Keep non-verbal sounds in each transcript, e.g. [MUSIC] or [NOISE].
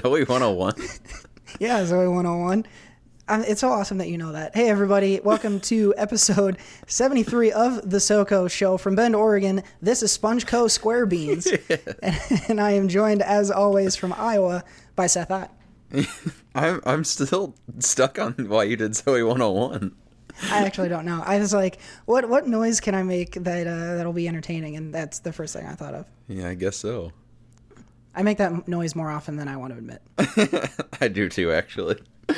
Zoe 101. [LAUGHS] Yeah, Zoe 101. Um, it's so awesome that you know that. Hey, everybody, welcome to [LAUGHS] episode 73 of the SoCo Show from Bend, Oregon. This is Sponge Co. Square Beans. [LAUGHS] and, and I am joined, as always, from Iowa by Seth Ott. I'm I'm still stuck on why you did Zoe 101. I actually don't know. I was like, what what noise can I make that uh, that'll be entertaining? And that's the first thing I thought of. Yeah, I guess so. I make that noise more often than I want to admit. [LAUGHS] I do too, actually. [LAUGHS]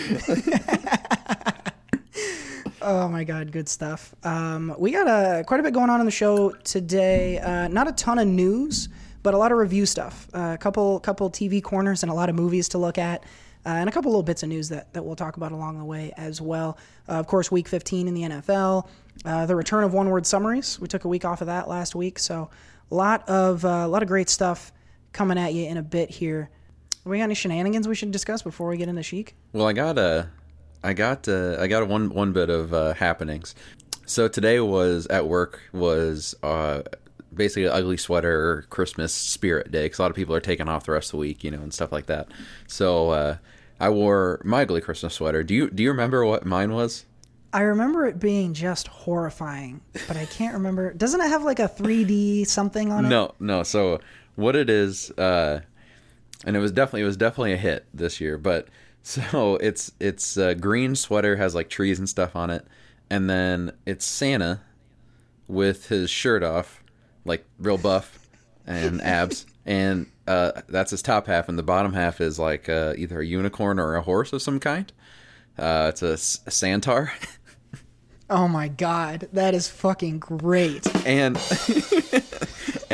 Oh my god, good stuff. Um, we got a quite a bit going on in the show today. Uh, not a ton of news, but a lot of review stuff. Uh, a couple couple TV corners and a lot of movies to look at, uh, and a couple little bits of news that, that we'll talk about along the way as well. Uh, of course, Week 15 in the NFL, uh, the return of one word summaries. We took a week off of that last week, so a lot of uh, a lot of great stuff coming at you in a bit here. We got any shenanigans we should discuss before we get into Sheik? Well, I got a, I got uh, I got a one one bit of uh, happenings. So today was at work was uh, basically an ugly sweater Christmas spirit day because a lot of people are taking off the rest of the week, you know, and stuff like that. So uh, I wore my ugly Christmas sweater. Do you do you remember what mine was? I remember it being just horrifying, but I can't remember. Doesn't it have like a 3D something on it? No, no. So what it is, uh, and it was definitely it was definitely a hit this year. But [LAUGHS] so it's it's a green sweater has like trees and stuff on it, and then it's Santa with his shirt off, like real buff and [LAUGHS] abs, and uh, that's his top half, and the bottom half is like uh, either a unicorn or a horse of some kind. Uh, it's a, s- a Santar. [LAUGHS] Oh my god, that is fucking great. and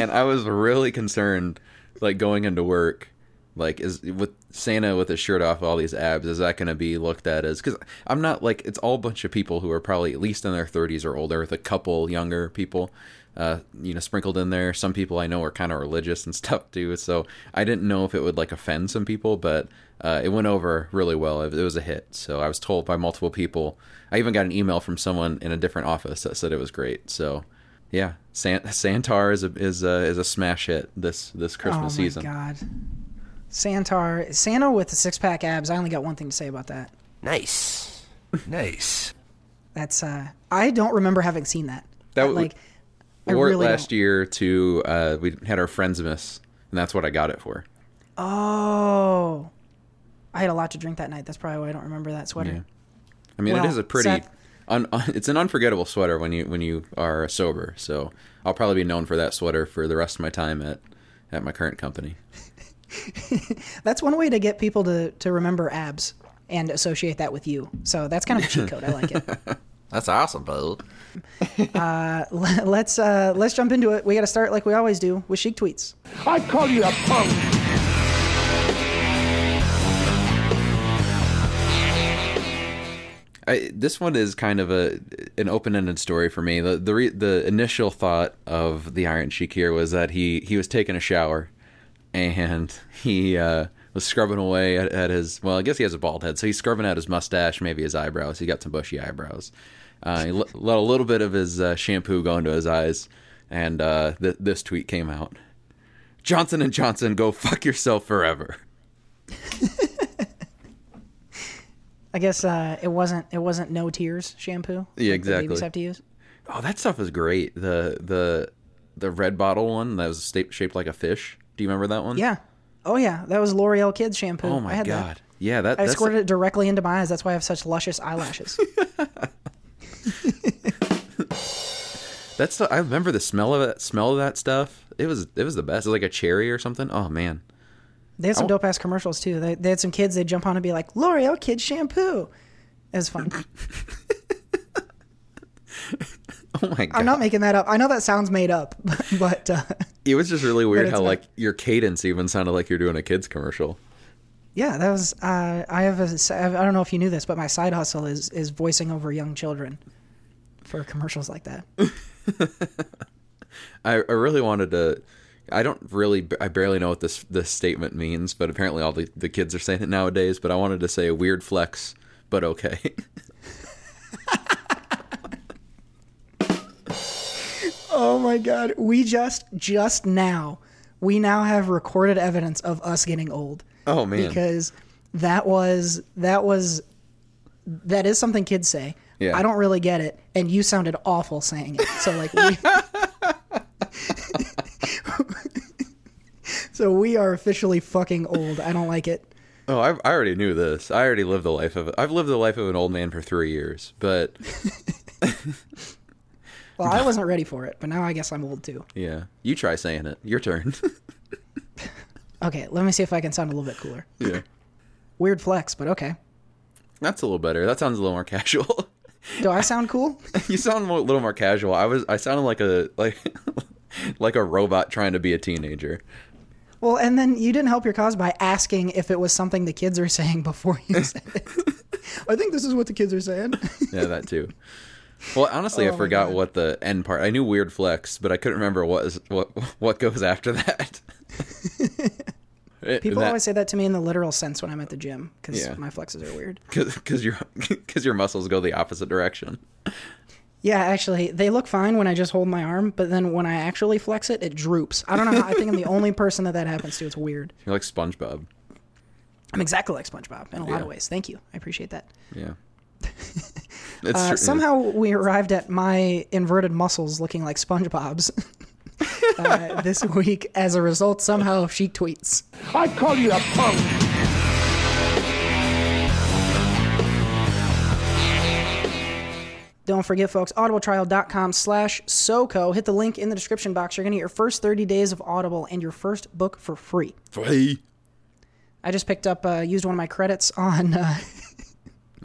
and I was really concerned, like going into work, like is with Santa with his shirt off, all these abs, is that going to be looked at as? Because I'm not like it's all a bunch of people who are probably at least in their 30s or older, with a couple younger people, uh, you know, sprinkled in there. Some people I know are kind of religious and [LAUGHS] stuff too, so I didn't know if it would like offend some people, but uh, it went over really well. It, it was a hit, so I was told by multiple people. I even got an email from someone in a different office that said it was great. So yeah, San- Santar is a is a is a smash hit this this Christmas season. oh my season. god. Santar, Santa with the six pack abs. I only got one thing to say about that. Nice. Nice. That's uh I don't remember having seen that. That Uh, w- like I Wore really it last don't. year to uh, we had our friends miss, and that's what I got it for. Oh. I had a lot to drink that night. That's probably why I don't remember that sweater. Yeah. I mean, Well, it is a pretty. Seth- Un, un, it's an unforgettable sweater when you when you are sober. So I'll probably be known for that sweater for the rest of my time at at my current company. [LAUGHS] That's one way to get people to, to remember abs and associate that with you. So that's kind of a cheat code. I like it. [LAUGHS] That's awesome, bud. [LAUGHS] let's uh, let's jump into it. We got to start like we always do with Sheik tweets. I call you a punk. I, this one is kind of a an open ended story for me. The the re, the initial thought of the Iron Sheik here was that he he was taking a shower, and he uh, was scrubbing away at, at his well, I guess he has a bald head, so he's scrubbing at his mustache, maybe his eyebrows. He got some bushy eyebrows. Uh, he let let a little bit of his uh, shampoo go into his eyes, and uh, th- this tweet came out: Johnson and Johnson, go fuck yourself forever. [LAUGHS] I guess uh, it wasn't it wasn't no tears shampoo. Yeah, the babies exactly. have to use. Oh, that stuff is great. The the the red bottle one that was sta- shaped like a fish. Do you remember that one? Yeah. Oh yeah, that was L'Oreal Kids shampoo. Oh my god. That. Yeah, that I squirted it directly into my eyes. That's why I have such luscious eyelashes. [LAUGHS] that's the, I remember the smell of it. Smell of that stuff. It was it was the best. It was like a cherry or something. Oh man. They had some Oh. dope ass commercials too. They, they had some kids. They'd jump on and be like, "L'Oreal Kids shampoo." It was fun. [LAUGHS] Oh my god. I'm not making that up. I know that sounds made up, [LAUGHS] but uh, it was just really weird how like your cadence even sounded like you're doing a kids commercial. yeah, that was. Uh, I have a. I don't know if you knew this, but my side hustle is is voicing over young children for commercials like that. [LAUGHS] I, I really wanted to. I don't really. I barely know what this this statement means, but apparently all the, the kids are saying it nowadays. But I wanted to say a weird flex, but okay. [LAUGHS] Oh my god, we just just now we now have recorded evidence of us getting old. Oh man. because that was that was that is something kids say. Yeah. I don't really get it, and you sounded awful saying it. So like we, [LAUGHS] [LAUGHS] so we are officially fucking old. I don't like it. Oh, I, I already knew this. I already lived the life of. I've lived the life of an old man for three years, but [LAUGHS] Well, I wasn't ready for it, but now I guess I'm old too. yeah, you try saying it. Your turn. [LAUGHS] Okay, let me see if I can sound a little bit cooler. yeah, Weird flex, but okay. that's a little better. That sounds a little more casual. Do I sound cool? you sound a little more casual. I was. I sounded like a like [LAUGHS] like a robot trying to be a teenager. Well, and then you didn't help your cause by asking if it was something the kids are [LAUGHS] saying before you said it. [LAUGHS] I think this is what the kids are saying. Yeah, that too. Well, honestly, Oh I forgot what the end part. I knew weird flex, but I couldn't remember what is what what goes after that. People always say that to me in the literal sense when I'm at the gym because Yeah. my flexes are weird. because your because your muscles go the opposite direction. Yeah, actually, they look fine when I just hold my arm, but then when I actually flex it, it droops. I don't know. How, I think I'm the [LAUGHS] only person that that happens to. It's weird. You're like SpongeBob. I'm exactly like SpongeBob in a lot Yeah. of ways. Thank you. I appreciate that. Yeah. [LAUGHS] It's Uh, true. somehow we arrived at my inverted muscles looking like SpongeBob's [LAUGHS] uh, this week as a result somehow of Sheik tweets. I call you a punk. Don't forget, folks, audibletrial.com slash SOCO. Hit the link in the description box. You're going to get your first 30 days of Audible and your first book for free. Free. I just picked up, uh, used one of my credits on. Uh,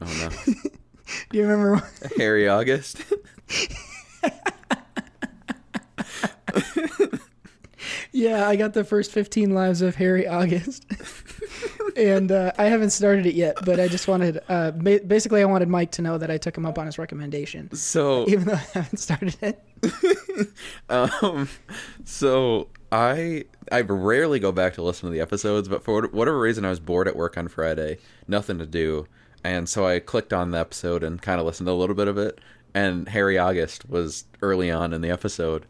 Oh no, [LAUGHS] do you remember? Harry August. [LAUGHS] yeah, I got the first 15 lives of Harry August. [LAUGHS] and uh, I haven't started it yet, but I just wanted, uh, ba- basically, I wanted Mike to know that I took him up on his recommendation, So even though I haven't started it. [LAUGHS] um, so I I rarely go back to listen to the episodes, but for whatever reason, I was bored at work on Friday, nothing to do, and so I clicked on the episode and kind of listened to a little bit of it. And Harry August was early on in the episode,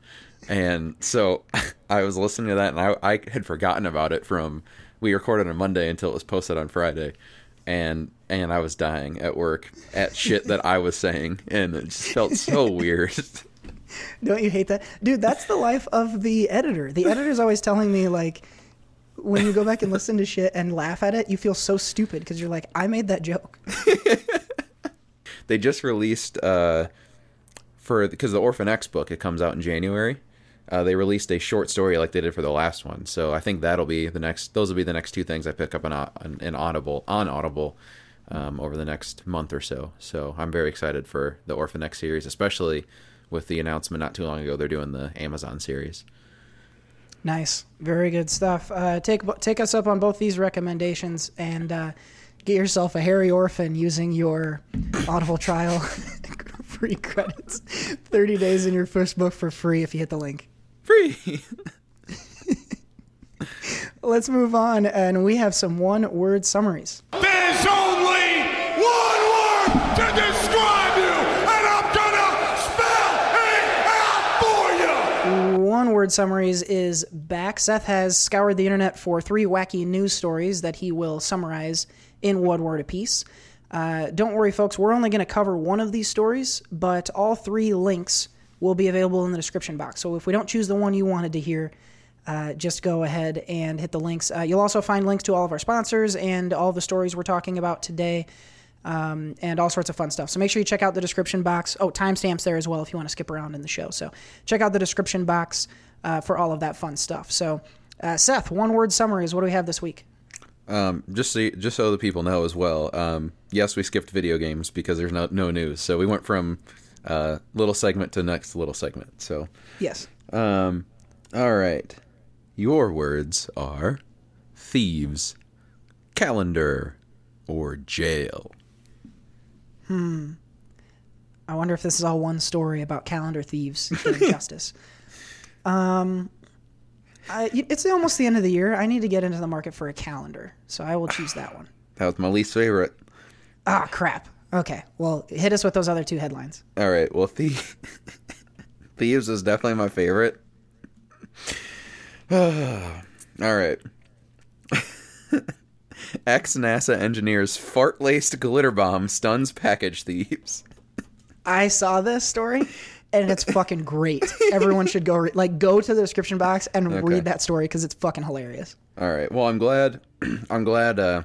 and so [LAUGHS] I was listening to that, and I I had forgotten about it from we recorded on Monday until it was posted on Friday. And and I was dying at work at shit that I was saying, and it just felt so [LAUGHS] weird. Don't you hate that? Dude, that's the life of the editor. The editor's always telling me, like, when you go back and listen to shit and laugh at it, you feel so stupid because you're like, I made that joke. [LAUGHS] they just released uh for because the orphan x book it comes out in january uh, they released a short story like they did for the last one so i think that'll be the next those will be the next two things i pick up on, in audible on audible um, over the next month or so so i'm very excited for the orphan x series especially with the announcement not too long ago they're doing the amazon series Nice. Very good stuff. Uh, take take us up on both these recommendations and uh, get yourself a Harry Orphan using your Audible trial [LAUGHS] free credits. 30 days in your first book for free if you hit the link. Free [LAUGHS] Let's move on, and we have some one word summaries. There's only one word to describe you, and I'm gonna spell it out for you. One word summaries is back. Seth has scoured the internet for three wacky news stories that he will summarize in one word apiece. Uh, don't worry, folks, we're only going to cover one of these stories, but all three links will be available in the description box. So if we don't choose the one you wanted to hear, uh, just go ahead and hit the links. Uh, you'll also find links to all of our sponsors and all the stories we're talking about today um, and all sorts of fun stuff. So make sure you check out the description box. Oh, timestamps there as well if you want to skip around in the show. So check out the description box uh, for all of that fun stuff. So, uh, Seth, one word summaries. What do we have this week? Um, just so you- just so the people know as well. Um, yes, we skipped video games because there's no no news, so we went from uh, little segment to next little segment. So, Yes. um, all right, your words are thieves, calendar, or jail. Hmm. I wonder if this is all one story about calendar thieves getting [LAUGHS] justice. Um, I, it's almost the end of the year. I need to get into the market for a calendar, so I will choose that one. That was my least favorite. Ah, crap. Okay, well, hit us with those other two headlines. All right, well, thie- [LAUGHS] thieves is definitely my favorite. [SIGHS] all right. [LAUGHS] Ex NASA engineer's fart laced glitter bomb stuns package thieves. I saw this story and it's fucking great. Everyone should go re- like go to the description box and Okay. read that story because it's fucking hilarious. All right. Well, I'm glad. [CLEARS THROAT] I'm glad uh,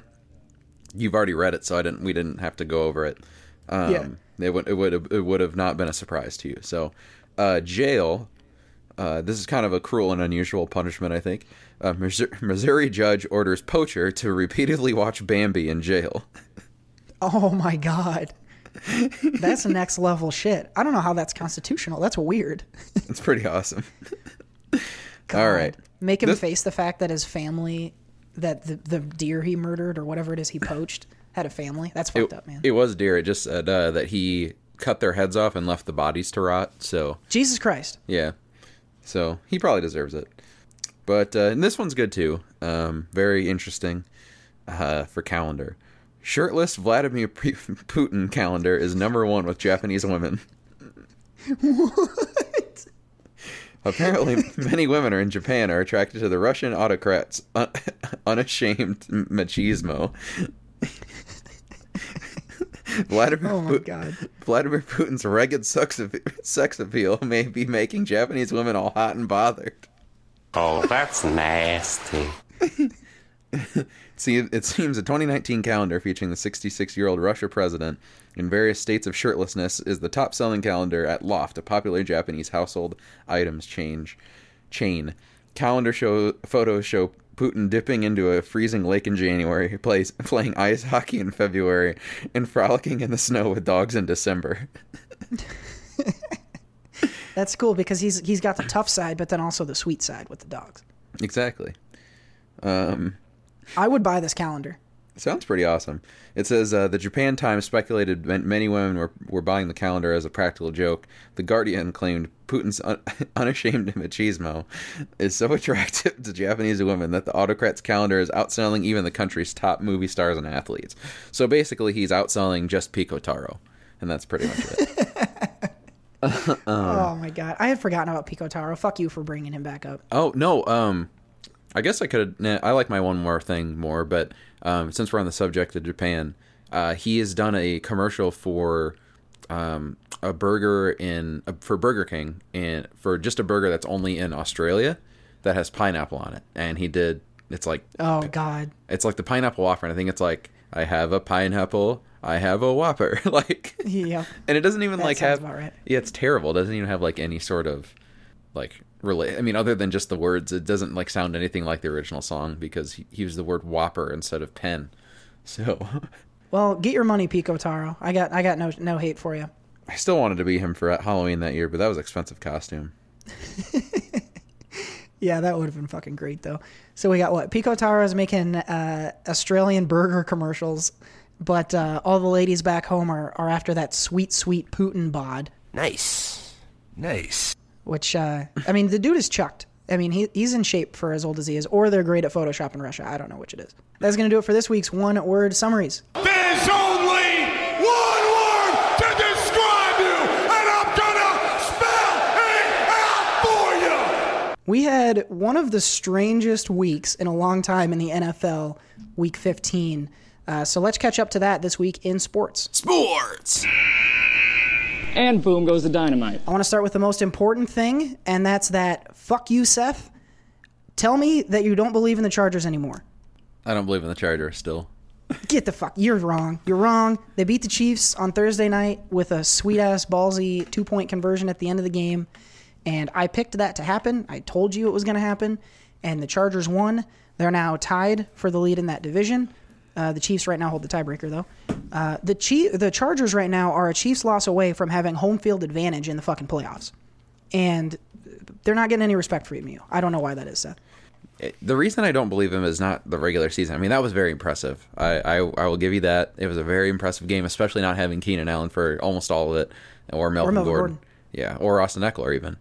you've already read it, so I didn't. We didn't have to go over it. Um, Yeah. It would. It would. Have, it would have not been a surprise to you. So, uh, jail. Uh, this is kind of a cruel and unusual punishment, I think. Uh, Missouri, [LAUGHS] Missouri judge orders poacher to repeatedly watch Bambi in jail. Oh my god. That's [LAUGHS] next level shit. I don't know how that's constitutional. That's weird. It's pretty awesome. [LAUGHS] All right. Make him This- face the fact that his family, that the, the deer he murdered or whatever it is he poached, had a family. That's fucked It, up, man. it was deer. It just said uh, that he cut their heads off and left the bodies to rot. So Jesus Christ. Yeah. So he probably deserves it. But uh, and this one's good too. Um, very interesting uh, for calendar. Shirtless Vladimir P- Putin calendar is number one with Japanese women. [LAUGHS] [LAUGHS] What? Apparently, [LAUGHS] many women are in Japan are attracted to the Russian autocrat's un- [LAUGHS] unashamed machismo. [LAUGHS] Vladimir, Oh my god. Vladimir Putin's ragged sex, ap- sex appeal may be making Japanese women all hot and bothered. Oh, that's nasty. See, it seems a 2019 calendar featuring the 66 year old Russia president in various states of shirtlessness is the top selling calendar at Loft, a popular Japanese household items change chain. Calendar show photos show Putin dipping into a freezing lake in January, [LAUGHS] plays, playing ice hockey in February, and frolicking in the snow with dogs in December. [LAUGHS] That's cool because he's he's got the tough side, but then also the sweet side with the dogs. exactly. Um, I would buy this calendar. Sounds pretty awesome. It says uh, the Japan Times speculated many women were, were buying the calendar as a practical joke. The Guardian claimed Putin's un- [LAUGHS] unashamed machismo is so attractive to Japanese women that the autocrat's calendar is outselling even the country's top movie stars and athletes. So basically, he's outselling just Piko-Taro, and that's pretty much it. [LAUGHS] [LAUGHS] oh my god. I had forgotten about Piko-Taro. Fuck you for bringing him back up. Oh no, um, I guess I could. I like my one more thing more, but um, since we're on the subject of Japan, uh, he has done a commercial for um, a burger in uh, for Burger King and for just a burger that's only in Australia that has pineapple on it, and he did. It's like Oh god. it's like the pineapple Whopper, and I think it's like I have a pineapple, I have a Whopper, [LAUGHS] like Yeah. and it doesn't even That like have right. yeah it's terrible it doesn't even have like any sort of like relate i mean other than just the words it doesn't like sound anything like the original song because he, he used the word whopper instead of pen [LAUGHS] so Well, get your money, Piko-Taro. I got I got no no hate for you. i still wanted to be him for halloween that year but that was expensive costume [LAUGHS] Yeah, that would have been fucking great though. So we got what? Piko-Taro is making uh, Australian burger commercials, but uh, all the ladies back home are, are after that sweet, sweet Putin bod. Nice. Nice. Which uh, I mean, the dude is chucked. I mean, he, he's in shape for as old as he is, or they're great at Photoshop in Russia. I don't know which it is. That's gonna do it for this week's one word summaries. There's only one word to describe you, and I'm gonna spell it out for you. We had one of the strangest weeks in a long time in the NFL, Week 15. Uh, so let's catch up to that this week in sports. Sports. And boom goes the dynamite. I want to start with the most important thing, and that's that fuck you, Seth. Tell me that you don't believe in the Chargers anymore. i don't believe in the charger still Get the fuck. You're wrong. You're wrong. They beat the Chiefs on Thursday night with a sweet ass ballsy two point conversion at the end of the game. And I picked that to happen. I told you it was going to happen. And the Chargers won. They're now tied for the lead in that division. Uh, the Chiefs right now hold the tiebreaker, though. Uh, the Chief, the Chargers right now are a Chiefs loss away from having home field advantage in the fucking playoffs, and they're not getting any respect from you. I don't know why that is, Seth. the reason I don't believe him is not the regular season. I mean, that was very impressive. I, I, I will give you that. It was a very impressive game, especially not having Keenan Allen for almost all of it, or Melvin, Melvin Gordon. Gordon. Yeah, or Austin Ekeler even.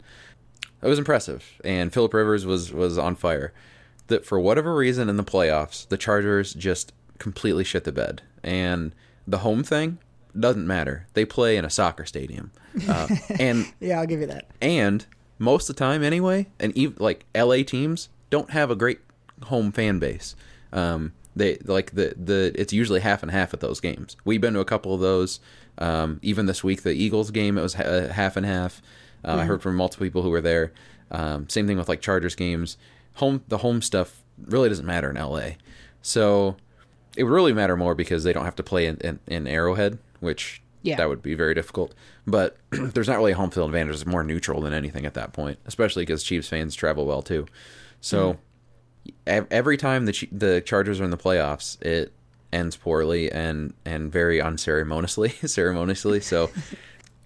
It was impressive, and Philip Rivers was was on fire. That for whatever reason in the playoffs, the Chargers just completely shit the bed, and the home thing doesn't matter. They play in a soccer stadium, uh, [LAUGHS] and Yeah, I'll give you that. and most of the time anyway and even like la teams don't have a great home fan base um, They like the the it's usually half and half at those games. We've been to a couple of those. Um, even this week, the Eagles game it was ha- half and half. Um, I heard from multiple people who were there. Um, same thing with like Chargers games. Home the home stuff really doesn't matter in LA. So it would really matter more because they don't have to play in, in, in Arrowhead, which Yeah. that would be very difficult. But [CLEARS THROAT] there's not really a home field advantage. It's more neutral than anything at that point, especially because Chiefs fans travel well too. So mm-hmm. ev- every time the the Chargers are in the playoffs, it ends poorly and and very unceremoniously [LAUGHS] ceremoniously. So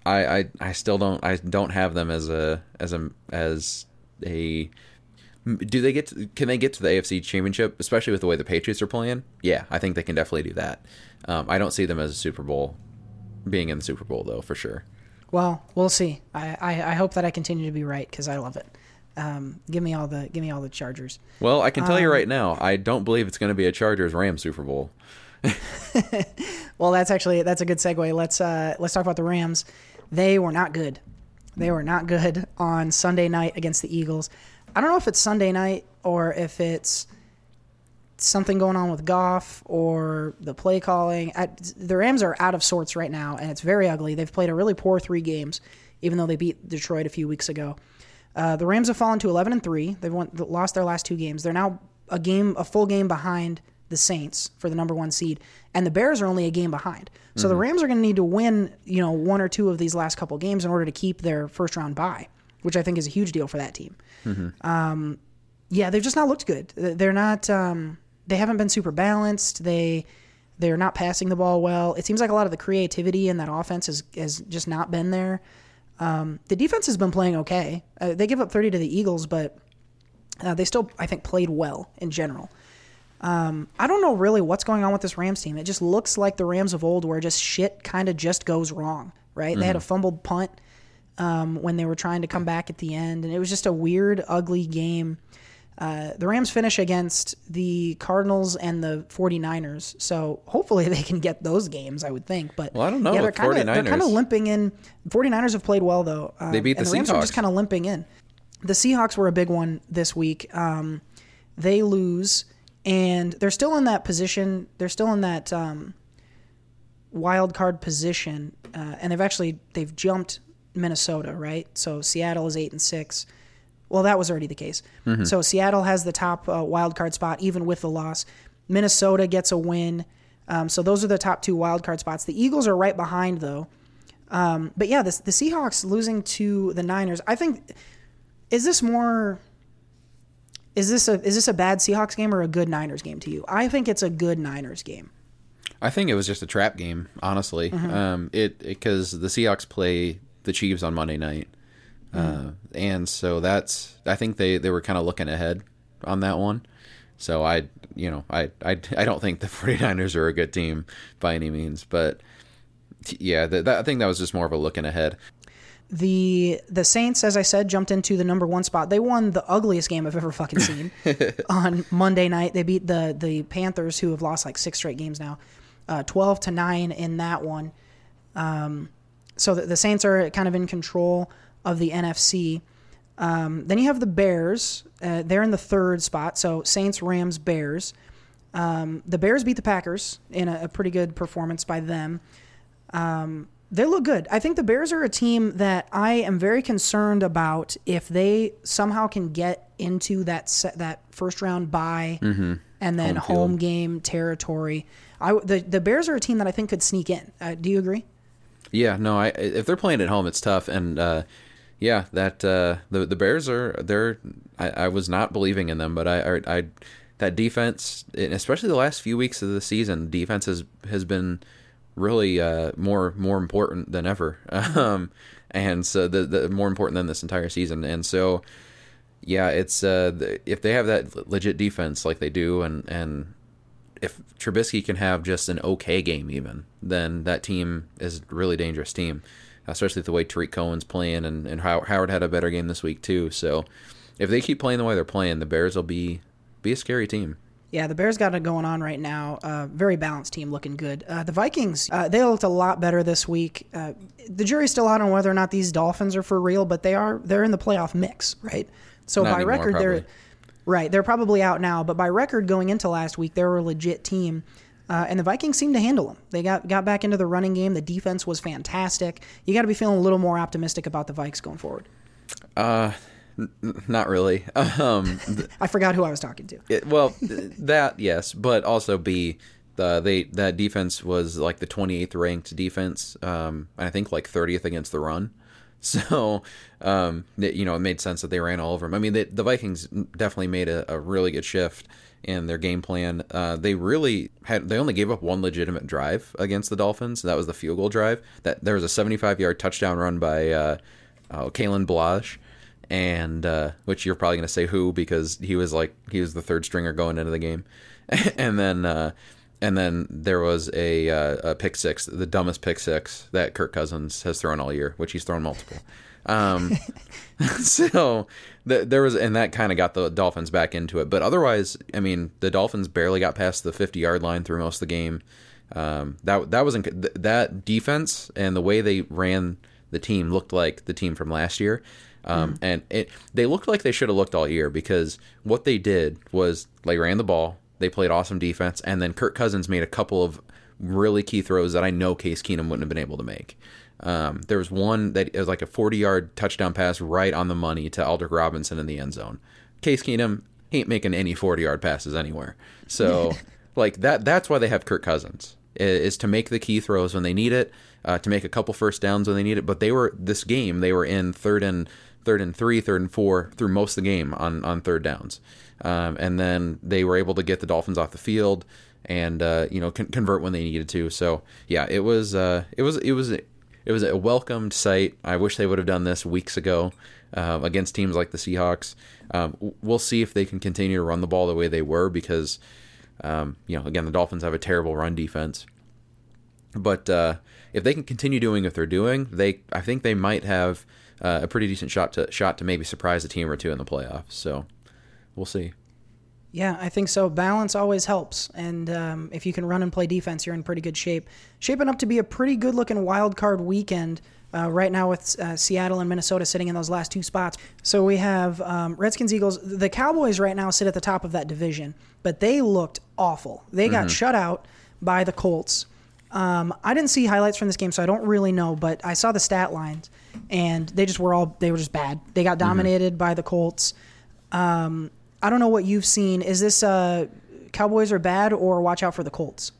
I, I I still don't I don't have them as a as a as a do they get to, can they get to the AFC Championship, especially with the way the Patriots are playing? Yeah, I think they can definitely do that. Um, I don't see them as a Super Bowl being in the Super Bowl though, for sure. Well, we'll see. I, I, I hope that I continue to be right because I love it. Um, give me all the give me all the Chargers. Well, I can tell Um, you right now, I don't believe it's going to be a Chargers Rams Super Bowl. [LAUGHS] Well, that's actually that's a good segue. Let's uh, let's talk about the Rams. They were not good. They were not good on Sunday night against the Eagles. I don't know if it's Sunday night or if it's something going on with Goff or the play calling. I, the Rams are out of sorts right now, and it's very ugly. They've played a really poor three games, even though they beat Detroit a few weeks ago. Uh, the Rams have fallen to 11 and three. They've won, lost their last two games. They're now a game, a full game behind the Saints for the number one seed, and the Bears are only a game behind. So the Rams are going to need to win, you know, one or two of these last couple games in order to keep their first round bye, which I think is a huge deal for that team. Um, yeah, they've just not looked good. They're not. Um, they haven't been super balanced. They they're not passing the ball well. It seems like a lot of the creativity in that offense has has just not been there. Um, the defense has been playing okay. Uh, they give up 30 to the Eagles, but uh, they still, I think, played well in general. Um, I don't know really what's going on with this Rams team. It just looks like the Rams of old, where just shit kind of just goes wrong. Right? They had a fumbled punt um, when they were trying to come back at the end, and it was just a weird, ugly game. Uh, the Rams finish against the Cardinals and the 49ers, so hopefully they can get those games, I would think. But Well, I don't know Yeah, they're kind of they're kind of 49ers. limping in. 49ers have played well though. Um, They beat and the the Rams are just kind of limping in. The Seahawks were a big one this week. Um, they lose, and they're still in that position. They're still in that um, wild card position, uh, and they've actually they've jumped Minnesota, right? So Seattle is eight and six. Well, that was already the case. So Seattle has the top uh, wild card spot, even with the loss. Minnesota gets a win. Um, so those are the top two wild card spots. The Eagles are right behind, though. Um, but yeah, this, the Seahawks losing to the Niners. I think is this more is this a is this a bad Seahawks game or a good Niners game to you? I think it's a good Niners game. I think it was just a trap game, honestly. Um, it because the Seahawks play the Chiefs on Monday night, uh, and so that's I think they they were kind of looking ahead on that one. So I you know I I I don't think the [LAUGHS] 49ers are a good team by any means, but yeah, that, that, I think that was just more of a looking ahead. The the Saints, as I said, jumped into the number one spot. They won the ugliest game I've ever fucking seen [LAUGHS] on Monday night. They beat the the Panthers, who have lost like six straight games now, uh, twelve to nine in that one. Um, so the, the Saints are kind of in control of the NFC. Um, then you have the Bears. Uh, they're in the third spot. So Saints, Rams, Bears. Um, the Bears beat the Packers in a, a pretty good performance by them. Um, they look good. I think the Bears are a team that I am very concerned about if they somehow can get into that set, that first round bye and then home, Home game territory. I the the Bears are a team that I think could sneak in. Uh, do you agree? Yeah, no, I if they're playing at home, it's tough, and uh, yeah, that uh, the the Bears are they're. I, I was not believing in them, but I, I, I that defense, especially the last few weeks of the season, defense has has been really uh, more more important than ever, [LAUGHS] um, and so the, the more important than this entire season, and so yeah, it's uh, if they have that legit defense like they do, and and if Trubisky can have just an okay game, even then that team is a really dangerous team, especially the way Tarik Cohen's playing, and and How- Howard had a better game this week too. So if they keep playing the way they're playing, the Bears will be be a scary team. Yeah, the Bears got it going on right now. Uh, very balanced team, looking good. Uh, the Vikings, uh, they looked a lot better this week. Uh, the jury's still out on whether or not these Dolphins are for real, but they are. They're in the playoff mix, right? So Not by anymore, record, they're probably. Right. They're probably out now, but by record going into last week, they were a legit team. Uh, and the Vikings seemed to handle them. They got got back into the running game. The defense was fantastic. You got to be feeling a little more optimistic about the Vikes going forward. Uh, Not really. [LAUGHS] Um, [LAUGHS] I forgot who I was talking to. it, well, that yes, but also B. The, they that defense was like the 28th ranked defense. Um, and I think like 30th against the run. [LAUGHS] So, um, it- you know, it made sense that they ran all over them. I mean, they, the Vikings definitely made a, a really good shift in their game plan. Uh, they really had they only gave up one legitimate drive against the Dolphins. That was the field goal drive. That there was a 75 yard touchdown run by uh, uh, Kalen Ballage and uh, which you're probably going to say who because he was like he was the third stringer going into the game, [LAUGHS] and then uh, and then there was a, uh, a pick six, the dumbest pick six that Kirk Cousins has thrown all year, which he's thrown multiple. Um, [LAUGHS] [LAUGHS] so th- there was, and that kind of got the Dolphins back into it. But otherwise, I mean, the Dolphins barely got past the 50 yard line through most of the game. Um, that that wasn't th- that defense and the way they ran the team looked like the team from last year. Um, And it, they looked like they should have looked all year because what they did was they ran the ball, they played awesome defense, and then Kirk Cousins made a couple of really key throws that I know Case Keenum wouldn't have been able to make. Um, there was one that it was like a 40 yard touchdown pass right on the money to Aldrick Robinson in the end zone. Case Keenum ain't making any 40 yard passes anywhere. So, [LAUGHS] like that, that's why they have Kirk Cousins is to make the key throws when they need it, uh, to make a couple first downs when they need it. But they were this game, they were in third and third and three, third and four through most of the game on on third downs, um, and then they were able to get the Dolphins off the field and uh, you know con- convert when they needed to. So yeah, it was uh, it was it was it was a welcomed sight. I wish they would have done this weeks ago uh, against teams like the Seahawks. Um, we'll see if they can continue to run the ball the way they were because um, you know again the Dolphins have a terrible run defense. But uh, if they can continue doing what they're doing, they I think they might have uh, a pretty decent shot to shot to maybe surprise a team or two in the playoffs. So we'll see. Yeah, I think so. Balance always helps, and um, if you can run and play defense, you're in pretty good shape. Shaping up to be a pretty good-looking wild card weekend uh, right now with uh, Seattle and Minnesota sitting in those last two spots. So we have um, Redskins, Eagles. The Cowboys right now sit at the top of that division, but they looked awful. They got shut out by the Colts. Um, I didn't see highlights from this game, so I don't really know. But I saw the stat lines, and they just were all they were just bad. They got dominated by the Colts. Um, I don't know what you've seen. Is this uh, Cowboys are bad, or watch out for the Colts?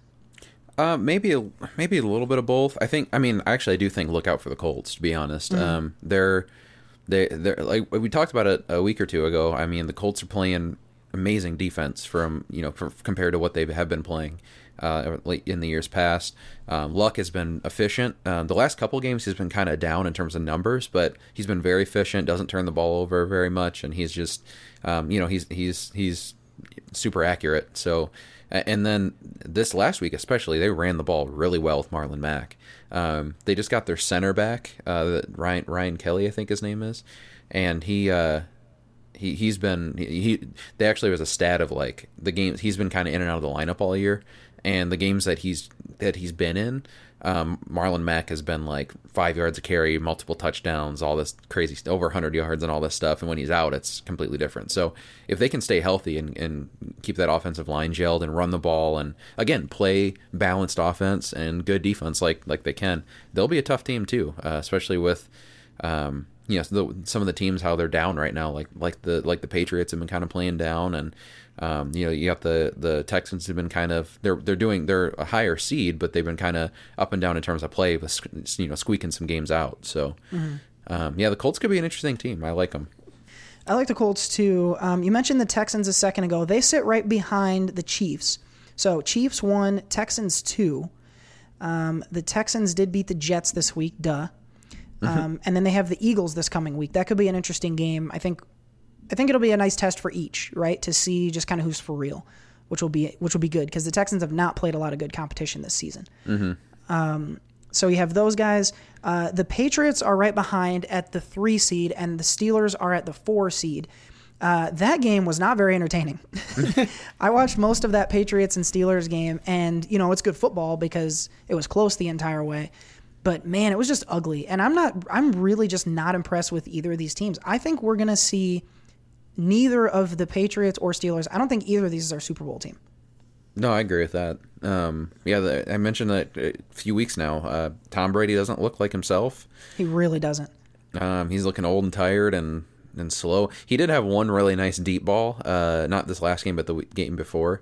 Uh, maybe a, maybe a little bit of both. I think. I mean, actually, I do think look out for the Colts. To be honest, um, they're they they're like we talked about it a week or two ago. I mean, the Colts are playing amazing defense from you know for, compared to what they have been playing uh, in the years past. Um, Luck has been efficient. Um, the last couple games he's been kind of down in terms of numbers, but he's been very efficient. Doesn't turn the ball over very much, and he's just um, you know he's he's he's super accurate. So, and then this last week especially, they ran the ball really well with Marlon Mack. Um, they just got their center back, uh, Ryan Ryan Kelly, I think his name is, and he. Uh, he he's been he, he they actually was a stat of like the games he's been kind of in and out of the lineup all year and the games that he's that he's been in um, Marlon Mack has been like five yards a carry, multiple touchdowns, all this crazy over 100 yards and all this stuff. And when he's out, it's completely different. So if they can stay healthy and, and keep that offensive line gelled and run the ball and again play balanced offense and good defense like like they can, they'll be a tough team too, uh, especially with um, you know some of the teams how they're down right now, like like the like the Patriots have been kind of playing down, and um, you know you got the the Texans have been kind of they're they're doing they're a higher seed, but they've been kind of up and down in terms of play, with you know squeaking some games out. So um, yeah, the Colts could be an interesting team. I like them. I like the Colts too. Um, you mentioned the Texans a second ago. They sit right behind the Chiefs. So Chiefs one, Texans two. Um, the Texans did beat the Jets this week, duh. Um, and then they have the Eagles this coming week. That could be an interesting game. I think. I think it'll be a nice test for each, right, to see just kind of who's for real, which will be which will be good because the Texans have not played a lot of good competition this season. Um, so you have those guys. Uh, the Patriots are right behind at the three seed, and the Steelers are at the four seed. Uh, that game was not very entertaining. [LAUGHS] [LAUGHS] I watched most of that Patriots and Steelers game, and you know it's good football because it was close the entire way. But man, it was just ugly, and I'm not. I'm really just not impressed with either of these teams. I think we're gonna see neither of the Patriots or Steelers. I don't think either of these is our Super Bowl team. No, I agree with that. Um, yeah, the, I mentioned that a few weeks now. Uh, Tom Brady doesn't look like himself. He really doesn't. Um, he's looking old and tired and, and slow. He did have one really nice deep ball, uh, not this last game, but the game before.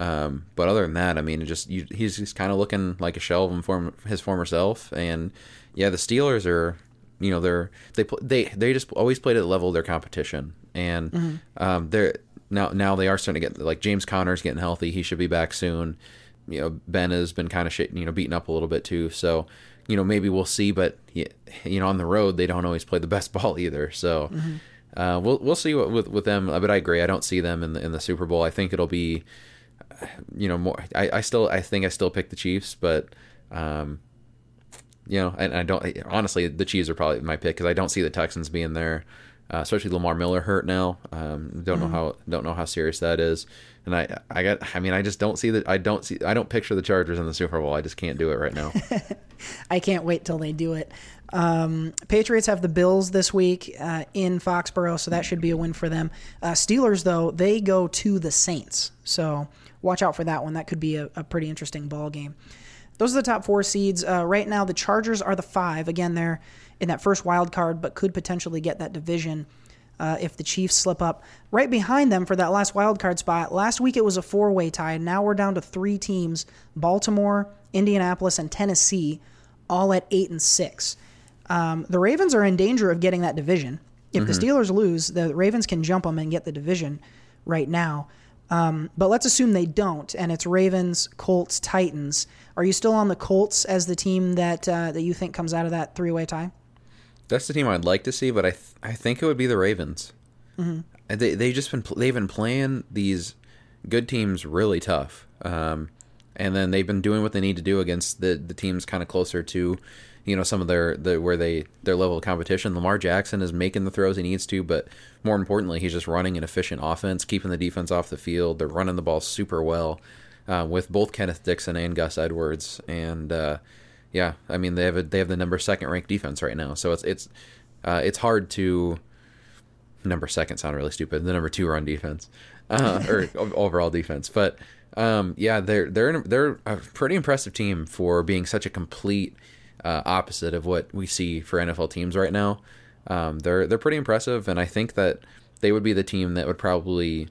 Um, but other than that, I mean, just you, he's just kind of looking like a shell of him form, his former self. And yeah, the Steelers are, you know, they're they they they just always played at the level of their competition, and um, they're now now they are starting to get like James Conner's getting healthy. He should be back soon. You know, Ben has been kind of you know beaten up a little bit too. So you know maybe we'll see, but you know on the road they don't always play the best [LAUGHS] ball either. So. Uh, we'll we'll see what with with them, but I agree. I don't see them in the in the Super Bowl. I think it'll be you know more I, I still I think I still pick the Chiefs, but um you know, and I don't honestly the Chiefs are probably my pick because I don't see the Texans being there, uh, especially Lamar Miller hurt now. Um, don't know how don't know how serious that is, and I I got I mean I just don't see that I don't see I don't picture the Chargers in the Super Bowl. I just can't do it right now. [LAUGHS] I can't wait till they do it. Um, Patriots have the Bills this week uh, in Foxborough, so that should be a win for them. Uh, Steelers, though, they go to the Saints, so watch out for that one. That could be a, a pretty interesting ball game. Those are the top four seeds. Uh, right now, the Chargers are the five. Again, they're in that first wild card, but could potentially get that division uh, if the Chiefs slip up. Right behind them for that last wild card spot. Last week it was a four way tie. Now we're down to three teams: Baltimore, Indianapolis, and Tennessee, all at eight and six. Um, the Ravens are in danger of getting that division. If the Steelers lose, the Ravens can jump them and get the division right now. Um, but let's assume they don't, and it's Ravens, Colts, Titans. Are you still on the Colts as the team that uh, that you think comes out of that three way tie? That's the team I'd like to see, but I th- I think it would be the Ravens. Mm-hmm. They they just been pl- they've been playing these good teams really tough, um, and then they've been doing what they need to do against the the teams kind of closer to, you know, some of their the where they their level of competition. Lamar Jackson is making the throws he needs to, but more importantly, he's just running an efficient offense, keeping the defense off the field. They're running the ball super well uh, with both Kenneth Dixon and Gus Edwards, and uh, yeah, I mean they have a, they have the number second ranked defense right now, so it's it's uh, it's hard to number second sound really stupid. The number two run defense uh, [LAUGHS] or overall defense, but um, yeah, they're they're they're a pretty impressive team for being such a complete uh, opposite of what we see for NFL teams right now. Um, they're they're pretty impressive, and I think that they would be the team that would probably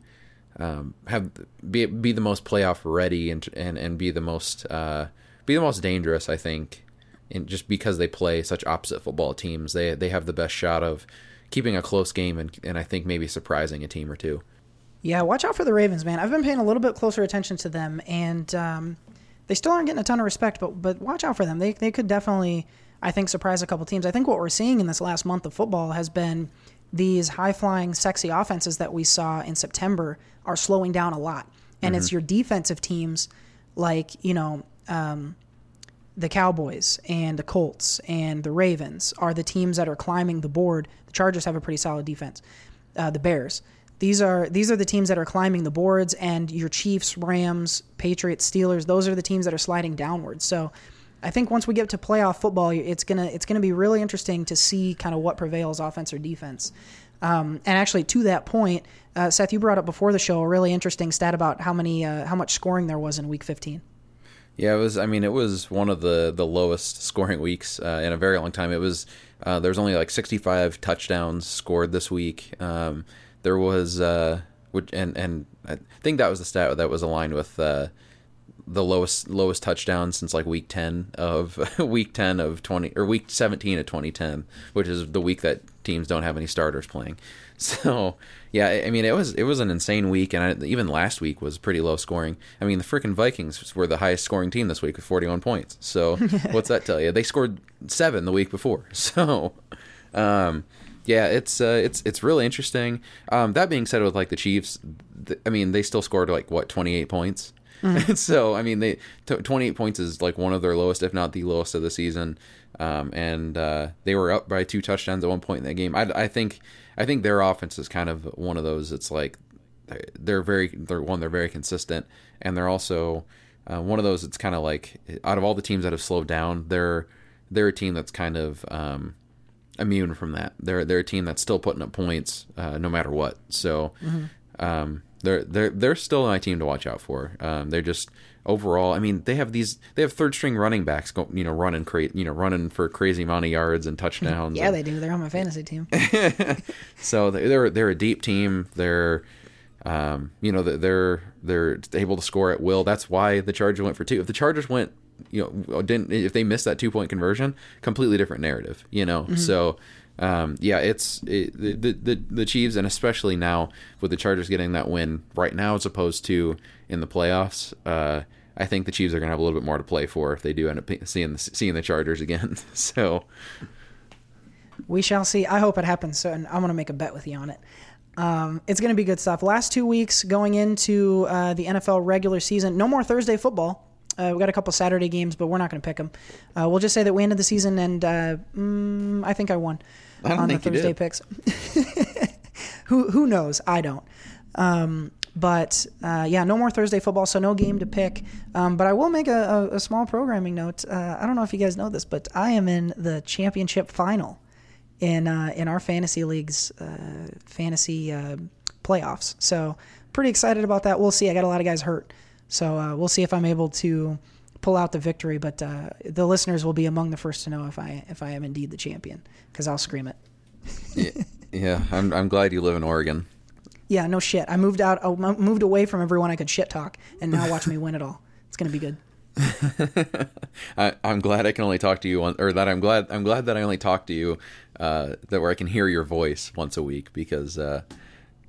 um, have be be the most playoff ready and and and be the most uh, be the most dangerous. I think, and just because they play such opposite football teams, they they have the best shot of keeping a close game and and I think maybe surprising a team or two. Yeah, watch out for the Ravens, man. I've been paying a little bit closer attention to them, and um, they still aren't getting a ton of respect. But but watch out for them. They they could definitely, I think, surprise a couple teams. I think what we're seeing in this last month of football has been these high flying, sexy offenses that we saw in September are slowing down a lot, and it's your defensive teams, like you know. Um, the Cowboys and the Colts and the Ravens are the teams that are climbing the board. The Chargers have a pretty solid defense. Uh, the Bears. These are these are the teams that are climbing the boards, and your Chiefs, Rams, Patriots, Steelers. Those are the teams that are sliding downwards. So, I think once we get to playoff football, it's gonna it's gonna be really interesting to see kind of what prevails, offense or defense. Um, and actually, to that point, uh, Seth, you brought up before the show a really interesting stat about how many uh, how much scoring there was in Week 15. Yeah, it was. I mean, it was one of the the lowest scoring weeks uh, in a very long time. It was. Uh, there was only like 65 touchdowns scored this week. Um, there was, uh, which and and I think that was the stat that was aligned with uh, the lowest lowest touchdowns since like week 10 of [LAUGHS] week 10 of 20 or week 17 of 2010, which is the week that teams don't have any starters playing. So yeah, I mean it was it was an insane week, and I, even last week was pretty low scoring. I mean the freaking Vikings were the highest scoring team this week with 41 points. So [LAUGHS] what's that tell you? They scored seven the week before. [LAUGHS] So um, yeah, it's uh, it's it's really interesting. Um, that being said, with like the Chiefs, th- I mean they still scored like what 28 points. [LAUGHS] so I mean they t- 28 points is like one of their lowest, if not the lowest of the season. Um, and uh, they were up by two touchdowns at one point in that game. I, I think I think their offense is kind of one of those. It's like they're very they're one they're very consistent, and they're also uh, one of those. It's kind of like out of all the teams that have slowed down, they're they're a team that's kind of um, immune from that. They're they're a team that's still putting up points uh, no matter what. So um, they're they're they're still my team to watch out for. Um, they're just overall. I mean, they have these they have third string running backs, go, you know, running cra- you know running for crazy amount of yards and [LAUGHS] touchdowns. Yeah, and- they do. They're on my fantasy team. [LAUGHS] so they- they're they're a deep team. They're um, you know they're they're able to score at will. That's why the Chargers went for two. If the Chargers went, you know, didn't if they missed that two point conversion, completely different narrative. You know, so um, yeah, it's it, the, the the Chiefs and especially now with the Chargers getting that win right now as opposed to in the playoffs. Uh, I think the Chiefs are going to have a little bit more to play for if they do end up seeing the, seeing the Chargers again. [LAUGHS] so We shall see. I hope it happens. So, and I'm going to make a bet with you on it. Um, it's going to be good stuff. Last two weeks going into uh, the NFL regular season, no more Thursday football. Uh, we got a couple Saturday games, but we're not going to pick them. Uh, we'll just say that we ended the season, and uh, mm, I think I won I don't on the Thursday did. picks. [LAUGHS] who who knows? I don't. Um, but uh, yeah, no more Thursday football, so no game to pick. Um, but I will make a, a, a small programming note. Uh, I don't know if you guys know this, but I am in the championship final in uh, in our fantasy leagues uh, fantasy uh, playoffs. So pretty excited about that. We'll see. I got a lot of guys hurt, so uh, we'll see if I'm able to pull out the victory. But the listeners will be among the first to know if I if I am indeed the champion because I'll scream it. yeah, yeah I'm I'm glad you live in Oregon. Yeah, no shit. I moved out. I moved away from everyone I could shit talk, and now watch me win it all. It's gonna be good. [LAUGHS] I, I'm glad I can only talk to you one, or that I'm glad I'm glad that I only talk to you uh, that where I can hear your voice once a week because uh,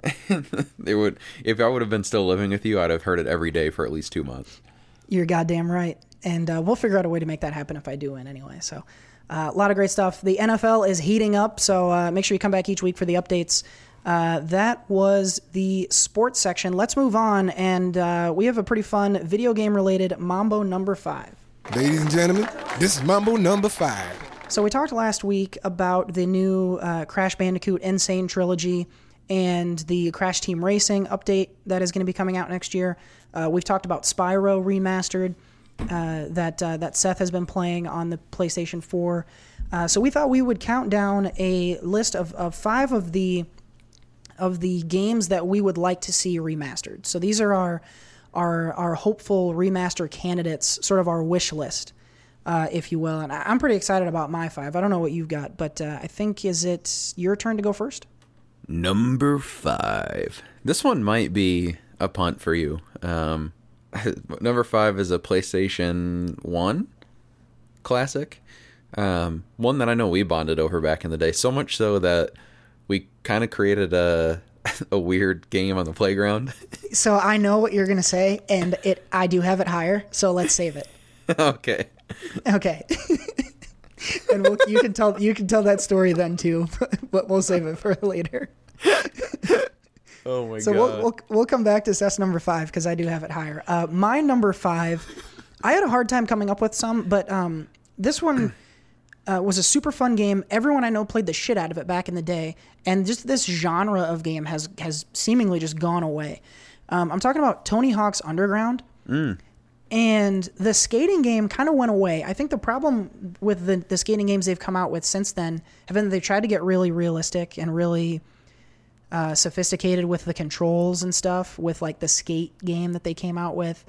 [LAUGHS] it would if I would have been still living with you I'd have heard it every day for at least two months. You're goddamn right. And uh, we'll figure out a way to make that happen if I do win anyway. So, uh, a lot of great stuff. The NFL is heating up, so uh, make sure you come back each week for the updates. Uh, that was the sports section. Let's move on, and uh, we have a pretty fun video game related Mambo number five. Ladies and gentlemen, this is Mambo number five. So we talked last week about the new uh, Crash Bandicoot N. Sane trilogy and the Crash Team Racing update that is going to be coming out next year. Uh, we've talked about Spyro remastered uh, that uh, that Seth has been playing on the PlayStation 4. Uh, so we thought we would count down a list of, of five of the of the games that we would like to see remastered. So these are our our our hopeful remaster candidates, sort of our wish list, uh, if you will. And I- I'm pretty excited about my five. I don't know what you've got, but uh, I think is it your turn to go first? Number five. This one might be a punt for you. Um, [LAUGHS] number five is a PlayStation One classic. Um, one that I know we bonded over back in the day, so much so that we kind of created a [LAUGHS] a weird game on the playground. So I know what you're gonna say, and it I do have it higher. So let's save it. [LAUGHS] okay. Okay. [LAUGHS] and we'll, you can tell you can tell that story then too, but we'll save it for later. Oh my god. So we'll, we'll we'll come back to Seth's number five because I do have it higher. Uh, my number five, I had a hard time coming up with some, but um, this one uh, was a super fun game. Everyone I know played the shit out of it back in the day, and just this genre of game has has seemingly just gone away. Um, I'm talking about Tony Hawk's Underground. And the skating game kind of went away. I think the problem with the, the skating games they've come out with since then have been they've tried to get really realistic and really uh, sophisticated with the controls and stuff with like the skate game that they came out with.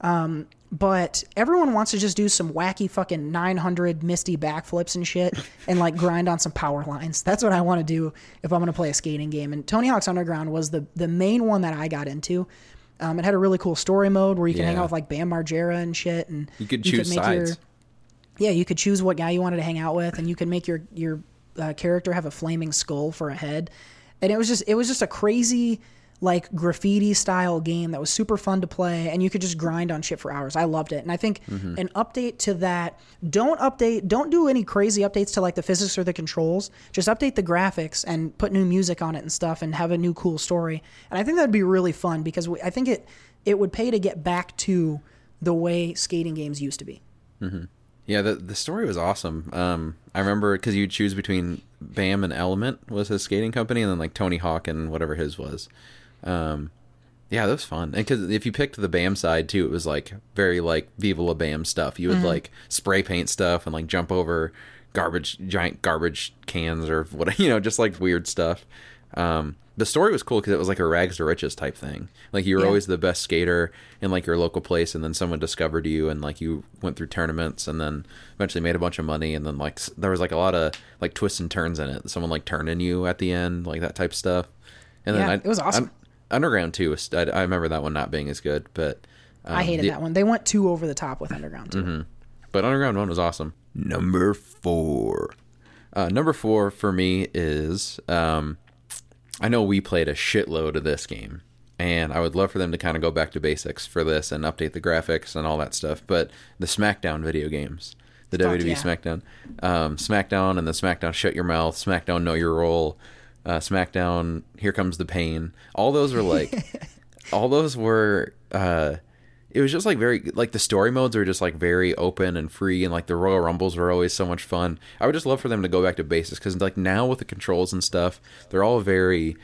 Um, but everyone wants to just do some wacky fucking 900 misty backflips and shit and like grind on some power lines. That's what I want to do if I'm going to play a skating game. And Tony Hawk's Underground was the the main one that I got into. Um, it had a really cool story mode where you can hang out with like Bam Margera and shit, and You could choose your sides. yeah, you could choose what guy you wanted to hang out with, and you could make your your uh, character have a flaming skull for a head, and it was just it was just a crazy like graffiti style game that was super fun to play, and you could just grind on shit for hours. I loved it, and I think an update to that don't update don't do any crazy updates to like the physics or the controls. Just update the graphics and put new music on it and stuff, and have a new cool story. And I think that'd be really fun because we, I think it it would pay to get back to the way skating games used to be. Yeah, the the story was awesome. Um, I remember because you choose between Bam and Element was his skating company, and then like Tony Hawk and whatever his was. Um, yeah, that was fun. And because if you picked the Bam side too, it was like very like Viva La Bam stuff. You would like spray paint stuff and like jump over garbage giant garbage cans or [LAUGHS] what you know just like weird stuff. Um, the story was cool because it was like a rags to riches type thing. Like you were Yeah. always the best skater in like your local place, and then someone discovered you, and like you went through tournaments, and then eventually made a bunch of money, and then like there was like a lot of like twists and turns in it. Someone like turning you at the end, like that type of stuff. And Yeah, then I, it was awesome. Un- Underground Two. was- I, I remember that one not being as good, but um, I hated the- that one. They went too over the top with Underground too. but Underground One was awesome. Number four. Uh, number four for me is um, I know we played a shitload of this game, and I would love for them to kind of go back to basics for this and update the graphics and all that stuff. But the SmackDown video games, the WWE yeah. SmackDown, um, SmackDown, and the SmackDown Shut Your Mouth, SmackDown Know Your Role, uh, SmackDown Here Comes the Pain. All those were like, [LAUGHS] all those were. Uh, it was just like very like the story modes are just like very open and free and like the royal rumbles were always so much fun i would just love for them to go back to basics because like now with the controls and stuff they're all very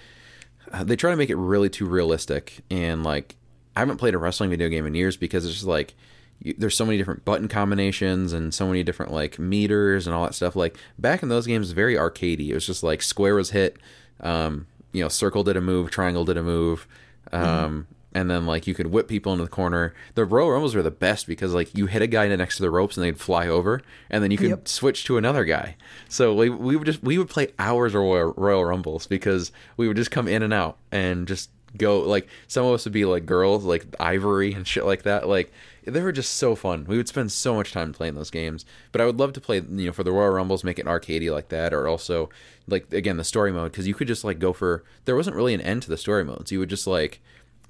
uh, they try to make it really too realistic and like i haven't played a wrestling video game in years because it's just like you, there's so many different button combinations and so many different like meters and all that stuff like back in those games very arcadey it was just like square was hit um you know circle did a move triangle did a move um and then like you could whip people into the corner. The Royal Rumbles were the best because like you hit a guy next to the ropes and they'd fly over, and then you could Yep. switch to another guy. So we, we would just we would play hours of Royal, Royal Rumbles because we would just come in and out and just go like some of us would be like girls like Ivory and shit like that. Like they were just so fun. We would spend so much time playing those games. But I would love to play you know for the Royal Rumbles make it arcadey like that or also like again the story mode because you could just like go for there wasn't really an end to the story modes. You would just like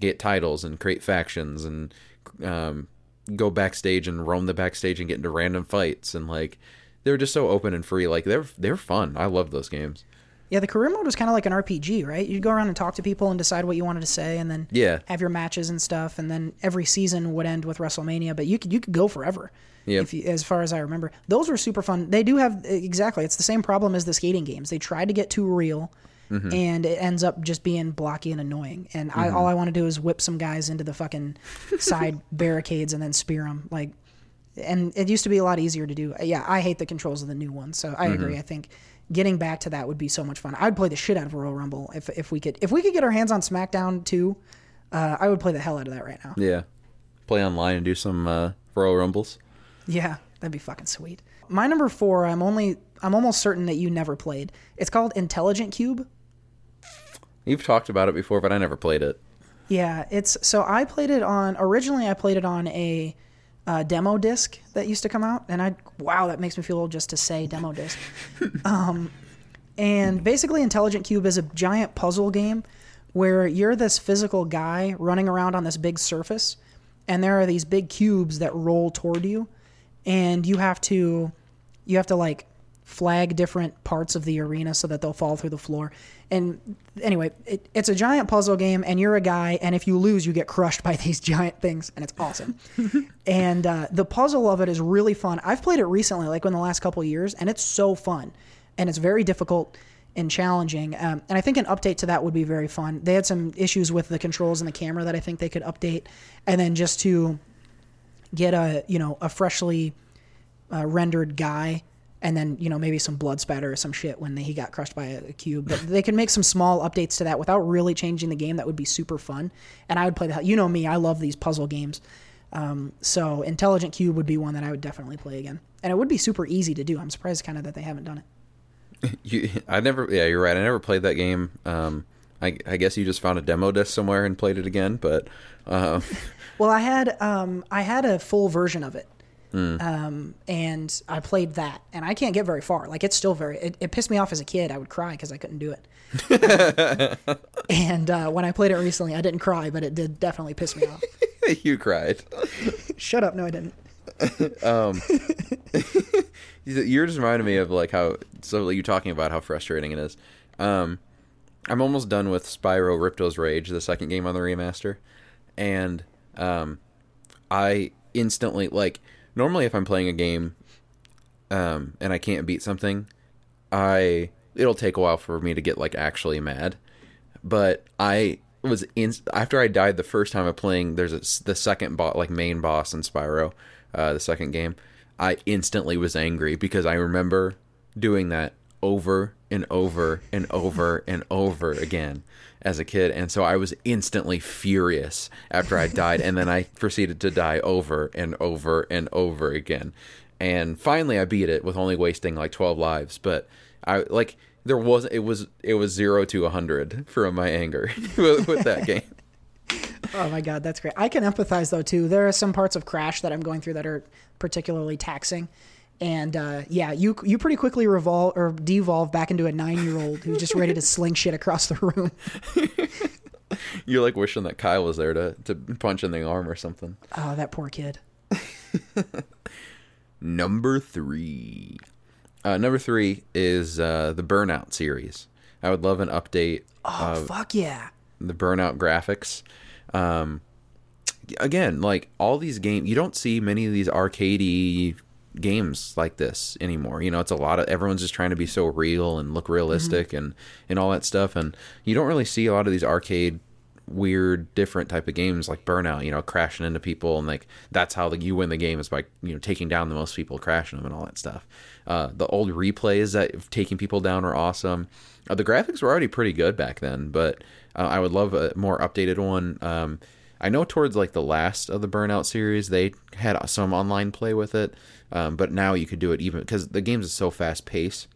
get titles and create factions and um, go backstage and roam the backstage and get into random fights and like they were just so open and free. Like they're they're fun. I love those games. Yeah, the career mode was kind of like an RPG, right? You'd go around and talk to people and decide what you wanted to say, and then Yeah. have your matches and stuff. And then every season would end with WrestleMania, but you could you could go forever. You, as far as I remember, those were super fun. They do have exactly. It's the same problem as the skating games. They tried to get too real, Mm-hmm. and it ends up just being blocky and annoying. And I, all I want to do is whip some guys into the fucking side [LAUGHS] barricades and then spear them. Like, and it used to be a lot easier to do. Yeah, I hate the controls of the new one, so I agree. I think getting back to that would be so much fun. I'd play the shit out of Royal Rumble if if we could if we could get our hands on SmackDown too. Uh, I would play the hell out of that right now. Yeah, play online and do some uh, Royal Rumbles. Yeah, that'd be fucking sweet. My number four, I'm only I'm almost certain that you never played. It's called Intelligent Qube. You've talked about it before, but I never played it. Yeah, it's so I played it on originally I played it on a uh, demo disc that used to come out, and I wow that makes me feel old just to say demo disc. [LAUGHS] um, and basically, Intelligent Qube is a giant puzzle game where you're this physical guy running around on this big surface, and there are these big cubes that roll toward you, and you have to you have to like flag different parts of the arena so that they'll fall through the floor. And anyway, it, it's a giant puzzle game, and you're a guy, and if you lose, you get crushed by [LAUGHS] these giant things, and it's awesome. [LAUGHS] and uh, the puzzle of it is really fun. I've played it recently, like in the last couple of years, and it's so fun, and it's very difficult and challenging. Um, and I think an update to that would be very fun. They had some issues with the controls and the camera that I think they could update, and then just to get a you know a freshly uh, rendered guy and then you know maybe some blood spatter or some shit when he got crushed by a, cube but they can make some small updates to that without really changing the game that would be super fun and i would play the hell you know me i love these puzzle games um, so intelligent Qube would be one that i would definitely play again and it would be super easy to do i'm surprised kind of that they haven't done it [LAUGHS] You, I never. Yeah, you're right. I never played that game. Um, I, I guess you just found a demo disc somewhere and played it again. But uh, [LAUGHS] Well, I had um, I had a full version of it, um, and I played that, and I can't get very far. Like it's still very. It, it pissed me off as a kid. I would cry because I couldn't do it. [LAUGHS] and uh, when I played it recently, I didn't cry, but it did definitely piss me off. [LAUGHS] you cried. [LAUGHS] Shut up! No, I didn't. um, You're just reminding me of like how so like, you talking about how frustrating it is. Um, I'm almost done with Spyro Ripto's Rage, the second game on the remaster, and um, I instantly like normally if I'm playing a game, um, and I can't beat something, I it'll take a while for me to get like actually mad, but I was in after I died the first time of playing. There's a, the second like main boss in Spyro, uh, the second game. I instantly was angry because I remember doing that over and over and over and over again as a kid. And so I was instantly furious after I died. and then I [LAUGHS] proceeded to die over and over and over again. And finally I beat it with only wasting like 12 lives. But I like, there was, it was, it was zero to a hundred from my anger [LAUGHS] with, with that game. [LAUGHS] Oh my god, that's great. I can empathize though too. There are some parts of Crash that I'm going through that are particularly taxing, and uh, yeah, you you pretty quickly revolve or devolve back into a nine year old who's just ready to sling shit across the room. [LAUGHS] You're like wishing that Kyle was there to, to punch in the arm or something. Oh, that poor kid. [LAUGHS] Number three. Uh, number three is uh, the Burnout series. I would love an update Oh fuck yeah. the burnout graphics. Um, again, like all these games, you don't see many of these arcadey games like this anymore. You know, it's a lot of everyone's just trying to be so real and look realistic and and all that stuff, and you don't really see a lot of these arcade weird different type of games like burnout you know crashing into people and like that's how the, you win the game is by you know taking down the most people crashing them and all that stuff. Uh, the old replays that of taking people down are awesome. Uh, the graphics were already pretty good back then but uh, i would love a more updated one. Um, i know towards like the last of the burnout series they had some online play with it um, but now you could do it even because the games is so fast paced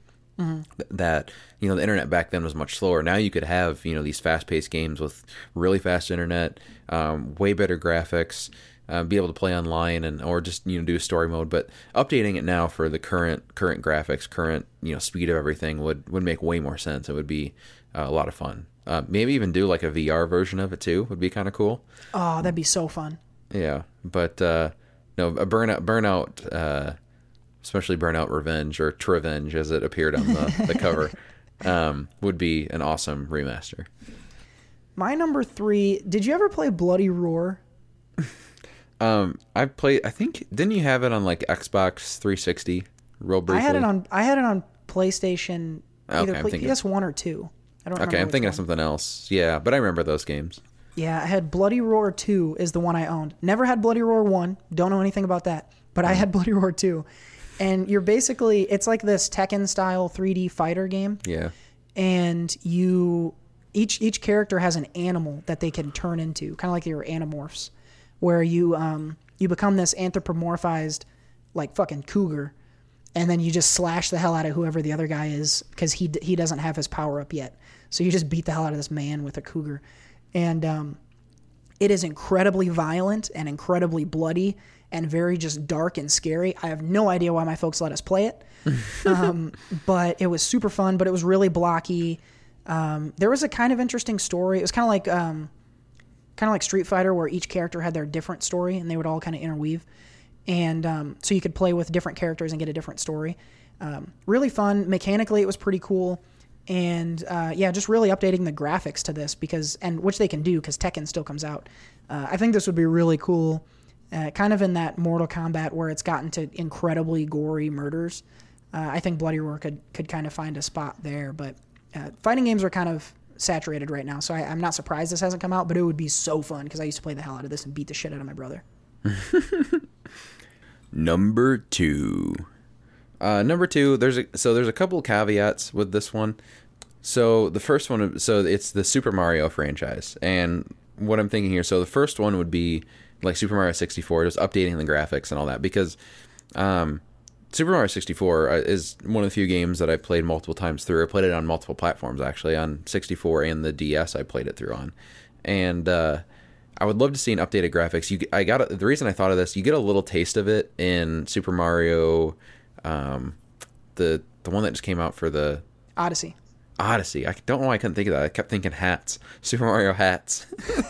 th- that you know the internet back then was much slower. Now you could have you know these fast-paced games with really fast internet, um, way better graphics, uh, be able to play online and or just you know do story mode. But updating it now for the current current graphics, current you know speed of everything would would make way more sense. It would be uh, a lot of fun. Uh, maybe even do like a VR version of it too. Would be kind of cool. Oh, that'd be so fun. Yeah, but no, a burnout, burnout, uh, especially burnout revenge or Trevenge as it appeared on the, the [LAUGHS] cover, um, would be an awesome remaster. My number three. Did you ever play Bloody Roar? Um, I played. I think didn't you have it on like Xbox 360? Real briefly. I had it on. I had it on PlayStation. Okay, Either I'm play, thinking- PS One or two. I don't. Know. Okay, remember I'm thinking one. of something else. Yeah, but I remember those games. Yeah, I had Bloody Roar 2 is the one I owned. Never had Bloody Roar 1. Don't know anything about that. But I had [LAUGHS] Bloody Roar 2. And you're basically it's like this Tekken style 3D fighter game Yeah. and you each each character has an animal that they can turn into, kind of like your animorphs where you um you become this anthropomorphized like fucking cougar and then you just slash the hell out of whoever the other guy is because he he doesn't have his power up yet. So you just beat the hell out of this man with a cougar, and um, it is incredibly violent and incredibly bloody and very just dark and scary. I have no idea why my folks let us play it, [LAUGHS] um, but it was super fun. But it was really blocky. Um, there was a kind of interesting story. It was kind of like um, kind of like Street Fighter, where each character had their different story and they would all kind of interweave. And um, so you could play with different characters and get a different story. Um, really fun. Mechanically, it was pretty cool. And uh, yeah, just really updating the graphics to this because, and which they can do because Tekken still comes out. Uh, I think this would be really cool. Uh, kind of in that Mortal Kombat where it's gotten to incredibly gory murders. Uh, I think Bloody Roar could, could kind of find a spot there. But uh, fighting games are kind of saturated right now, so I, I'm not surprised this hasn't come out. But it would be so fun because I used to play the hell out of this and beat the shit out of my brother. [LAUGHS] Number two. Uh, number two. There's a so there's a couple caveats with this one. So the first one, so it's the Super Mario franchise, and what I'm thinking here. So the first one would be like Super Mario 64, just updating the graphics and all that, because um, Super Mario 64 uh, is one of the few games that I've played multiple times through. I played it on multiple platforms actually, on 64 and the DS. I played it through on, and uh, I would love to see an updated graphics. You, I got the reason I thought of this. You get a little taste of it in Super Mario, um, the the one that just came out for the Odyssey. Odyssey. I don't know why I couldn't think of that. I kept thinking hats, Super Mario hats.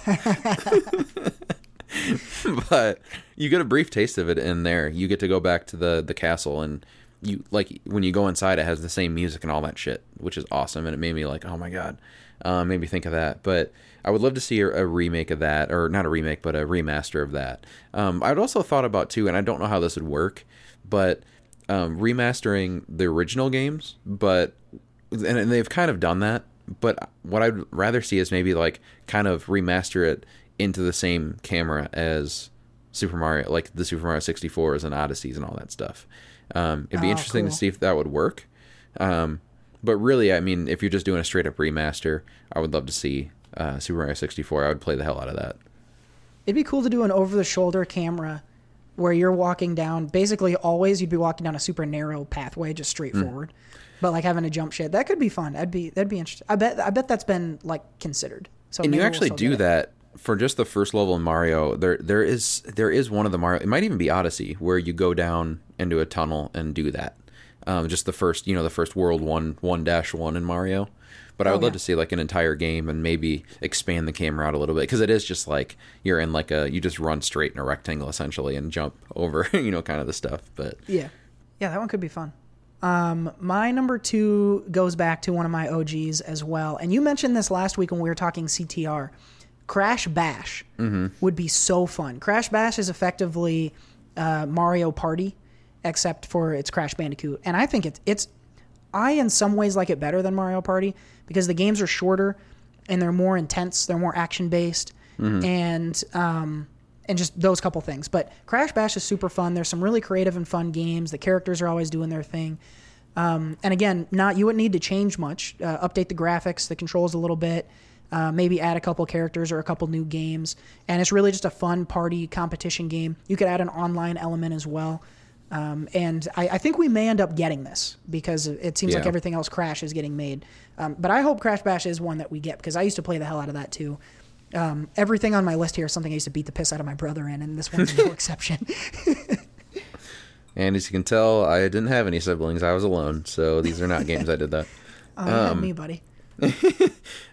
[LAUGHS] but you get a brief taste of it in there. You get to go back to the the castle and you like when you go inside it has the same music and all that shit, which is awesome and it made me like, "Oh my god." Uh, made me think of that, but I would love to see a, a remake of that, or not a remake, but a remaster of that. Um, I'd also thought about too, and I don't know how this would work, but um, remastering the original games, but and, and they've kind of done that. But what I'd rather see is maybe like kind of remaster it into the same camera as Super Mario, like the Super Mario 64s and Odysseys and all that stuff. Um, it'd be Oh, interesting cool. to see if that would work. Um, but really, I mean, if you're just doing a straight up remaster, I would love to see uh, Super Mario 64. I would play the hell out of that. It'd be cool to do an over the shoulder camera where you're walking down basically always you'd be walking down a super narrow pathway just straight Hmm. forward. But like having to jump shit. That could be fun. That'd be that'd be interesting. I bet I bet that's been like considered. So and you we'll actually do that for just the first level in Mario. There, there is there is one of the Mario. It might even be Odyssey where you go down into a tunnel and do that. Um, just the first, you know, the first world one one dash one in Mario. But I Oh, would love yeah. to see like an entire game and maybe expand the camera out a little bit because it is just like you're in like a you just run straight in a rectangle essentially and jump over, [LAUGHS] you know, kind of the stuff. But Yeah. Yeah, that one could be fun. Um, my number two goes back to one of my OGs as well. And you mentioned this last week when we were talking CTR. Crash Bash would be so fun. Crash Bash is effectively uh, Mario Party, except for it's Crash Bandicoot. And I think it's it's I in some ways like it better than Mario Party because the games are shorter and they're more intense. They're more action based, and um, and just those couple things. But Crash Bash is super fun. There's some really creative and fun games. The characters are always doing their thing. Um, and again, not you wouldn't need to change much. Uh, update the graphics, the controls a little bit. Uh, maybe add a couple characters or a couple new games, and it's really just a fun party competition game. You could add an online element as well. Um, and I, I think we may end up getting this because it seems like everything else Crash is getting made. Um, but I hope Crash Bash is one that we get because I used to play the hell out of that too. Um, everything on my list here is something I used to beat the piss out of my brother in, and this one's no [LAUGHS] exception. and as you can tell, I didn't have any siblings. I was alone, so these are not games I did that. [LAUGHS] Oh, you had me, buddy. [LAUGHS]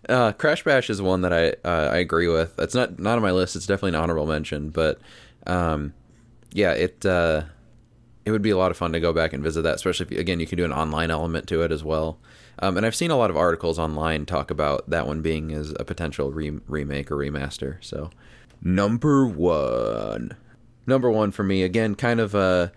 Uh, Crash Bash is one that I uh, I agree with. It's not not on my list. It's definitely an honorable mention, but um, yeah, it uh, it would be a lot of fun to go back and visit that. Especially if again you can do an online element to it as well. Um, and I've seen a lot of articles online talk about that one being as a potential re- remake or remaster. So number one, number one for me again, kind of uh,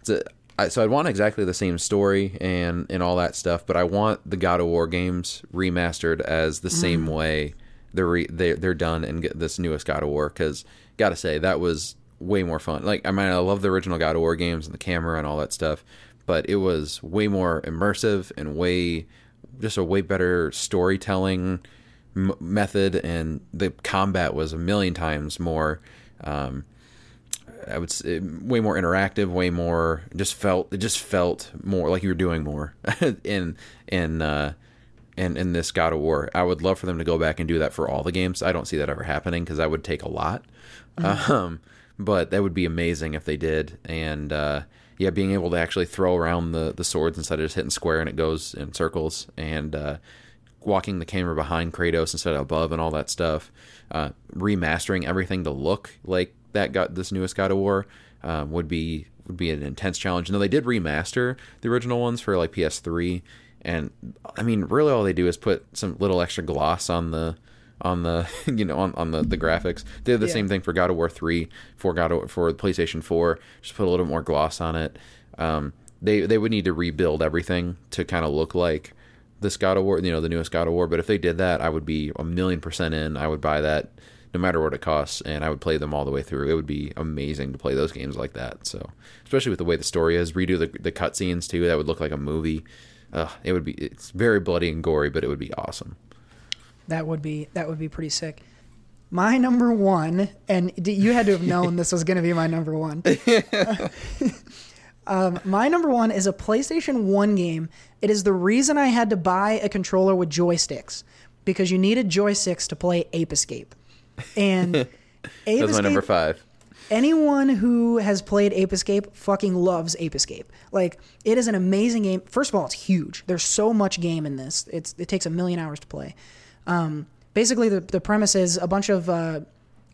it's a, I, so I'd want exactly the same story and and all that stuff, but I want the God of War games remastered as the same way they're re, they, they're done in g- this newest God of War because gotta say that was way more fun. Like I mean, I love the original God of War games and the camera and all that stuff, but it was way more immersive and way just a way better storytelling m- method, and the combat was a million times more. Um, I would say way more interactive, way more just felt it just felt more like you were doing more [LAUGHS] in in uh in in this God of War. I would love for them to go back and do that for all the games. I don't see that ever happening because that would take a lot. Um but that would be amazing if they did and uh yeah, being able to actually throw around the the swords instead of just hitting square and it goes in circles and uh walking the camera behind Kratos instead of above and all that stuff. Uh, remastering everything to look like that got this newest God of War um, would be would be an intense challenge. No, they did remaster the original ones for like PS3, and I mean, really, all they do is put some little extra gloss on the on the [LAUGHS] you know on, on the, the graphics. They did the Yeah. same thing for God of War three for God of, for the PlayStation four. Just put a little more gloss on it. Um, they they would need to rebuild everything to kind of look like this God of War, you know, the newest God of War. But if they did that, I would be a million percent in. I would buy that no matter what it costs, and I would play them all the way through. It would be amazing to play those games like that. So, especially with the way the story is, redo the the cutscenes too. That would look like a movie. Uh, it would be. It's very bloody and gory, but it would be awesome. That would be that would be pretty sick. My number one, and d- you had to have known this was going to be my number one. [LAUGHS] um, my number one is a PlayStation One game. It is the reason I had to buy a controller with joysticks because you needed joysticks to play Ape Escape. And [LAUGHS] Ape That's my number five. anyone who has played Ape Escape fucking loves Ape Escape. Like it is an amazing game. First of all, it's huge. There's so much game in this. It's it takes a million hours to play. Um, basically, the the premise is a bunch of uh,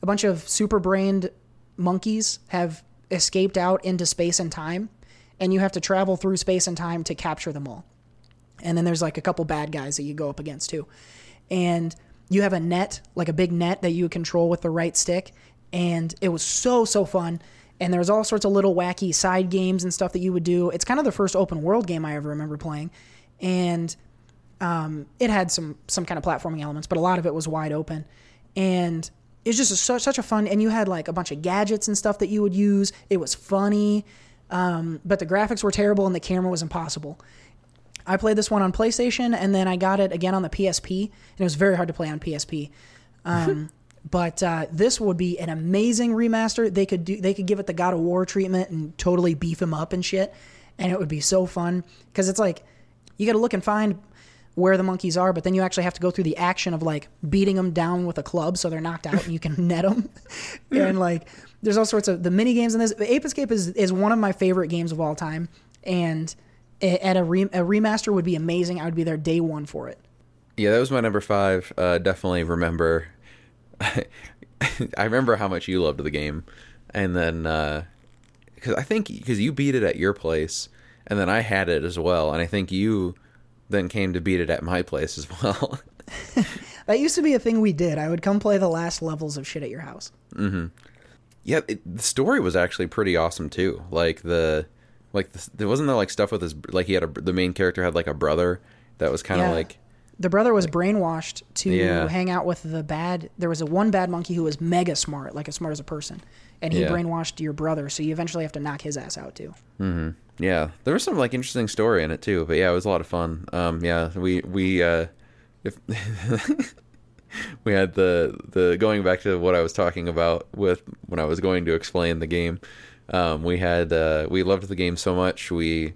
a bunch of super brained monkeys have escaped out into space and time, and you have to travel through space and time to capture them all. And then there's like a couple bad guys that you go up against too. And you have a net, like a big net that you control with the right stick. And it was so, so fun. And there's all sorts of little wacky side games and stuff that you would do. It's kind of the first open world game I ever remember playing. And um, it had some some kind of platforming elements, but a lot of it was wide open. And it's just a, such such a fun. And you had like a bunch of gadgets and stuff that you would use. It was funny, um, but the graphics were terrible and the camera was impossible. I played this one on PlayStation, and then I got it again on the PSP, and it was very hard to play on PSP. Um, [LAUGHS] but uh, this would be an amazing remaster. They could do, they could give it the God of War treatment and totally beef him up and shit, and it would be so fun because it's like you got to look and find where the monkeys are, but then you actually have to go through the action of like beating them down with a club so they're knocked out and you can [LAUGHS] net them. and like there's all sorts of the mini games in this. Ape Escape is is one of my favorite games of all time, and at a, re- a remaster would be amazing. I would be there day one for it. Yeah, that was my number five. Uh, definitely remember. [LAUGHS] I remember how much you loved the game, and then because I think because you beat it at your place, and then I had it as well, and I think you then came to beat it at my place as well. [LAUGHS] That used to be a thing we did. I would come play the last levels of shit at your house. Mm-hmm. yeah, it, the story was actually pretty awesome too. Like the like the, there wasn't there like stuff with his like he had a the main character had like a brother that was kind of Yeah. like The brother was brainwashed to Yeah. hang out with the bad. There was a one bad monkey who was mega smart, like as smart as a person, and he Yeah. brainwashed your brother. So you eventually have to knock his ass out too. Mm-hmm. Yeah, there was some like interesting story in it too, but yeah, it was a lot of fun. Um, yeah, we we uh, if [LAUGHS] we had the the going back to what I was talking about with when I was going to explain the game. Um, we had uh, we loved the game so much we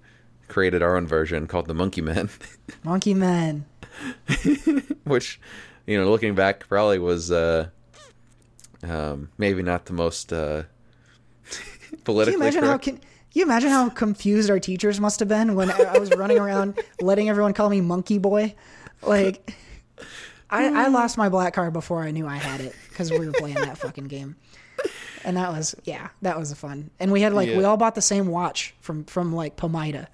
created our own version called the Monkey Men, [LAUGHS] Monkey Man. which you know looking back probably was uh, um, maybe not the most uh, [LAUGHS] Can you politically imagine how can, you imagine how confused our teachers must have been when I was running around [LAUGHS] letting everyone call me Monkey Boy? Like, [LAUGHS] I, I lost my black card before I knew I had it because we were playing that fucking game, and that was yeah, that was fun. And we had like we all bought the same watch from from like Pamida,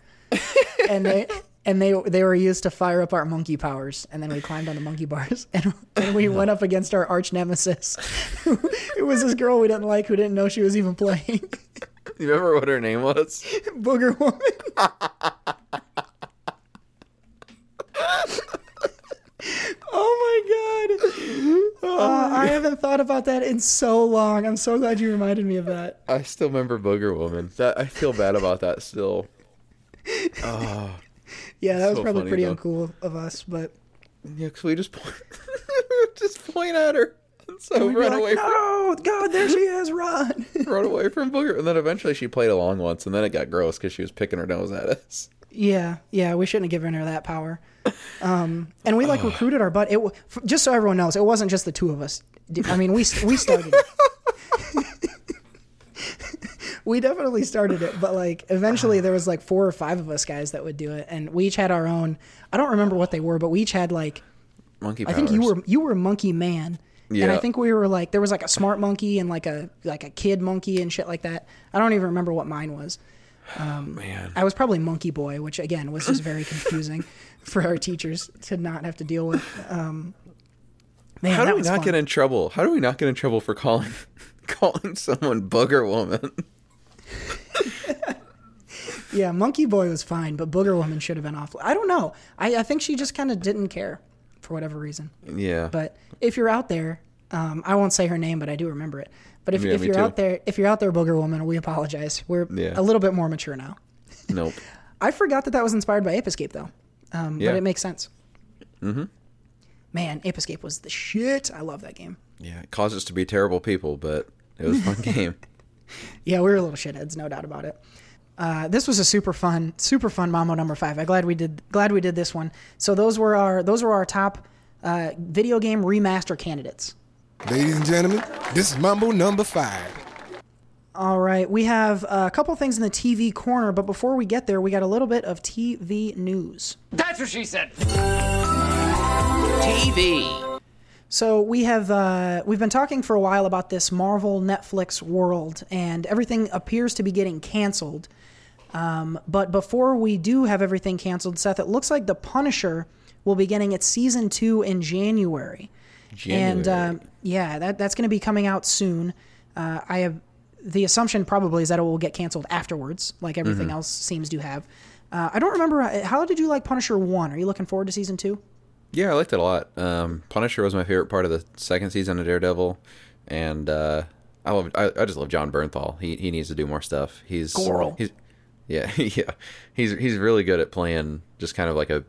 and they. And they they were used to fire up our monkey powers, and then we climbed on the monkey bars, [LAUGHS] and, and we went up against our arch nemesis. [LAUGHS] it was this girl we didn't like who didn't know she was even playing. [LAUGHS] You remember what her name was? booger woman. oh my god! Uh, I haven't thought about that in so long. I'm so glad you reminded me of that. I still remember Booger Woman. That I feel bad about that still. [LAUGHS] Yeah, that was So probably funny, pretty though. uncool of us, but Yeah, because we just point, [LAUGHS] just point at her, and so we'd run like, away, from, no, God, there she is, run! [LAUGHS] run away from Booger, and then eventually she played along once, and then it got gross because she was picking her nose at us. yeah, yeah, we shouldn't have given her that power. Um, and we like [SIGHS] recruited our butt. It just so everyone knows, it wasn't just the two of us. I mean, we we started. We definitely started it, but like eventually there was like four or five of us guys that would do it, and we each had our own. I don't remember what they were, but we each had like Monkey I think you were you were Monkey Man, and I think we were like there was like a smart monkey and like a like a kid monkey and shit like that. I don't even remember what mine was. man. I was probably Monkey Boy, which again was just very confusing [LAUGHS] for our teachers to not have to deal with. Um, man, How do we not fun. get in trouble? How do we not get in trouble for calling [LAUGHS] calling someone Booger Woman? [LAUGHS] Yeah, Monkey Boy was fine, but Booger Woman should have been awful. I don't know. I, I think she just kind of didn't care for whatever reason. Yeah, But if you're out there, um, I won't say her name, but I do remember it. But if, Yeah, if you're too. out there, if you're out there, Booger Woman, we apologize. We're Yeah. a little bit more mature now. nope. [LAUGHS] I forgot that that was inspired by Ape Escape, though. Um, Yeah. But it makes sense. Mm-hmm. Man, Ape Escape was the shit. I love that game. Yeah, it caused us to be terrible people, but it was a fun [LAUGHS] game. [LAUGHS] Yeah, we were a little shitheads, no doubt about it. Uh, this was a super fun, super fun Mambo number five. I'm glad we did, glad we did this one. So those were our, those were our top uh, video game remaster candidates. Ladies and gentlemen, this is Mambo number five. All right, we have a couple things in the TV corner, but before we get there, we got a little bit of TV news. That's what she said. TV. So we have uh, we've been talking for a while about this Marvel Netflix world, and everything appears to be getting canceled. Um, but before we do have everything canceled, Seth, it looks like The Punisher will be getting its season two in January. And January. um, yeah, that that's going to be coming out soon. Uh, I have the assumption probably is that it will get canceled afterwards, like everything else seems to have. Uh, I don't remember. uh, How did you like Punisher one? Are you looking forward to season two? Yeah, I liked it a lot. Um, Punisher was my favorite part of the second season of Daredevil, and uh, I love. I, I just love Jon Bernthal. He he needs to do more stuff. He's Goral. He's Yeah, [LAUGHS] yeah. He's he's really good at playing just kind of like a,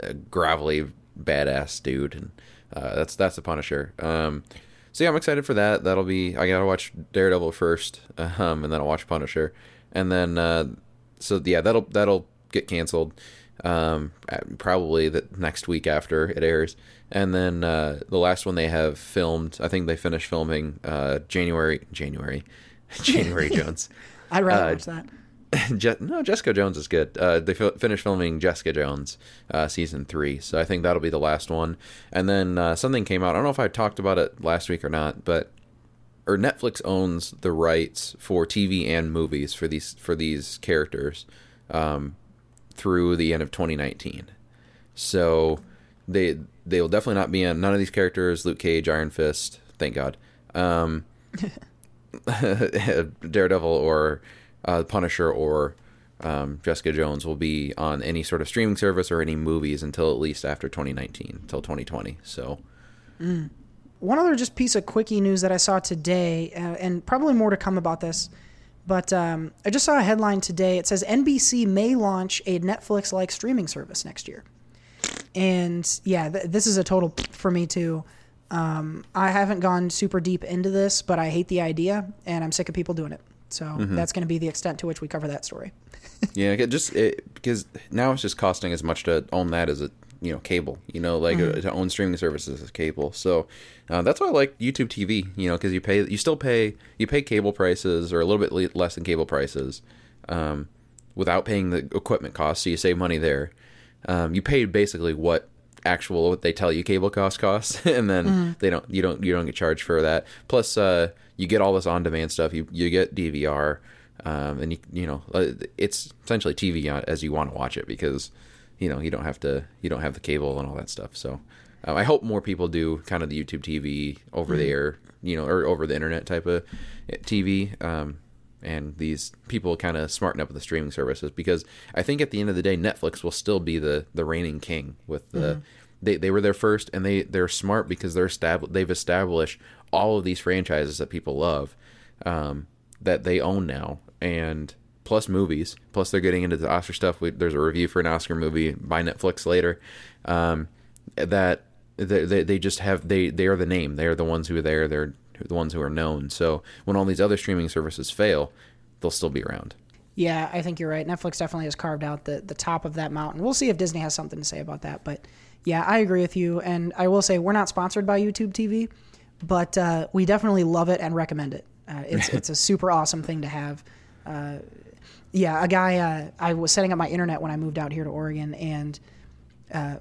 a gravelly badass dude, and uh, that's that's the Punisher. Um, so yeah, I'm excited for that. That'll be I gotta watch Daredevil first, [LAUGHS] um, and then I'll watch Punisher, and then uh, so yeah, that'll that'll get canceled, um, probably the next week after it airs, and then uh, the last one they have filmed. I think they finished filming uh, January January [LAUGHS] January [LAUGHS] Jones. I'd rather Uh, watch that. [LAUGHS] Je- no, Jessica Jones is good. Uh, they fi- finished filming Jessica Jones uh, season three, so I think that'll be the last one. And then uh, something came out. I don't know if I talked about it last week or not, but or Netflix owns the rights for TV and movies for these for these characters um, through the end of 2019. So they they will definitely not be in none of these characters. Luke Cage, Iron Fist, thank God. Um, [LAUGHS] Daredevil or uh, Punisher or um, Jessica Jones will be on any sort of streaming service or any movies until at least after 2019, until 2020. So One other just piece of quickie news that I saw today, uh, and probably more to come about this, but um, I just saw a headline today. It says NBC may launch a Netflix like streaming service next year. And yeah, th- this is a total for me too. Um, I haven't gone super deep into this, but I hate the idea, and I'm sick of people doing it. So that's going to be the extent to which we cover that story. [LAUGHS] yeah, it just it, because now it's just costing as much to own that as a you know cable. You know, like uh, to own streaming services is cable. So uh, that's why I like YouTube TV. You know, because you pay you still pay you pay cable prices or a little bit le- less than cable prices. Um, without paying the equipment costs, so you save money there. Um, you pay basically what actual what they tell you cable cost costs, [LAUGHS] and then they don't you don't you don't get charged for that. Plus, uh, you get all this on demand stuff. You you get DVR, um, and you you know uh, it's essentially TV as you want to watch it because you know you don't have to you don't have the cable and all that stuff. So. Um, I hope more people do kind of the YouTube TV over the air, you know, or over the internet type of TV. Um, and these people kind of smarten up with the streaming services because I think at the end of the day, Netflix will still be the the reigning king with the. They, they were there first, and they they're smart because they're estab- they've established all of these franchises that people love, um, that they own now, and plus movies, plus they're getting into the Oscar stuff. We, there's a review for an Oscar movie by Netflix later, um, that they, they they just have they they are the name. They are the ones who are there. They're the ones who are known. So when all these other streaming services fail, they'll still be around. Yeah, I think you're right. Netflix definitely has carved out the, the top of that mountain. We'll see if Disney has something to say about that. But yeah, I agree with you. And I will say we're not sponsored by YouTube TV, but uh, we definitely love it and recommend it. Uh, it's it's a super awesome thing to have. Uh, yeah, a guy. Uh, I was setting up my internet when I moved out here to Oregon, and uh,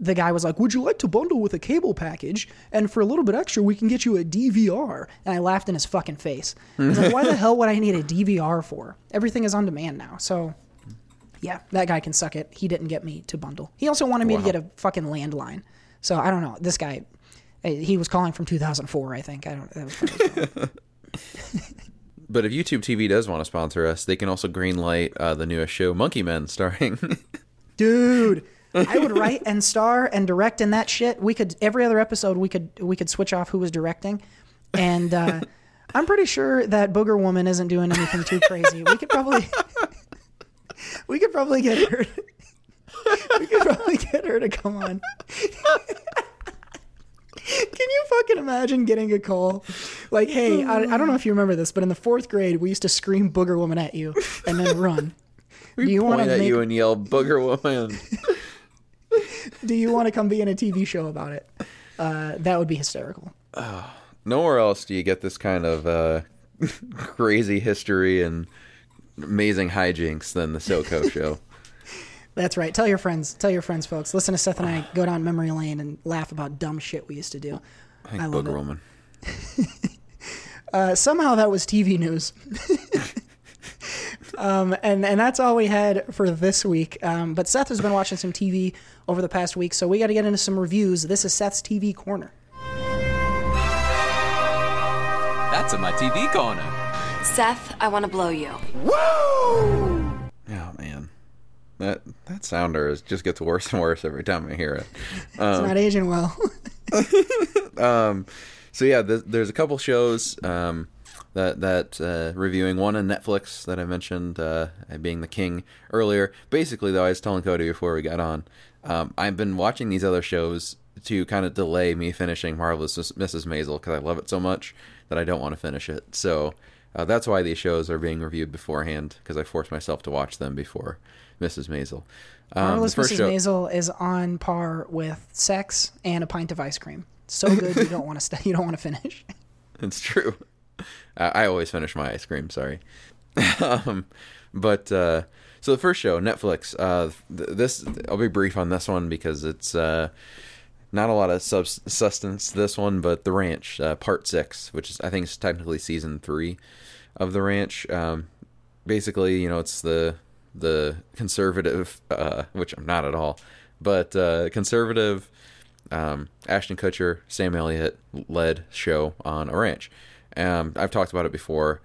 the guy was like, "Would you like to bundle with a cable package? And for a little bit extra, we can get you a DVR." And I laughed in his fucking face. I was like, "Why the [LAUGHS] hell would I need a DVR for? Everything is on demand now." So, yeah, that guy can suck it. He didn't get me to bundle. He also wanted me to get a fucking landline. So I don't know. This guy, eh, he was calling from 2004, I think. I don't. That was probably his phone. But if YouTube TV does want to sponsor us, they can also greenlight uh, the newest show, Monkey Men, [LAUGHS] starring. dude. I would write and star and direct in that shit. We could every other episode we could we could switch off who was directing, and uh, I'm pretty sure that Booger Woman isn't doing anything too crazy. We could probably [LAUGHS] we could probably get her. we could probably get her to come on. [LAUGHS] Can you fucking imagine getting a call? Like, hey, I, I don't know if you remember this, but in the fourth grade, we used to scream Booger Woman at you and then run. [LAUGHS] Do you point at make you and yell, "Booger woman!" [LAUGHS] do you want to come be in a TV show about it? Uh, that would be hysterical. Nowhere else do you get this kind of uh, [LAUGHS] crazy history and amazing hijinks than the SoCo show. That's right. Tell your friends. Tell your friends, folks. Listen to Seth and I go down memory lane and laugh about dumb shit we used to do. I think I love Booger it. woman. [LAUGHS] Uh, somehow that was TV news. [LAUGHS] um, and and that's all we had for this week. Um, but Seth has been watching some TV over the past week, so we got to get into some reviews. This is Seth's TV corner. That's in my TV corner. Seth, I want to blow you. Woo! Oh man, that that sounder is just gets worse and worse every time I hear it. [LAUGHS] It's not aging well. [LAUGHS] so yeah, th- there's a couple shows um, that that uh, reviewing one on Netflix that I mentioned uh, being the king earlier. Basically, though, I was telling Cody before we got on, um, I've been watching these other shows to kind of delay me finishing Marvelous Mrs. Maisel because I love it so much that I don't want to finish it. So uh, that's why these shows are being reviewed beforehand because I force myself to watch them before Mrs. Maisel. Um, Marvelous Mrs. show- Maisel is on par with sex and a pint of ice cream. So good you don't want to st- [LAUGHS] you don't want to finish. It's true. I, I always finish my ice cream. Sorry. [LAUGHS] um, but uh, so the first show, Netflix. Uh, th- this I'll be brief on this one because it's uh, not a lot of subs- sustenance. This one, but the Ranch, uh, Part Six, which is I think is technically season three of the Ranch. Um, basically, you know, it's the the conservative, uh, which I'm not at all, but uh, conservative um, Ashton Kutcher, Sam Elliott led show on a ranch. Um, I've talked about it before.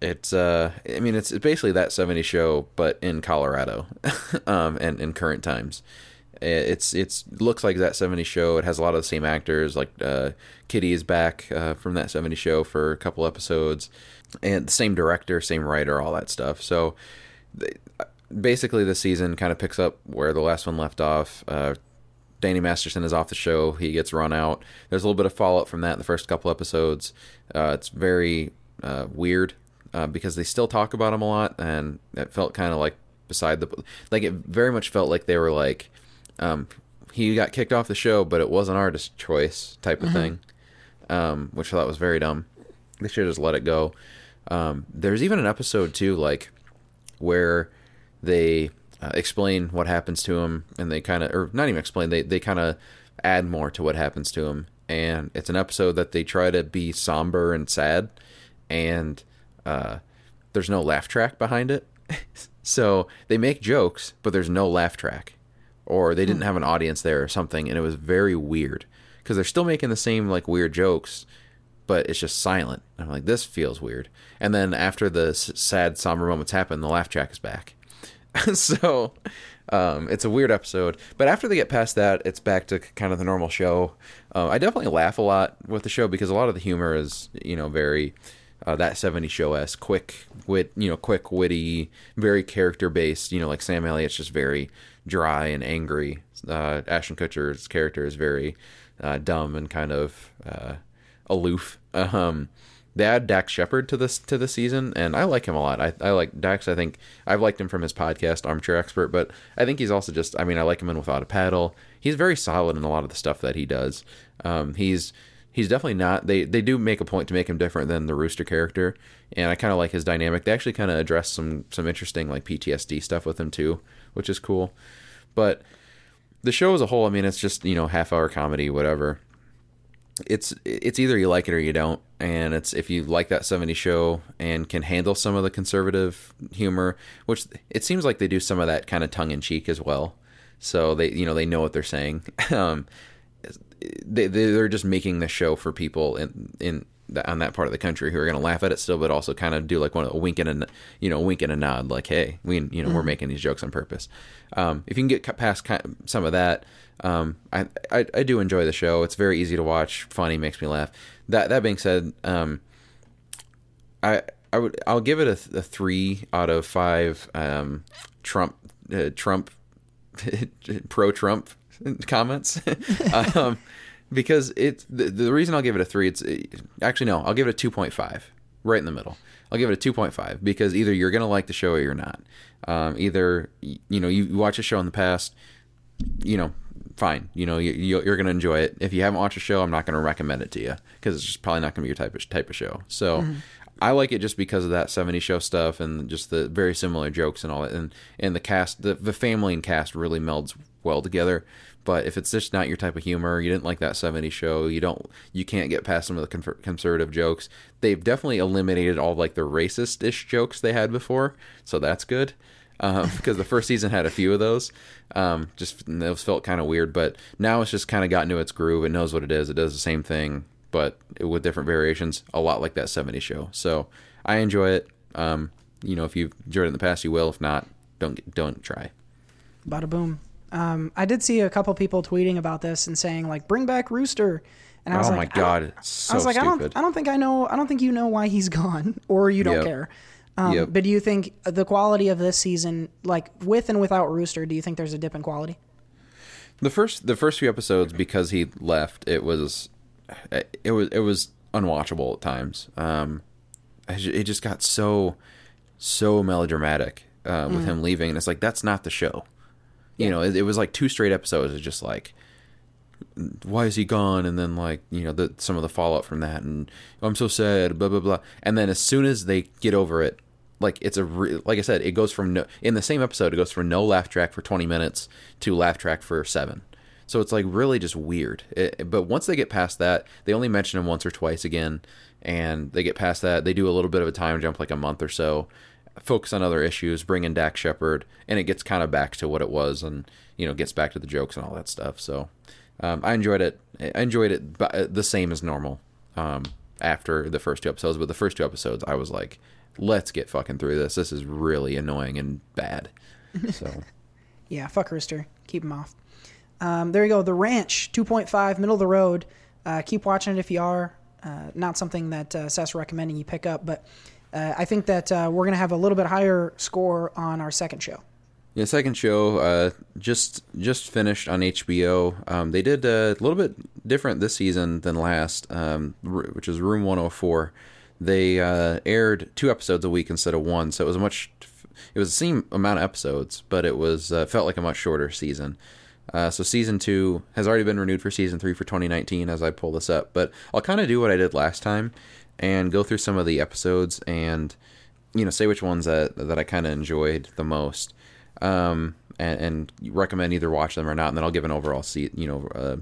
It's, uh, I mean, it's, basically that 70s show, but in Colorado, [LAUGHS] um, and in current times. It's it's looks like that 70s show. It has a lot of the same actors. Like uh, Kitty is back uh, from that 70s show for a couple episodes, and the same director, same writer, all that stuff. So they, basically, the season kind of picks up where the last one left off. Uh, Danny Masterson is off the show. He gets run out. There's a little bit of follow-up from that in the first couple episodes. Uh, it's very uh, weird uh, because they still talk about him a lot, and it felt kind of like beside the like it very much felt like they were like um, he got kicked off the show, but it wasn't our dis- choice type of thing, um, which I thought was very dumb. They should have just let it go. Um, there's even an episode too, like where they uh, explain what happens to him, and they kind of, or not even explain, they they kind of add more to what happens to him, and it's an episode that they try to be somber and sad, and uh, there's no laugh track behind it, [LAUGHS] so they make jokes, but there's no laugh track, or they didn't have an audience there or something, and it was very weird. Because they're still making the same like weird jokes, but it's just silent. I'm like, this feels weird. And then after the s- sad, somber moments happen, the laugh track is back. [LAUGHS] so um, it's a weird episode. But after they get past that, it's back to kind of the normal show. Uh, I definitely laugh a lot with the show because a lot of the humor is, you know, very uh, that 70 show s quick wit, you know, quick witty, very character based. You know, like Sam Elliott's just very dry and angry. Uh, Ashton Kutcher's character is very uh, dumb and kind of uh, aloof. Um, they add Dax Shepard to this to the season, and I like him a lot. I, I like Dax. I think I've liked him from his podcast, Armchair Expert, but I think he's also just. I mean, I like him in Without a Paddle. He's very solid in a lot of the stuff that he does. Um, he's he's definitely not. They they do make a point to make him different than the Rooster character, and I kind of like his dynamic. They actually kind of address some some interesting like PTSD stuff with him too, which is cool. But the show as a whole, I mean, it's just you know half hour comedy, whatever it's it's either you like it or you don't. And it's if you like that 70 show and can handle some of the conservative humor which it seems like they do some of that kind of tongue-in-cheek as well. So they you know they know what they're saying. [LAUGHS] Um they they're just making the show for people in in on that part of the country who are going to laugh at it still but also kind of do like one of a wink and a you know wink and a nod like hey we you know we're making these jokes on purpose um if you can get past kind of some of that um, I, I I do enjoy the show. It's very easy to watch, funny, makes me laugh. That that being said, um, I I would I'll give it a, a three out of five. Um, Trump uh, Trump [LAUGHS] pro Trump comments, [LAUGHS] um, because it's the, the reason I'll give it a three. It's actually no, I'll give it a two point five, right in the middle. I'll give it a two point five because either you're gonna like the show or you're not. Um, either you know you watch a show in the past, you know fine. You know, you, you're going to enjoy it. If you haven't watched a show, I'm not going to recommend it to you because it's just probably not going to be your type of type of show. So, mm-hmm. I like it just because of that 70 show stuff and just the very similar jokes and all that. And and the cast, the the family and cast really melds well together. But if it's just not your type of humor, you didn't like that 70 show, you don't, you can't get past some of the con- conservative jokes. They've definitely eliminated all like the racist ish jokes they had before, so that's good um, [LAUGHS] because the first season had a few of those. Um, just those felt kind of weird, but now it's just kind of gotten to its groove. It knows what it is. It does the same thing, but with different variations. A lot like that '70s show. So I enjoy it. Um, you know, if you've enjoyed it in the past, you will. If not, don't don't try. Bada boom. Um, I did see a couple people tweeting about this and saying like, "Bring back Rooster," And I was like, oh like, my god, don't- so I was like, I don't, I don't think I know, I don't think you know why he's [LAUGHS] gone, or you don't Yep. care. Um, Yep. But do you think the quality of this season, like with and without Rooster, do you think there's a dip in quality? The first the first few episodes because he left, it was it was it was unwatchable at times. Um, it just got so so melodramatic uh, with him leaving, and it's like that's not the show. You know, it, it was like two straight episodes of just like, why is he gone? And then like you know the some of the fallout from that, and oh, I'm so sad, blah blah blah. And then as soon as they get over it, like it's a re- like I said, it goes from no in the same episode, it goes from no laugh track for 20 minutes to laugh track for seven. So it's like really just weird. It, but once they get past that, they only mention him once or twice again, and they get past that, they do a little bit of a time jump, like a month or so, focus on other issues, bring in Dax Shepard, and it gets kind of back to what it was, and you know gets back to the jokes and all that stuff. So um, I enjoyed it. I enjoyed it uh, the same as normal um, after the first two episodes, but the first two episodes I was like, let's get fucking through this. This is really annoying and bad. [LAUGHS] So Yeah, fuck Rooster. Keep him off. Um, there you go. The Ranch, 2.5, middle of the road. Uh, keep watching it if you are. Uh, not something that uh, Seth's recommending you pick up, but uh, I think that uh, we're going to have a little bit higher score on our second show. Yeah, second show uh, just just finished on HBO. Um, they did a little bit different this season than last, um, which is Room 104. They uh, aired two episodes a week instead of one, so it was a much. It was the same amount of episodes, but it was uh, felt like a much shorter season. Uh, so season two has already been renewed for season three for 2019 as I pull this up. But I'll kind of do what I did last time and go through some of the episodes and you know say which ones that that I kind of enjoyed the most um, and, and recommend either watch them or not. And then I'll give an overall seat, you know, uh,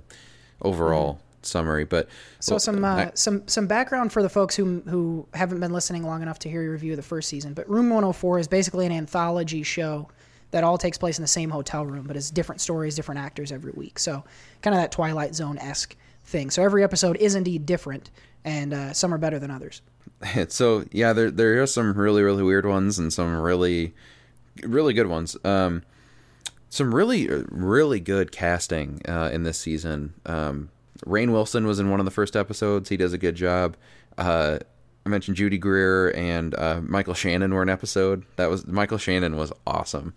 overall summary. But So well, some uh, I- some some background for the folks who who haven't been listening long enough to hear your review of the first season. But Room 104 is basically an anthology show that all takes place in the same hotel room, but it's different stories, different actors every week. So kind of that Twilight Zone esque thing. So every episode is indeed different, and uh, some are better than others. [LAUGHS] so yeah, there there are some really really weird ones and some really really good ones. Um, some really really good casting uh, in this season. Um, Rainn Wilson was in one of the first episodes. He does a good job. Uh, I mentioned Judy Greer and uh, Michael Shannon were an episode. That was Michael Shannon was awesome.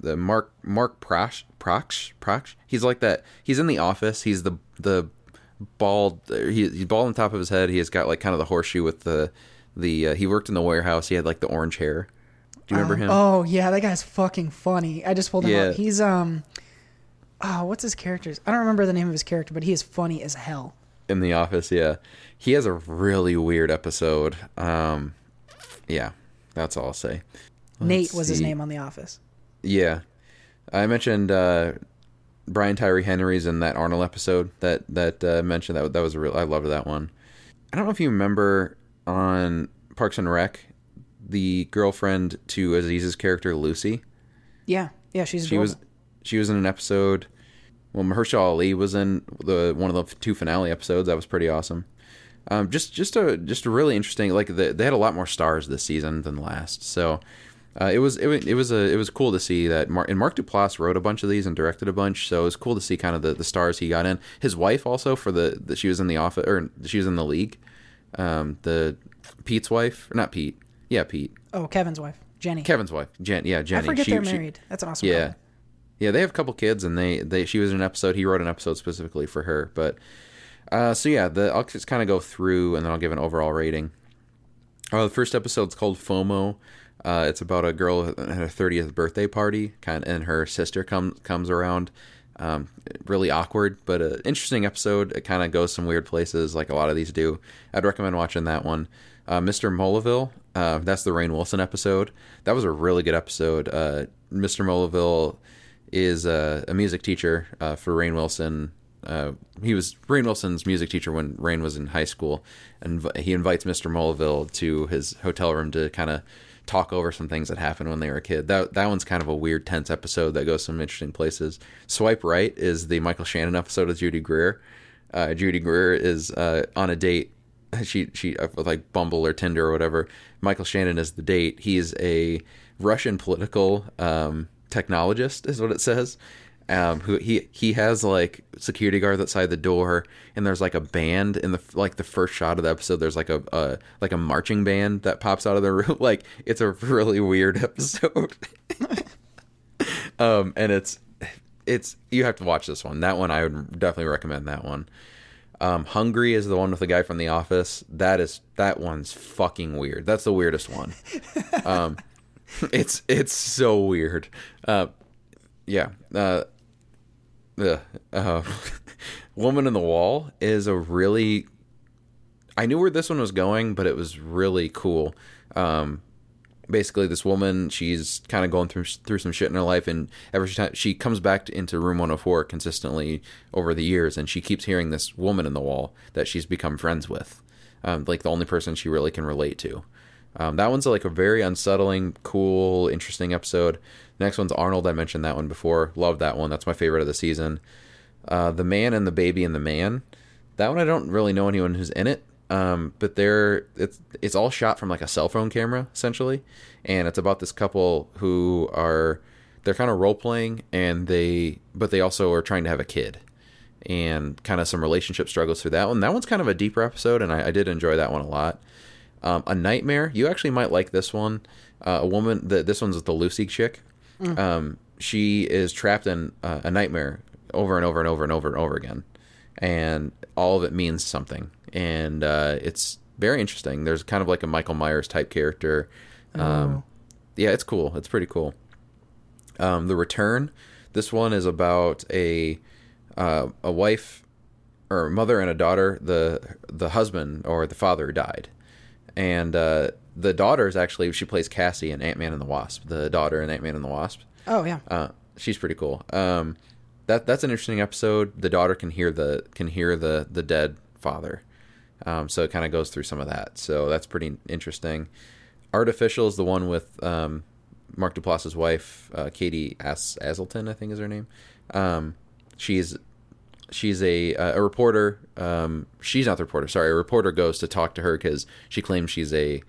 The Mark Mark Prosh Prox Prox. He's like that. He's in the office. He's the the bald. He, he's bald on top of his head. He has got like kind of the horseshoe with the the. Uh, he worked in the warehouse. He had like the orange hair. Do you remember him? Oh yeah, that guy's fucking funny. I just pulled him Yeah. up. He's um, oh, what's his character's? I don't remember the name of his character, but he is funny as hell. in the office yeah he has a really weird episode um yeah that's all i'll say Nate Let's was his name on The Office. yeah i mentioned uh brian tyree henry's in that arnold episode that that uh, mentioned that that was a real i loved that one. I don't know if you remember on parks and rec the girlfriend to aziz's character lucy? Yeah, yeah, she's she was she was in an episode well Mahershala Ali was in the one of the two finale episodes. That was pretty awesome. Um, just just a just a really interesting like the, they had a lot more stars this season than last. So uh, it was it, it was a it was cool to see that Mark and Mark Duplass wrote a bunch of these and directed a bunch so it was cool to see kind of the, the stars he got in his wife also for the, the she was in the office or she was in the league um, the Pete's wife or not Pete yeah Pete oh Kevin's wife, Jenny. Kevin's wife Jen yeah Jenny I forget She- they're she- married. That's an awesome. yeah. Yeah, they have a couple kids and they, they she was in an episode, he wrote an episode specifically for her. But uh so yeah, the I'll just kind of go through and then I'll give an overall rating. Uh, the first episode's called FOMO. Uh, it's about a girl at her 30th birthday party, kind of, and her sister comes comes around. Um, really awkward, but an interesting episode. It kind of goes some weird places, like a lot of these do. I'd recommend watching that one. Uh, Mr. Moleville, uh, that's the Rainn Wilson episode. That was a really good episode. Uh, Mr. Moleville is uh, a music teacher uh, for Rainn Wilson. Uh, he was Rainn Wilson's music teacher when Rainn was in high school, and he invites Mr. Moleville to his hotel room to kind of talk over some things that happened when they were a kid. That that one's kind of a weird, tense episode that goes some interesting places. Swipe Right is the Michael Shannon episode with Judy Greer. Uh, Judy Greer is uh, on a date. [LAUGHS] She she uh, with like Bumble or Tinder or whatever. Michael Shannon is the date. He's a Russian political um, technologist, is what it says, Um, who he he has like security guards outside the door, and there's like a band in the like the first shot of the episode. There's like a, a like a marching band that pops out of the [LAUGHS] room. Like it's a really weird [LAUGHS] episode. [LAUGHS] um, and it's it's you have to watch this one. That one I would definitely recommend that one. Um, Hungry is the one with the guy from The Office. That is that one's fucking weird. That's the weirdest one. um, it's it's so weird. Uh, yeah. Uh, uh, uh, Woman in the Wall is a really. I knew where this one was going, but it was really cool. Um, basically, this woman, she's kind of going through through some shit in her life, and every time she comes back to, into room 104 consistently over the years, and she keeps hearing this woman in the wall that she's become friends with, um, like the only person she really can relate to. Um, that one's like a very unsettling, cool, interesting episode. Next one's Arnold. I mentioned that one before. Love that one. That's my favorite of the season. Uh, the Man and the Baby and the Man. That one I don't really know anyone who's in it. Um, but they're it's it's all shot from like a cell phone camera essentially, and it's about this couple who are they're kind of role playing and they but they also are trying to have a kid, and kind of some relationship struggles through that one. That one's kind of a deeper episode, and I, I did enjoy that one a lot. Um, a nightmare. You actually might like this one. Uh, a woman. The, this one's with the Lucy chick. Mm. Um, she is trapped in uh, a nightmare over and over and over and over and over again, and all of it means something, and uh, it's very interesting. There's kind of like a Michael Myers type character. Um, Oh. Yeah, it's cool. It's pretty cool. Um, the Return. This one is about a uh, a wife or mother and a daughter. the The husband or the father died, and uh, the daughter is actually she plays Cassie in Ant Man and the Wasp. The daughter in Ant Man and the Wasp. Oh yeah. Uh, she's pretty cool. Um, that that's an interesting episode. The daughter can hear the can hear the the dead father, um, so it kind of goes through some of that. So that's pretty interesting. Artificial is the one with um, Mark Duplass's wife, uh, Katie As- Aselton, I think is her name. Um, she's she's a uh, a reporter. Um, she's not the reporter. Sorry, a reporter goes to talk to her because she claims she's a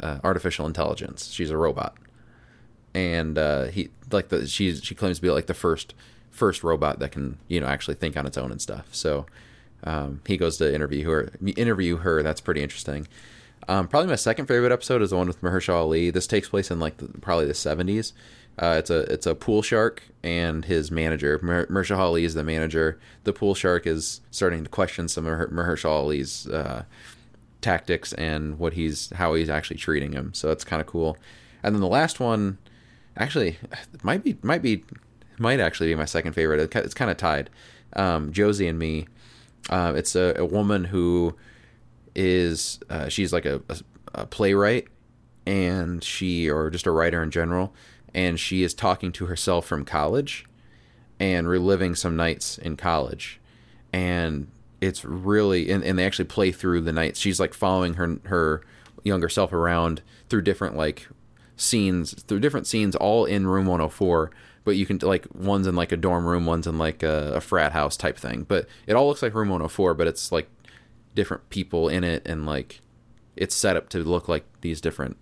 uh, artificial intelligence. She's a robot, and uh, he like the she's she claims to be like the first first robot that can you know actually think on its own and stuff. So um, he goes to interview her. Interview her. That's pretty interesting. Um, probably my second favorite episode is the one with Mahershala Ali. This takes place in like the, probably the seventies. Uh, it's a it's a pool shark and his manager. Mer- Mahershala is the manager. The pool shark is starting to question some of Maher- Mahershala Ali's uh, tactics and what he's how he's actually treating him. So that's kind of cool. And then the last one, actually, might be might be might actually be my second favorite. It's kind of tied. Um, Josie and me. Uh, it's a, a woman who is uh, she's like a, a, a playwright and she or just a writer in general and she is talking to herself from college and reliving some nights in college and it's really and, and they actually play through the night. she's like following her her younger self around through different like scenes through different scenes all in room 104 but you can like one's in like a dorm room one's in like a, a frat house type thing but it all looks like room 104 but it's like different people in it and like it's set up to look like these different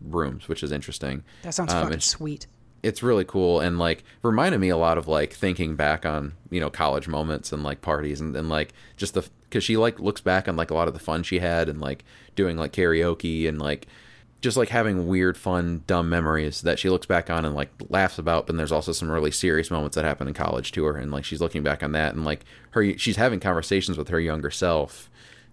rooms which is interesting That sounds Um, fucking sweet. It's really cool and like reminded me a lot of like thinking back on you know college moments and like parties and, and like just the because she like looks back on like a lot of the fun she had and like doing like karaoke and like just like having weird fun dumb memories that she looks back on and like laughs about but there's also some really serious moments that happen in college to her and like she's looking back on that and like her she's having conversations with her younger self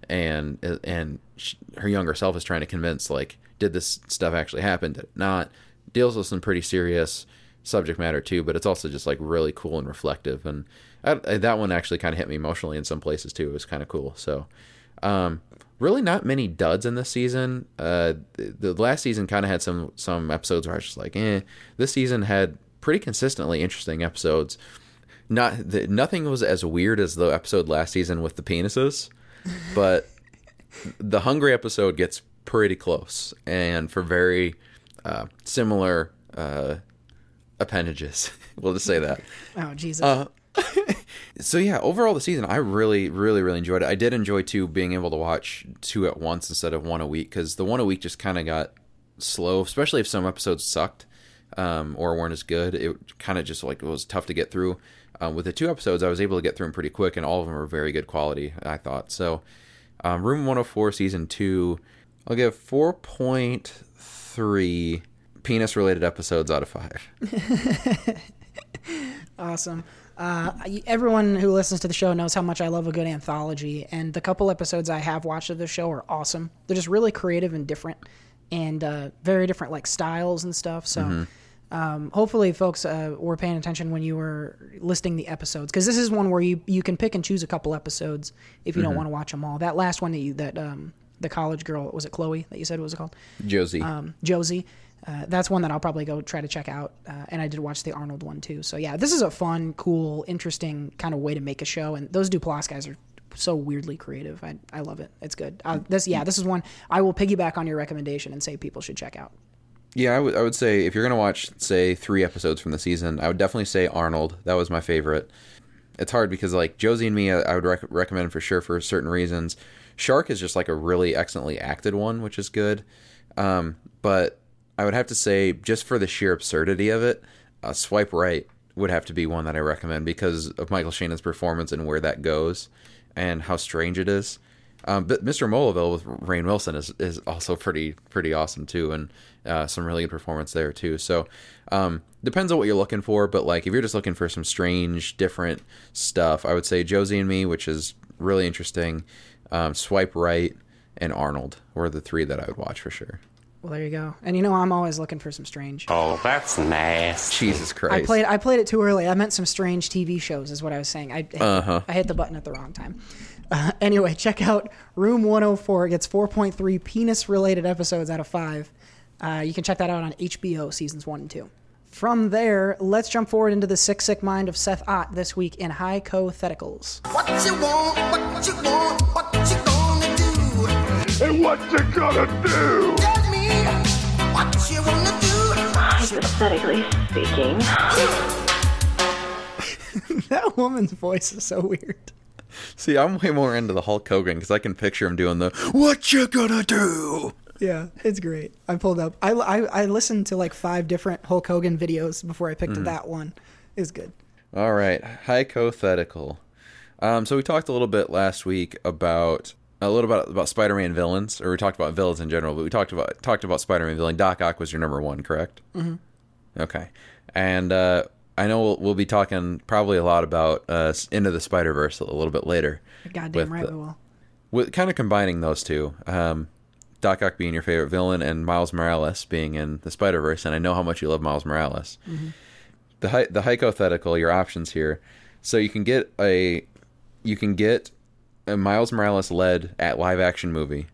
and and she, her younger self is trying to convince like did this stuff actually happen? Did it not deals with some pretty serious subject matter too but it's also just like really cool and reflective and I, I- that one actually kind of hit me emotionally in some places too it was kind of cool so um really not many duds in this season uh the, the last season kind of had some some episodes where i was just like eh this season had pretty consistently interesting episodes not the, nothing was as weird as the episode last season with the penises but the hungry episode gets pretty close and for very uh, similar uh, appendages [LAUGHS] we'll just say that [LAUGHS] Oh Jesus. uh, [LAUGHS] so yeah overall the season i really really really enjoyed it i did enjoy too being able to watch two at once instead of one a week because the one a week just kind of got slow especially if some episodes sucked um, or weren't as good. It kind of just like it was tough to get through. Um, with the two episodes, I was able to get through them pretty quick, and all of them were very good quality. I thought so. Um, Room 104 season two, I'll give 4.3 penis related episodes out of five. [LAUGHS] Awesome. Uh, everyone who listens to the show knows how much I love a good anthology, and the couple episodes I have watched of the show are awesome. They're just really creative and different, and uh, very different like styles and stuff. So. Um, hopefully, folks uh, were paying attention when you were listing the episodes because this is one where you, you can pick and choose a couple episodes if you don't want to watch them all. That last one that you that um, the college girl was it Chloe that you said what was it called Josie. um, Josie. Uh, that's one that I'll probably go try to check out. Uh, and I did watch the Arnold one too. So yeah, this is a fun, cool, interesting kind of way to make a show. And those Duplass guys are so weirdly creative. I, I love it. It's good. Uh, this yeah, this is one I will piggyback on your recommendation and say people should check out. Yeah, I would I would say if you're gonna watch say three episodes from the season, I would definitely say Arnold. That was my favorite. It's hard because like Josie and me, I, I would rec- recommend for sure for certain reasons. Shark is just like a really excellently acted one, which is good. Um, but I would have to say just for the sheer absurdity of it, uh, Swipe Right would have to be one that I recommend because of Michael Shannon's performance and where that goes and how strange it is. Um, but Mr. Moleville with Rainn Wilson is, is also pretty pretty awesome too, and uh, some really good performance there too. So um, depends on what you're looking for, but like if you're just looking for some strange, different stuff, I would say Josie and Me, which is really interesting. Um, Swipe Right and Arnold were the three that I would watch for sure. Well, there you go. And you know, I'm always looking for some strange. Oh, that's nasty. Jesus Christ! I played I played it too early. I meant some strange TV shows, is what I was saying. I Uh-huh. I hit the button at the wrong time. Uh, anyway, [LAUGHS] check out Room 104. It gets 4.3 penis related episodes out of five. Uh, you can check that out on HBO seasons one and two. From there, let's jump forward into the sick, sick mind of Seth Ott this week in high Hypotheticals. What you want, what you want, what you gonna do? And what you gonna do? Tell me what you wanna do. Hypothetically speaking. [LAUGHS] that woman's voice is so weird. See, I'm way more into the Hulk Hogan because I can picture him doing the "What you gonna do?" Yeah, it's great. I pulled up. I, I, I listened to like five different Hulk Hogan videos before I picked that one. It was good. All right, hypothetical. Um, so we talked a little bit last week about a little about about Spider-Man villains, or we talked about villains in general, but we talked about talked about Spider-Man villain. Doc Ock was your number one, correct? Mm-hmm. Okay, and uh, I know we'll, we'll be talking probably a lot about uh, Into the Spider Verse a little bit later. Goddamn right the- we will. With kind of combining those two, um, Doc Ock being your favorite villain and Miles Morales being in the Spider Verse, and I know how much you love Miles Morales. The hy- the hypothetical, your options here, so you can get a you can get a Miles Morales led at live action movie,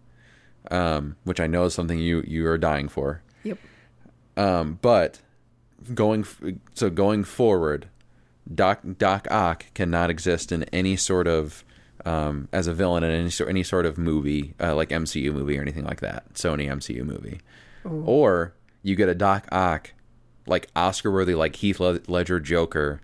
um, which I know is something you you are dying for. Yep. Um, but going f- so going forward, Doc Doc Ock cannot exist in any sort of um, as a villain in any sort any sort of movie uh, like MCU movie or anything like that. Sony MCU movie, or you get a Doc Ock like Oscar worthy like Heath Ledger Joker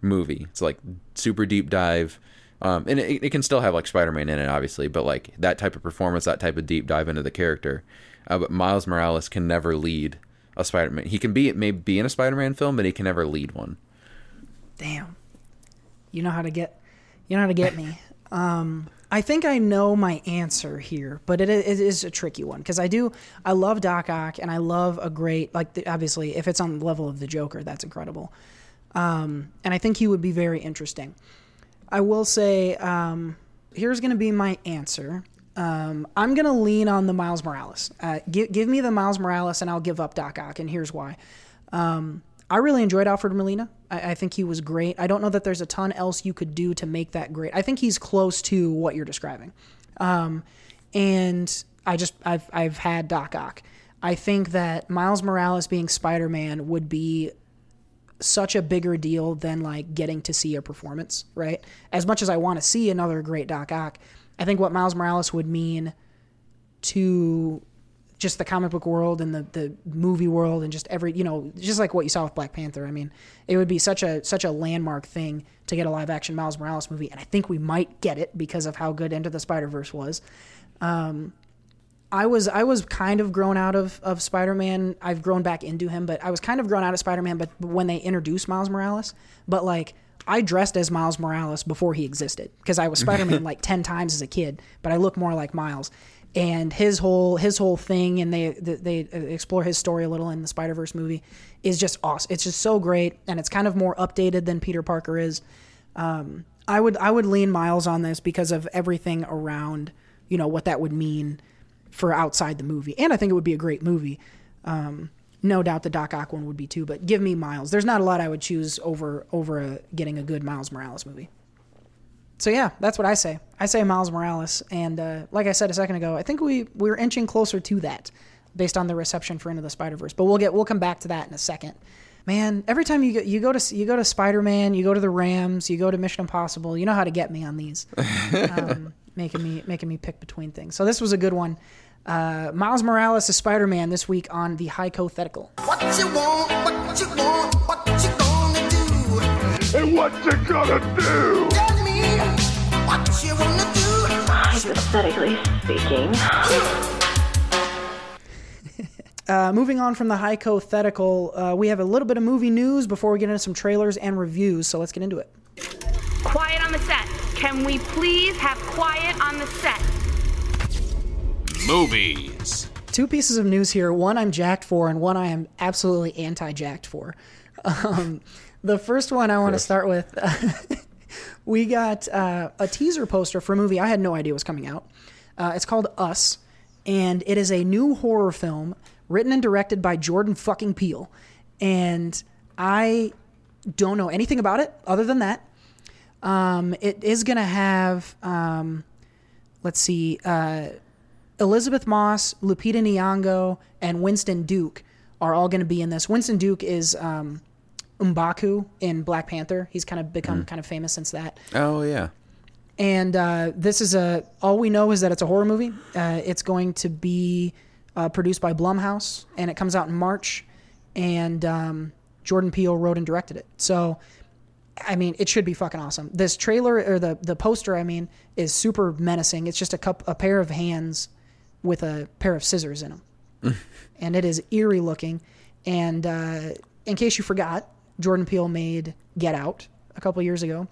movie. It's like super deep dive. Um, and it, it can still have like Spider-Man in it, obviously, but like that type of performance, that type of deep dive into the character. Uh, but Miles Morales can never lead a Spider-Man. He can be maybe be in a Spider-Man film, but he can never lead one. Damn. You know how to get you know how to get me. Um I think I know my answer here, but it, it is a tricky one because I do I love Doc Ock and I love a great like the, obviously if it's on the level of the Joker that's incredible, um, and I think he would be very interesting. I will say um, here's going to be my answer. Um, I'm going to lean on the Miles Morales. Uh, give, give me the Miles Morales and I'll give up Doc Ock, and here's why. Um, I really enjoyed Alfred Molina. I, I think he was great. I don't know that there's a ton else you could do to make that great. I think he's close to what you're describing. Um, and I just I've I've had Doc Ock. I think that Miles Morales being Spider-Man would be such a bigger deal than like getting to see a performance, right? As much as I want to see another great Doc Ock, I think what Miles Morales would mean to just the comic book world and the, the movie world and just every you know just like what you saw with Black Panther. I mean, it would be such a such a landmark thing to get a live action Miles Morales movie, and I think we might get it because of how good Into the Spider Verse was. Um, I was I was kind of grown out of of Spider Man. I've grown back into him, but I was kind of grown out of Spider Man. But when they introduced Miles Morales, but like I dressed as Miles Morales before he existed because I was Spider Man [LAUGHS] like ten times as a kid, but I look more like Miles. And his whole his whole thing, and they they explore his story a little in the Spider Verse movie, is just awesome. It's just so great, and it's kind of more updated than Peter Parker is. Um, I would I would lean Miles on this because of everything around, you know, what that would mean for outside the movie, and I think it would be a great movie. Um, no doubt the Doc Ock one would be too, but give me Miles. There's not a lot I would choose over over a, getting a good Miles Morales movie. So yeah, that's what I say. I say Miles Morales, and uh, like I said a second ago, I think we we're inching closer to that based on the reception for Into the Spider Verse. But we'll get we'll come back to that in a second. Man, every time you go, you go to you go to Spider Man, you go to the Rams, you go to Mission Impossible, you know how to get me on these, [LAUGHS] um, making me making me pick between things. So this was a good one. Uh, Miles Morales is Spider Man this week on the Hypothetical. What you want, what you want, what you gonna do? And what you gonna do? Tell me what you wanna do. Hypothetically speaking. [LAUGHS] Uh, moving on from the hypothetical, uh, we have a little bit of movie news before we get into some trailers and reviews. So let's get into it. Quiet on the set. Can we please have quiet on the set? Movies. Two pieces of news here. One I'm jacked for, and one I am absolutely anti-jacked for. [LAUGHS] Um, the first one I want to start with. [LAUGHS] we got uh, a teaser poster for a movie I had no idea was coming out. Uh, it's called Us, and it is a new horror film written and directed by Jordan fucking Peele. And I don't know anything about it other than that. Um, it is going to have, um, let's see, uh, Elisabeth Moss, Lupita Nyong'o, and Winston Duke are all going to be in this. Winston Duke is um, M'Baku in Black Panther. He's kind of become kind of famous since that. Oh yeah. And uh, this is a. All we know is that it's a horror movie. Uh, it's going to be uh, produced by Blumhouse, and it comes out in March. And um, Jordan Peele wrote and directed it. So, I mean, it should be fucking awesome. This trailer or the the poster, I mean, is super menacing. It's just a cup, a pair of hands with a pair of scissors in them, [LAUGHS] and it is eerie looking. And uh, in case you forgot, Jordan Peele made Get Out a couple years ago.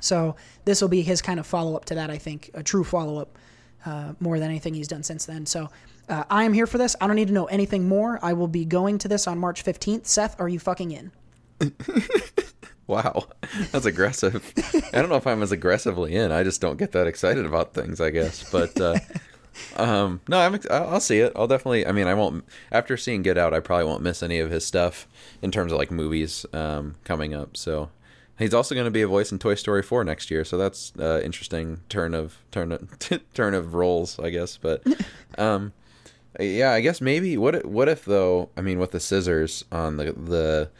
So this will be his kind of follow up to that. I think a true follow up uh, more than anything he's done since then. So uh, I am here for this. I don't need to know anything more. I will be going to this on March 15th. Seth, are you fucking in? [LAUGHS] Wow, that's aggressive. I don't know if I'm as aggressively in. I just don't get that excited about things, I guess. But uh, um, no, I'm. I'll see it. I'll definitely. I mean, I won't. After seeing Get Out, I probably won't miss any of his stuff in terms of like movies um, coming up. So he's also going to be a voice in Toy Story 4 next year. So that's uh, interesting turn of turn of, [LAUGHS] turn of roles, I guess. But [LAUGHS] um, yeah, I guess maybe what if, what if though? I mean, with the scissors on the the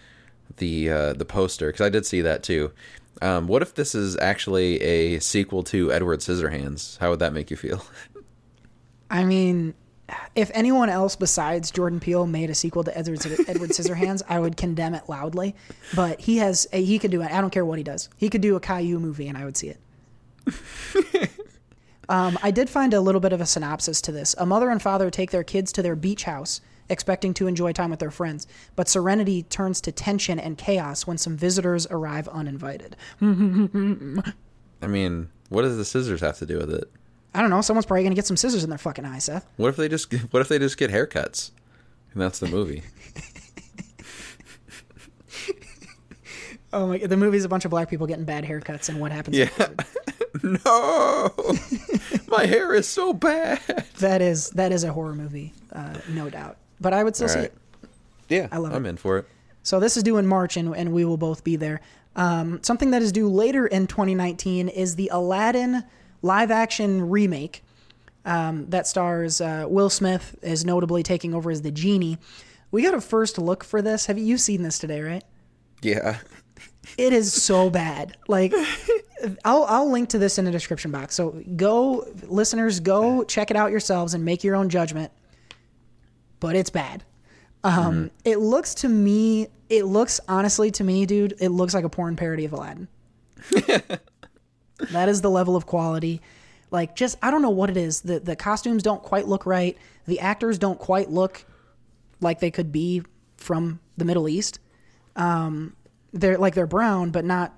the uh, the poster, because I did see that too. Um, what if this is actually a sequel to Edward Scissorhands? How would that make you feel? [LAUGHS] I mean, if anyone else besides Jordan Peele made a sequel to Edward, Edward Scissorhands, I would condemn it loudly. But he has, he could do it. I don't care what he does. He could do a Caillou movie, and I would see it. [LAUGHS] um, I did find a little bit of a synopsis to this. A mother and father take their kids to their beach house, expecting to enjoy time with their friends. But serenity turns to tension and chaos when some visitors arrive uninvited. [LAUGHS] I mean, what does the scissors have to do with it? I don't know. Someone's probably gonna get some scissors in their fucking eye, Seth. What if they just what if they just get haircuts? And that's the movie. [LAUGHS] Oh my! God. The movie's a bunch of black people getting bad haircuts, and what happens? Yeah. [LAUGHS] no, my hair is so bad. [LAUGHS] That is that is a horror movie, uh, no doubt. But I would still All see it. Yeah, I love it. I'm in for it. So this is due in March, and, and we will both be there. Um, something that is due later in 2019 is the Aladdin live-action remake um, that stars uh, Will Smith is notably taking over as the genie. We got a first look for this. Have you seen this today, right? Yeah. It is so bad. Like, I'll I'll link to this in the description box. So go, listeners, go check it out yourselves and make your own judgment. But it's bad. Um, It looks to me, it looks honestly to me, dude, it looks like a porn parody of Aladdin. [LAUGHS] that is the level of quality. Like just I don't know what it is. The the costumes don't quite look right. The actors don't quite look like they could be from the Middle East. Um, they're like they're brown, but not.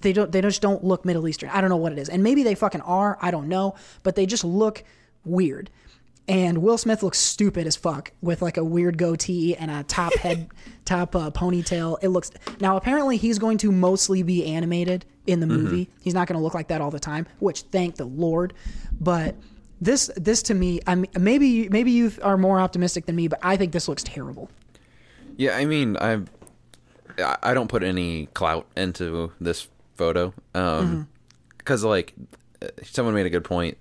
They don't. They just don't look Middle Eastern. I don't know what it is, and maybe they fucking are. I don't know, but they just look weird. And Will Smith looks stupid as fuck with like a weird goatee and a top head, [LAUGHS] top uh, ponytail. It looks now apparently he's going to mostly be animated in the movie. He's not going to look like that all the time, which thank the Lord. But this this to me, I mean, maybe maybe you are more optimistic than me, but I think this looks terrible. Yeah, I mean, I I don't put any clout into this photo, um, because like someone made a good point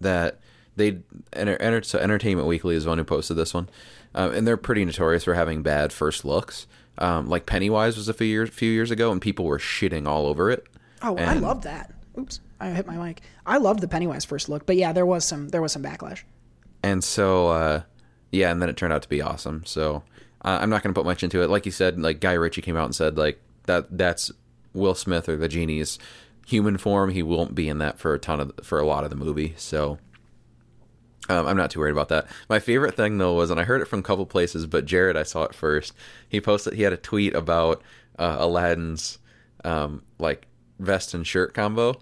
that they enter, enter so Entertainment Weekly is the one who posted this one, um, and they're pretty notorious for having bad first looks. Um, like Pennywise was a few years few years ago, and people were shitting all over it. Oh, I love that. Oops, I hit my mic. I loved the Pennywise first look, but yeah, there was some there was some backlash. and so uh, yeah, and then it turned out to be awesome. So uh, I'm not going to put much into it. Like you said, like Guy Ritchie came out and said like that that's Will Smith or the genie's human form. He won't be in that for a ton of for a lot of the movie. So um, I'm not too worried about that. My favorite thing though was, and I heard it from a couple places, but Jared, I saw it first. He posted, he had a tweet about uh, Aladdin's um, like vest and shirt combo,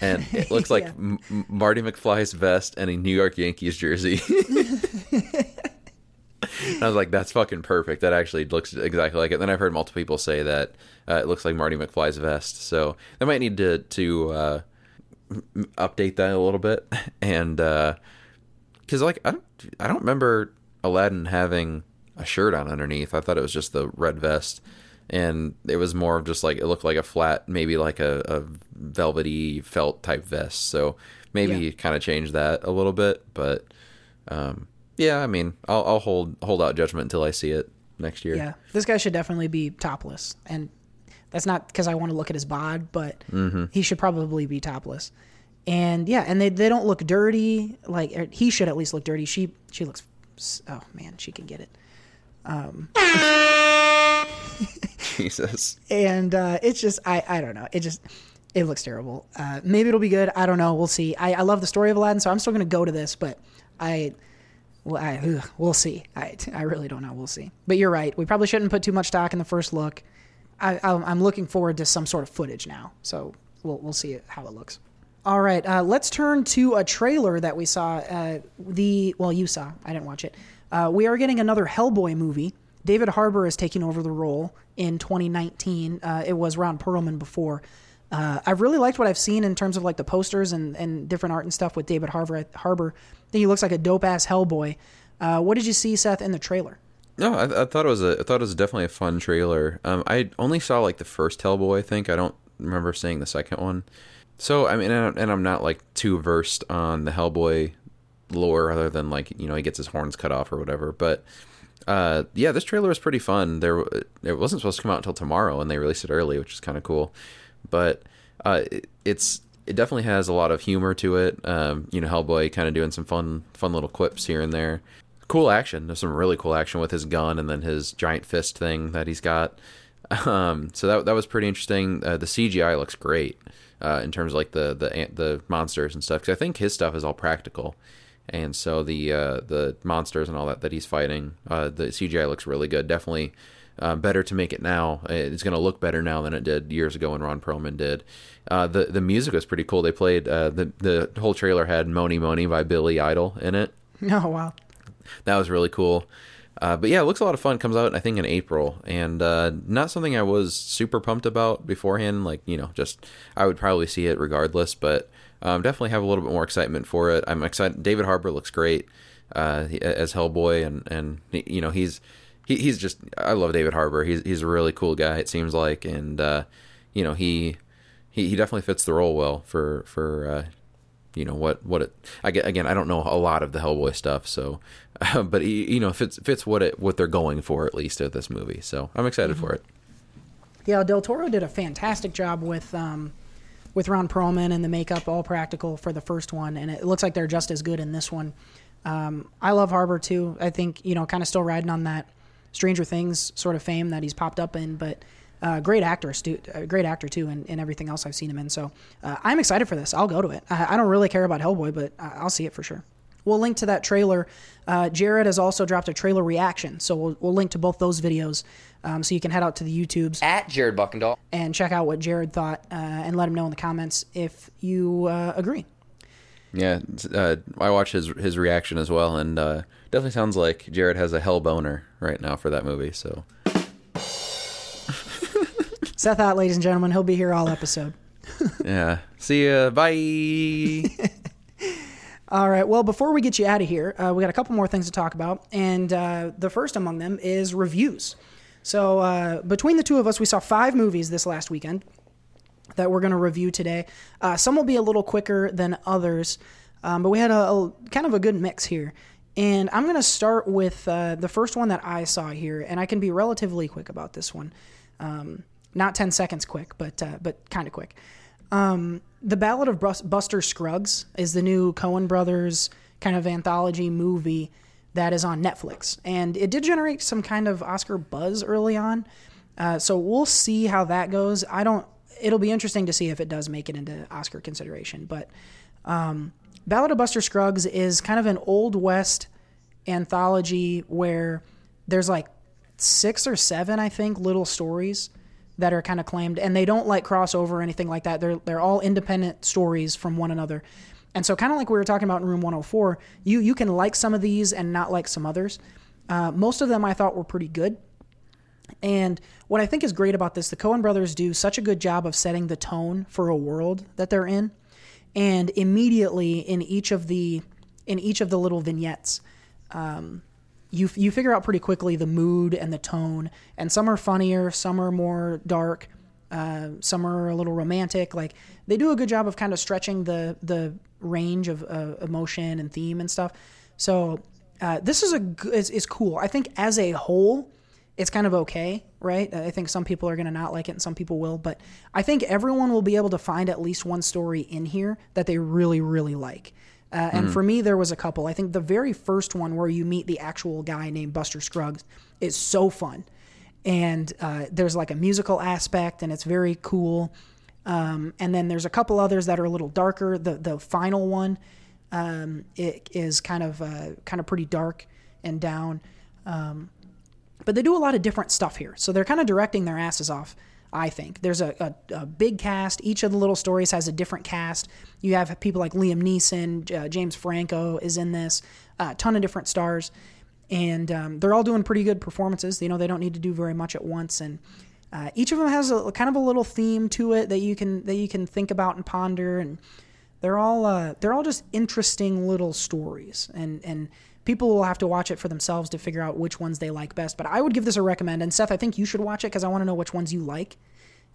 and [LAUGHS] it looks like Yeah. M- Marty McFly's vest and a New York Yankees jersey. [LAUGHS] I was like, that's fucking perfect. That actually looks exactly like it. Then I've heard multiple people say that uh, it looks like Marty McFly's vest. So they might need to to uh, update that a little bit. [LAUGHS] And because like I don't I don't remember Aladdin having a shirt on underneath. I thought it was just the red vest, and it was more of just like it looked like a flat, maybe like a, a velvety felt type vest. So maybe Yeah. kind of change that a little bit, but. Um, yeah, I mean, I'll, I'll hold hold out judgment until I see it next year. Yeah, this guy should definitely be topless, and that's not because I want to look at his bod, but Mhm. he should probably be topless. And yeah, and they they don't look dirty. Like he should at least look dirty. She she looks. Oh man, she can get it. Um, [LAUGHS] Jesus. and uh, it's just I I don't know. It just it looks terrible. Uh, maybe it'll be good. I don't know. We'll see. I, I love the story of Aladdin, so I'm still gonna go to this, but I. Well, I, ugh, we'll see. I, I really don't know. We'll see. But you're right. We probably shouldn't put too much stock in the first look. I, I'm looking forward to some sort of footage now. So we'll, we'll see how it looks. All right. Uh, let's turn to a trailer that we saw. Uh, the well, you saw. I didn't watch it. Uh, we are getting another Hellboy movie. David Harbour is taking over the role in 2019. Uh, it was Ron Perlman before. Uh, I've really liked what I've seen in terms of like the posters and, and different art and stuff with David Harbour. Harbour. I think he looks like a dope ass Hellboy. Uh, what did you see, Seth, in the trailer? No, I, I thought it was a I thought it was definitely a fun trailer. Um, I only saw like the first Hellboy. I think I don't remember seeing the second one. So I mean, and I'm- and I'm not like too versed on the Hellboy lore, other than like you know he gets his horns cut off or whatever. But uh, yeah, this trailer was pretty fun. There, it wasn't supposed to come out until tomorrow, and they released it early, which is kind of cool. But uh, it, it's it definitely has a lot of humor to it. Um, you know, Hellboy kind of doing some fun fun little quips here and there. Cool action. There's some really cool action with his gun and then his giant fist thing that he's got. [LAUGHS] Um, so that that was pretty interesting. Uh, the CGI looks great uh, in terms of like the the the monsters and stuff. Because I think his stuff is all practical, and so the uh, the monsters and all that that he's fighting, uh, the CGI looks really good. Definitely uh, better to make it now. It's going to look better now than it did years ago when Ron Perlman did. Uh, the the music was pretty cool. They played uh, the the whole trailer had "Mony Mony" by Billy Idol in it. [LAUGHS] Oh wow. That was really cool. Uh, but yeah, it looks a lot of fun. Comes out I think in April, and uh, not something I was super pumped about beforehand. Like you know, just I would probably see it regardless, but um, definitely have a little bit more excitement for it. I'm excited. David Harbour looks great uh, as Hellboy, and and you know he's he, he's just I love David Harbour. He's he's a really cool guy. It seems like, and uh, you know he he he definitely fits the role well for for uh, you know what what it I get again I don't know a lot of the Hellboy stuff so [LAUGHS] but he, you know fits fits what it what they're going for at least at this movie so I'm excited for it Yeah, Del Toro did a fantastic job with um, with Ron Perlman and the makeup, all practical for the first one, and it looks like they're just as good in this one. Um, I love Harbour too. I think you know, kind of still riding on that Stranger Things sort of fame that he's popped up in, but Uh, great actor, stu- uh, great actor too, and, everything else I've seen him in. So uh, I'm excited for this. I'll go to it. I, I don't really care about Hellboy, but I'll see it for sure. We'll link to that trailer. Uh, Jared has also dropped a trailer reaction, so we'll, we'll link to both those videos, um, so you can head out to the YouTubes At Jared Buckendahl. and check out what Jared thought, uh, and let him know in the comments if you uh, agree. Yeah, uh, I watched his his reaction as well, and uh, definitely sounds like Jared has a hell boner right now for that movie. So [LAUGHS] Seth out, ladies and gentlemen. He'll be here all episode. [LAUGHS] yeah, see ya, bye. [LAUGHS] All right. Well, before we get you out of here, uh, we got a couple more things to talk about, and uh, the first among them is reviews. So uh, between the two of us, we saw five movies this last weekend that we're going to review today. Uh, some will be a little quicker than others, um, but we had a, a kind of a good mix here. And I'm going to start with uh, the first one that I saw here, and I can be relatively quick about this one. Um, not 10 seconds quick, but uh, but kind of quick. Um, the Ballad of Buster Scruggs is the new Coen Brothers kind of anthology movie that is on Netflix, and it did generate some kind of Oscar buzz early on. Uh, so we'll see how that goes. I don't. It'll be interesting to see if it does make it into Oscar consideration. But um, Ballad of Buster Scruggs is kind of an old west anthology where there's like six or seven, I think, little stories that are kind of claimed, and they don't like cross over or anything like that. They're they're all independent stories from one another. And so, kind of like we were talking about in Room 104, you you can like some of these and not like some others. Uh, most of them I thought were pretty good. And what I think is great about this, the Coen brothers do such a good job of setting the tone for a world that they're in. And immediately in each of the in each of the little vignettes, um, you you figure out pretty quickly the mood and the tone. And some are funnier, some are more dark, uh, some are a little romantic. Like they do a good job of kind of stretching the the range of uh, emotion and theme and stuff. So uh, this is a is, is cool. I think as a whole, it's kind of okay, right? I think some people are going to not like it and some people will, but I think everyone will be able to find at least one story in here that they really, really like. Uh, and Mhm. for me, there was a couple. I think the very first one where you meet the actual guy named Buster Scruggs is so fun. And uh, there's like a musical aspect and it's very cool. Um, and then there's a couple others that are a little darker. The the final one um, it is kind of uh, kind of pretty dark and down. Um, but they do a lot of different stuff here. So they're kind of directing their asses off, I think. There's a, a, a big cast. Each of the little stories has a different cast. You have people like Liam Neeson, uh, James Franco is in this, a ton of different stars. And um, they're all doing pretty good performances. You know, they don't need to do very much at once. And uh, each of them has a kind of a little theme to it that you can that you can think about and ponder. And they're all uh, they're all just interesting little stories. And and people will have to watch it for themselves to figure out which ones they like best. But I would give this a recommend. And Seth, I think you should watch it because I want to know which ones you like.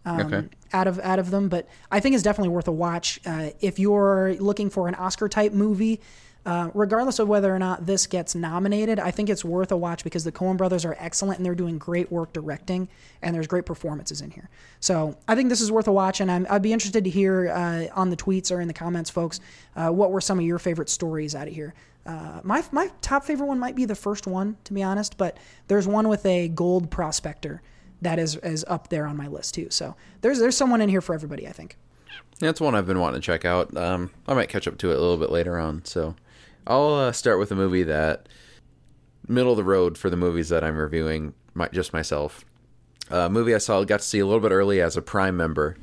Um, Okay. Out of out of them, but I think it's definitely worth a watch uh, if you're looking for an Oscar type movie. Uh, regardless of whether or not this gets nominated, I think it's worth a watch because the Coen brothers are excellent and they're doing great work directing, and there's great performances in here. So I think this is worth a watch, and I'm, I'd be interested to hear uh, on the tweets or in the comments, folks, uh, what were some of your favorite stories out of here. Uh, my my top favorite one might be the first one, to be honest, but there's one with a gold prospector that is is up there on my list too. So there's there's someone in here for everybody, I think. That's one I've been wanting to check out. Um, I might catch up to it a little bit later on. So I'll uh, start with a movie that middle of the road for the movies that I'm reviewing, my, just myself. A movie I saw got to see a little bit early as a Prime member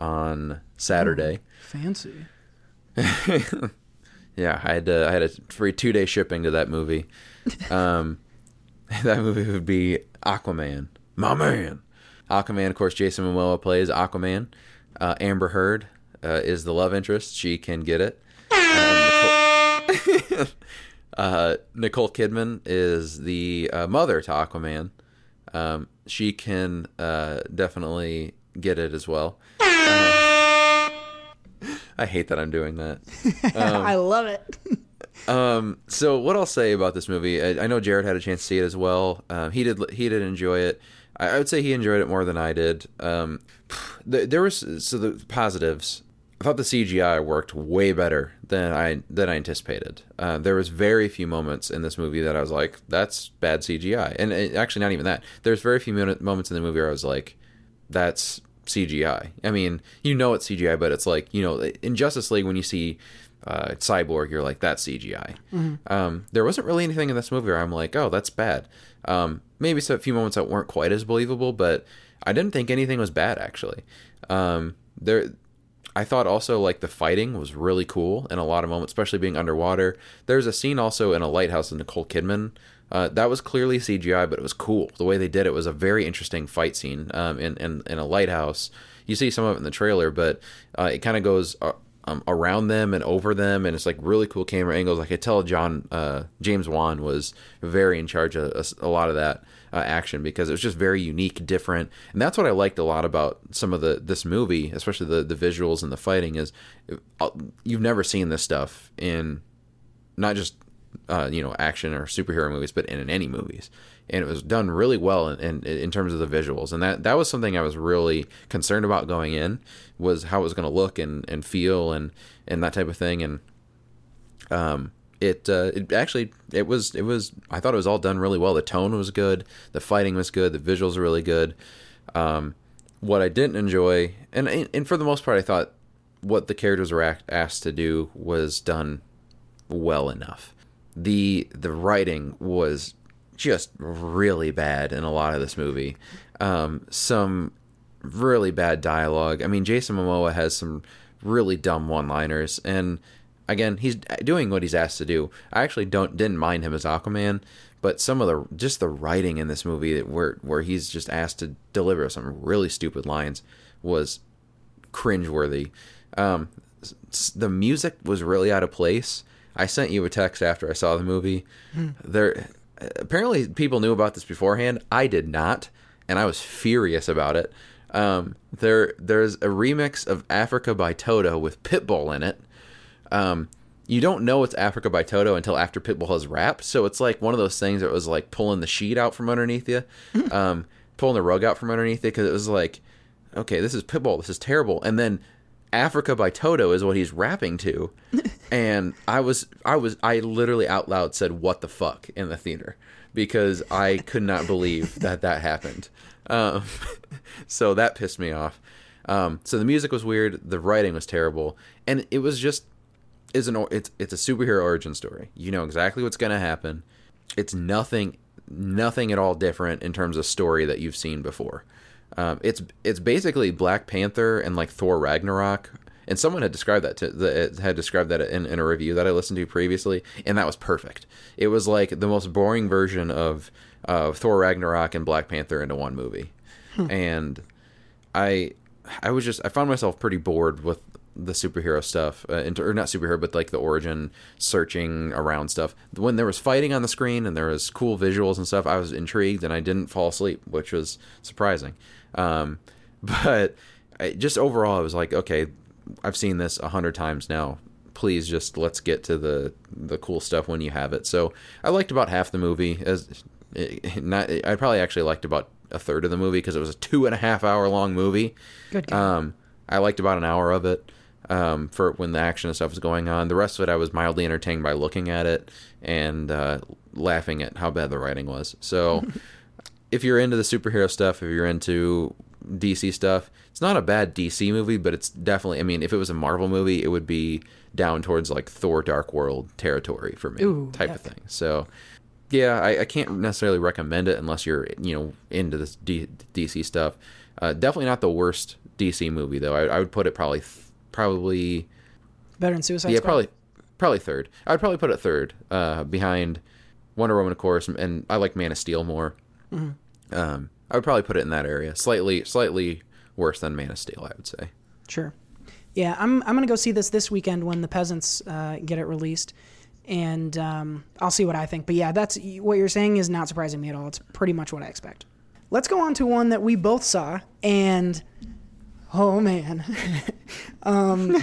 on Saturday. Fancy. [LAUGHS] yeah, I had to, I had a free two day shipping to that movie. Um, [LAUGHS] that movie would be Aquaman, my man. Aquaman, of course, Jason Momoa plays Aquaman. Uh, Amber Heard uh, is the love interest. She can get it. Um, [LAUGHS] uh, Nicole Kidman is the uh, mother to Aquaman. Um, she can uh, definitely get it as well. Uh, I hate that I'm doing that. [LAUGHS] Um, I love it. um, so what I'll say about this movie, I, I know Jared had a chance to see it as well. Um, he did. He did enjoy it. I, I would say he enjoyed it more than I did. Um, [SIGHS] th- there was so the positives. I thought the CGI worked way better than I than I anticipated. Uh, there was very few moments in this movie that I was like, "That's bad CGI," and it, actually not even that. There's very few moments in the movie where I was like, that's CGI. I mean, you know it's CGI, but it's like you know in Justice League when you see uh, Cyborg, you're like that's CGI. Um, there wasn't really anything in this movie where I'm like, oh, that's bad. Um, maybe a few moments that weren't quite as believable, but I didn't think anything was bad actually. Um, there, I thought also like the fighting was really cool in a lot of moments, especially being underwater. There's a scene also in a lighthouse with Nicole Kidman. Uh, that was clearly CGI, but it was cool. The way they did it was a very interesting fight scene um, in, in in a lighthouse. You see some of it in the trailer, but uh, it kind of goes uh, um, around them and over them, and it's like really cool camera angles. I could tell John uh, James Wan was very in charge of a, a lot of that uh, action because it was just very unique, different, and that's what I liked a lot about some of the this movie, especially the the visuals and the fighting. Is uh, you've never seen this stuff in not just uh, you know action or superhero movies, but in, in any movies, and it was done really well in, in in terms of the visuals, and that that was something I was really concerned about going in was how it was going to look and and feel and and that type of thing, and um it uh, it actually it was it was I thought it was all done really well. The tone was good, the fighting was good, the visuals were really good. Um, what I didn't enjoy, and and for the most part, I thought what the characters were act, asked to do was done well enough. the The writing was just really bad in a lot of this movie. Um, some really bad dialogue. I mean, Jason Momoa has some really dumb one-liners, and again, he's doing what he's asked to do. I actually don't didn't mind him as Aquaman, but some of the just the writing in this movie where where he's just asked to deliver some really stupid lines was cringeworthy. Um, the music was really out of place. I sent you a text after I saw the movie. Hmm. There, apparently, people knew about this beforehand. I did not, and I was furious about it. Um, there, there's a remix of "Africa" by Toto with Pitbull in it. Um, you don't know it's Africa by Toto until after Pitbull has rapped. So it's like one of those things that was like pulling the sheet out from underneath you, [LAUGHS] um, pulling the rug out from underneath you because it was like, okay, this is Pitbull, this is terrible, and then Africa by Toto is what he's rapping to, [LAUGHS] and I was, I was, I literally out loud said, "What the fuck" in the theater because I could not believe [LAUGHS] that that happened. Um, so that pissed me off. Um, so the music was weird, the writing was terrible, and it was just is an it's it's a superhero origin story. You know exactly what's going to happen. It's nothing nothing at all different in terms of story that you've seen before. Um, it's it's basically Black Panther and like Thor Ragnarok. And someone had described that to the, had described that in, in a review that I listened to previously, and that was perfect. It was like the most boring version of of Thor Ragnarok and Black Panther into one movie, and I I was just I found myself pretty bored with the superhero stuff, uh, into, or not superhero, but like the origin searching around stuff. When there was fighting on the screen and there was cool visuals and stuff, I was intrigued and I didn't fall asleep, which was surprising. Um, [LAUGHS] but I, just overall, I was like, okay, I've seen this a hundred times now. Please just let's get to the the cool stuff when you have it. So I liked about half the movie. As [LAUGHS] not, I probably actually liked about a third of the movie because it was a two and a half hour long movie. Good. Um, I liked about an hour of it um, for when the action and stuff was going on. The rest of it, I was mildly entertained by looking at it and uh, laughing at how bad the writing was. So, [LAUGHS] if you're into the superhero stuff, if you're into DC stuff, it's not a bad DC movie, but it's definitely. I mean, if it was a Marvel movie, it would be down towards like Thor: Dark World territory for me, Ooh, type yuck. of thing. So. Yeah, I, I can't necessarily recommend it unless you're, you know, into this D- DC stuff. Uh, definitely not the worst DC movie though. I, I would put it probably, probably Better than Suicide yeah, Squad. probably, probably third. I'd probably put it third, uh, behind Wonder Woman, of course, and I like Man of Steel more. Mhm. Um, I would probably put it in that area, slightly, slightly worse than Man of Steel, I would say. Sure. Yeah, I'm I'm gonna go see this this weekend when the peasants uh, get it released, and um, I'll see what I think. But yeah, that's what you're saying is not surprising me at all. It's pretty much what I expect. Let's go on to one that we both saw, and oh man, [LAUGHS] um,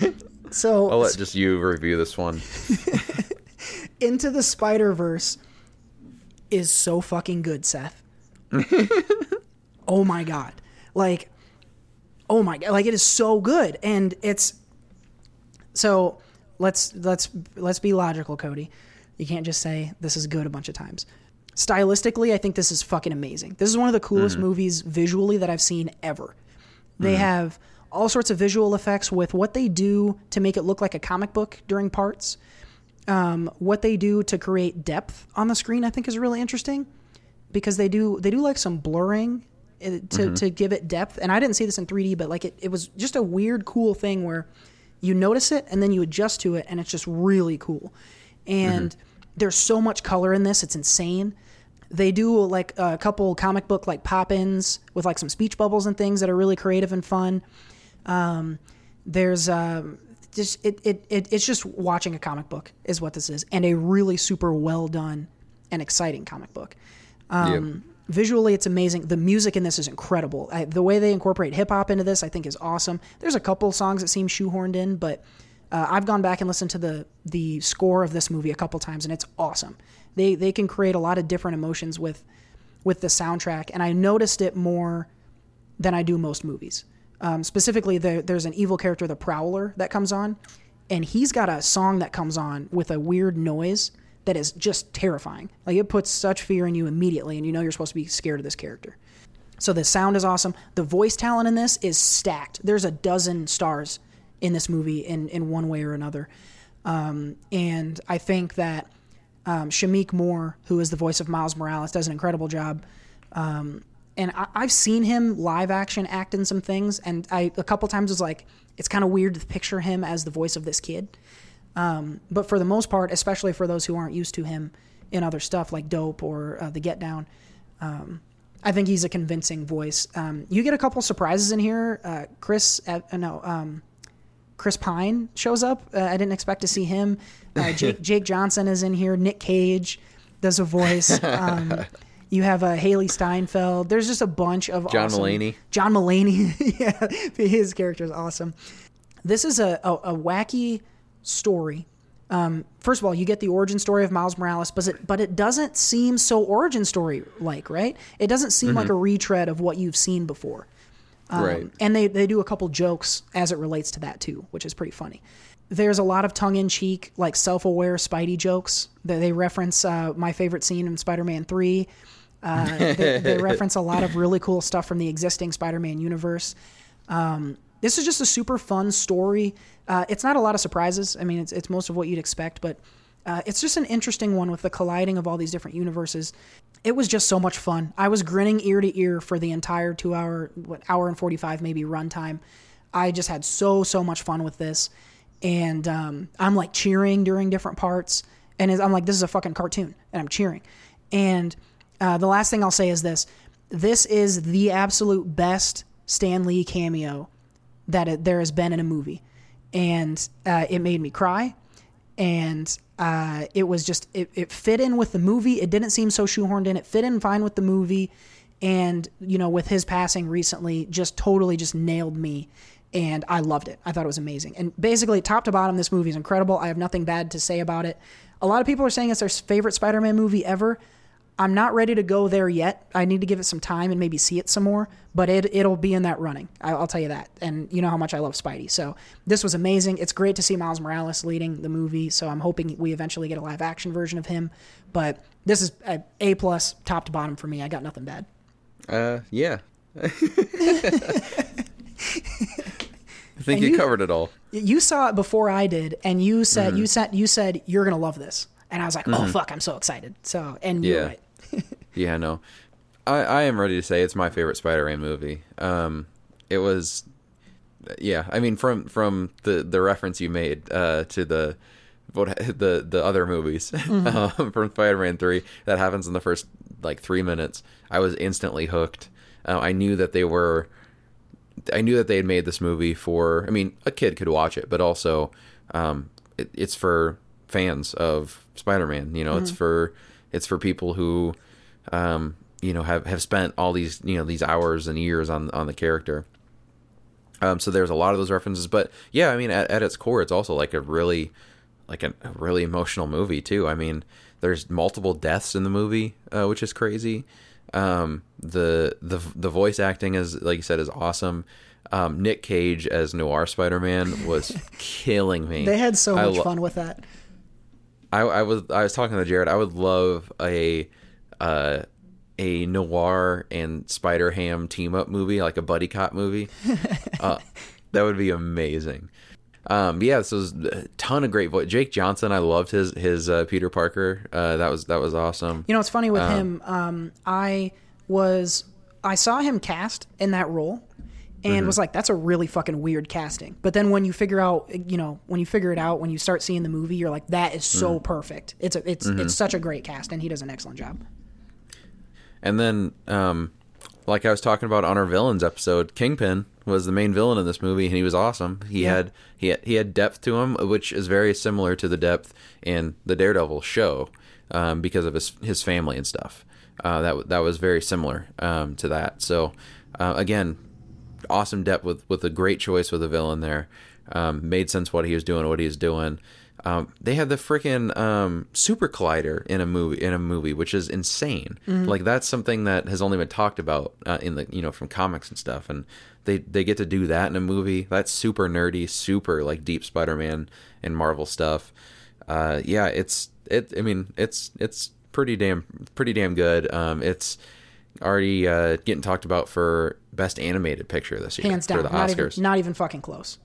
so I'll let just you review this one. [LAUGHS] Into the Spider Verse is so fucking good, Seth. [LAUGHS] oh my god, like, oh my god, like it is so good, and it's so. Let's let's let's be logical, Cody. You can't just say this is good a bunch of times. Stylistically, I think this is fucking amazing. This is one of the coolest Mhm. movies visually that I've seen ever. They have all sorts of visual effects with what they do to make it look like a comic book during parts. Um, what they do to create depth on the screen, I think, is really interesting because they do they do like some blurring uh, to Mm-hmm. to give it depth. And I didn't see this in 3D, but like it, it was just a weird, cool thing where you notice it and then you adjust to it, and it's just really cool. And there's so much color in this; it's insane. They do like a couple comic book like pop-ins with like some speech bubbles and things that are really creative and fun. Um, there's um, just it, it, it it's just watching a comic book is what this is, and a really super well done and exciting comic book. Um, Visually, it's amazing. The music in this is incredible. I, the way they incorporate hip hop into this, I think, is awesome. There's a couple songs that seem shoehorned in, but uh, I've gone back and listened to the the score of this movie a couple times, and it's awesome. They they can create a lot of different emotions with with the soundtrack, and I noticed it more than I do most movies. Um, specifically, there, there's an evil character, the Prowler, that comes on, and he's got a song that comes on with a weird noise that is just terrifying. Like it puts such fear in you immediately, and you know you're supposed to be scared of this character. So the sound is awesome. The voice talent in this is stacked. There's a dozen stars in this movie in in one way or another, um, and I think that um, Shameik Moore, who is the voice of Miles Morales, does an incredible job. Um, and I, I've seen him live action act in some things, and I a couple times was like, it's kind of weird to picture him as the voice of this kid. Um, but for the most part, especially for those who aren't used to him in other stuff like Dope or uh, The Get Down, um, I think he's a convincing voice. Um, you get a couple surprises in here. Uh, Chris, uh, no, um, Chris Pine shows up. Uh, I didn't expect to see him. Uh, Jake, [LAUGHS] Jake Johnson is in here. Nick Cage does a voice. Um, [LAUGHS] you have uh, Hailee Steinfeld. There's just a bunch of John awesome- Mulaney. John Mulaney. [LAUGHS] yeah, his character is awesome. This is a, a, a wacky story. Um, first of all, you get the origin story of Miles Morales, but it, but it doesn't seem so origin story like, right? It doesn't seem like a retread of what you've seen before. Um, right. And they, they do a couple jokes as it relates to that too, which is pretty funny. There's a lot of tongue in cheek, like self aware Spidey jokes. They, they reference uh, my favorite scene in Spider Man 3. Uh, they, they [LAUGHS] reference a lot of really cool stuff from the existing Spider Man universe. Um, this is just a super fun story. Uh, it's not a lot of surprises. I mean, it's, it's most of what you'd expect, but uh, it's just an interesting one with the colliding of all these different universes. It was just so much fun. I was grinning ear to ear for the entire two hour, what, hour and 45 maybe runtime. I just had so, so much fun with this. And um, I'm like cheering during different parts. And I'm like, this is a fucking cartoon. And I'm cheering. And uh, the last thing I'll say is this this is the absolute best Stan Lee cameo that it, there has been in a movie. And uh, it made me cry. And uh, it was just, it, it fit in with the movie. It didn't seem so shoehorned in. It fit in fine with the movie. And, you know, with his passing recently, just totally just nailed me. And I loved it. I thought it was amazing. And basically, top to bottom, this movie is incredible. I have nothing bad to say about it. A lot of people are saying it's their favorite Spider Man movie ever. I'm not ready to go there yet. I need to give it some time and maybe see it some more, but it it'll be in that running. I, I'll tell you that. And you know how much I love Spidey. So this was amazing. It's great to see Miles Morales leading the movie. So I'm hoping we eventually get a live action version of him. But this is a, a plus, top to bottom for me. I got nothing bad. Uh, yeah. [LAUGHS] [LAUGHS] I think you, you- covered it all. You saw it before I did, and you said Mm-hmm. you said you said you're gonna love this, and I was like, oh fuck, I'm so excited. So and Yeah. right. [LAUGHS] Yeah, no. I, I am ready to say it's my favorite Spider-Man movie. Um, it was, yeah. I mean, from from the the reference you made uh, to the what [LAUGHS] the the other movies [LAUGHS] um, from Spider-Man Three that happens in the first like three minutes. I was instantly hooked. Uh, I knew that they were. I knew that they had made this movie for. I mean, a kid could watch it, but also, um, it, it's for fans of Spider-Man. You know, it's for it's for people who, um, you know, have have spent all these you know these hours and years on on the character. Um, so there's a lot of those references, but yeah, I mean, at, at its core, it's also like a really, like a, a really emotional movie too. I mean, there's multiple deaths in the movie, uh, which is crazy. Um, the the the voice acting is like you said is awesome. Um, Nick Cage as Noir Spider Man was [LAUGHS] killing me. They had so much lo- fun with that. I, I was I was talking to Jared. I would love a uh, a noir and Spider Ham team up movie, like a buddy cop movie. [LAUGHS] uh, that would be amazing. Um, yeah, so was a ton of great voice. Jake Johnson, I loved his his uh, Peter Parker. Uh, that was that was awesome. You know, it's funny with Um, him. Um, I was I saw him cast in that role, and Mhm. was like, "That's a really fucking weird casting." But then when you figure out, you know, when you figure it out, when you start seeing the movie, you're like, "That is so Mhm. perfect." It's a, it's Mhm. it's such a great cast, and he does an excellent job. And then, um, like I was talking about on our villains episode, Kingpin was the main villain in this movie, and he was awesome. He Yeah. had he had, he had depth to him, which is very similar to the depth in the Daredevil show, um, because of his his family and stuff. Uh, that that was very similar um, to that. So uh, again, awesome depth with with a great choice with a villain there. Um, made sense what he was doing, what he was doing. Um, they have the freaking um, super collider in a movie in a movie, which is insane. Mhm. Like that's something that has only been talked about uh, in the you know from comics and stuff, and they they get to do that in a movie. That's super nerdy, super like deep Spider-Man and Marvel stuff. Uh, yeah, it's it. I mean, it's it's pretty damn pretty damn good. Um, it's already uh, getting talked about for best animated picture this year Hands down, for the not Oscars. even not even fucking close.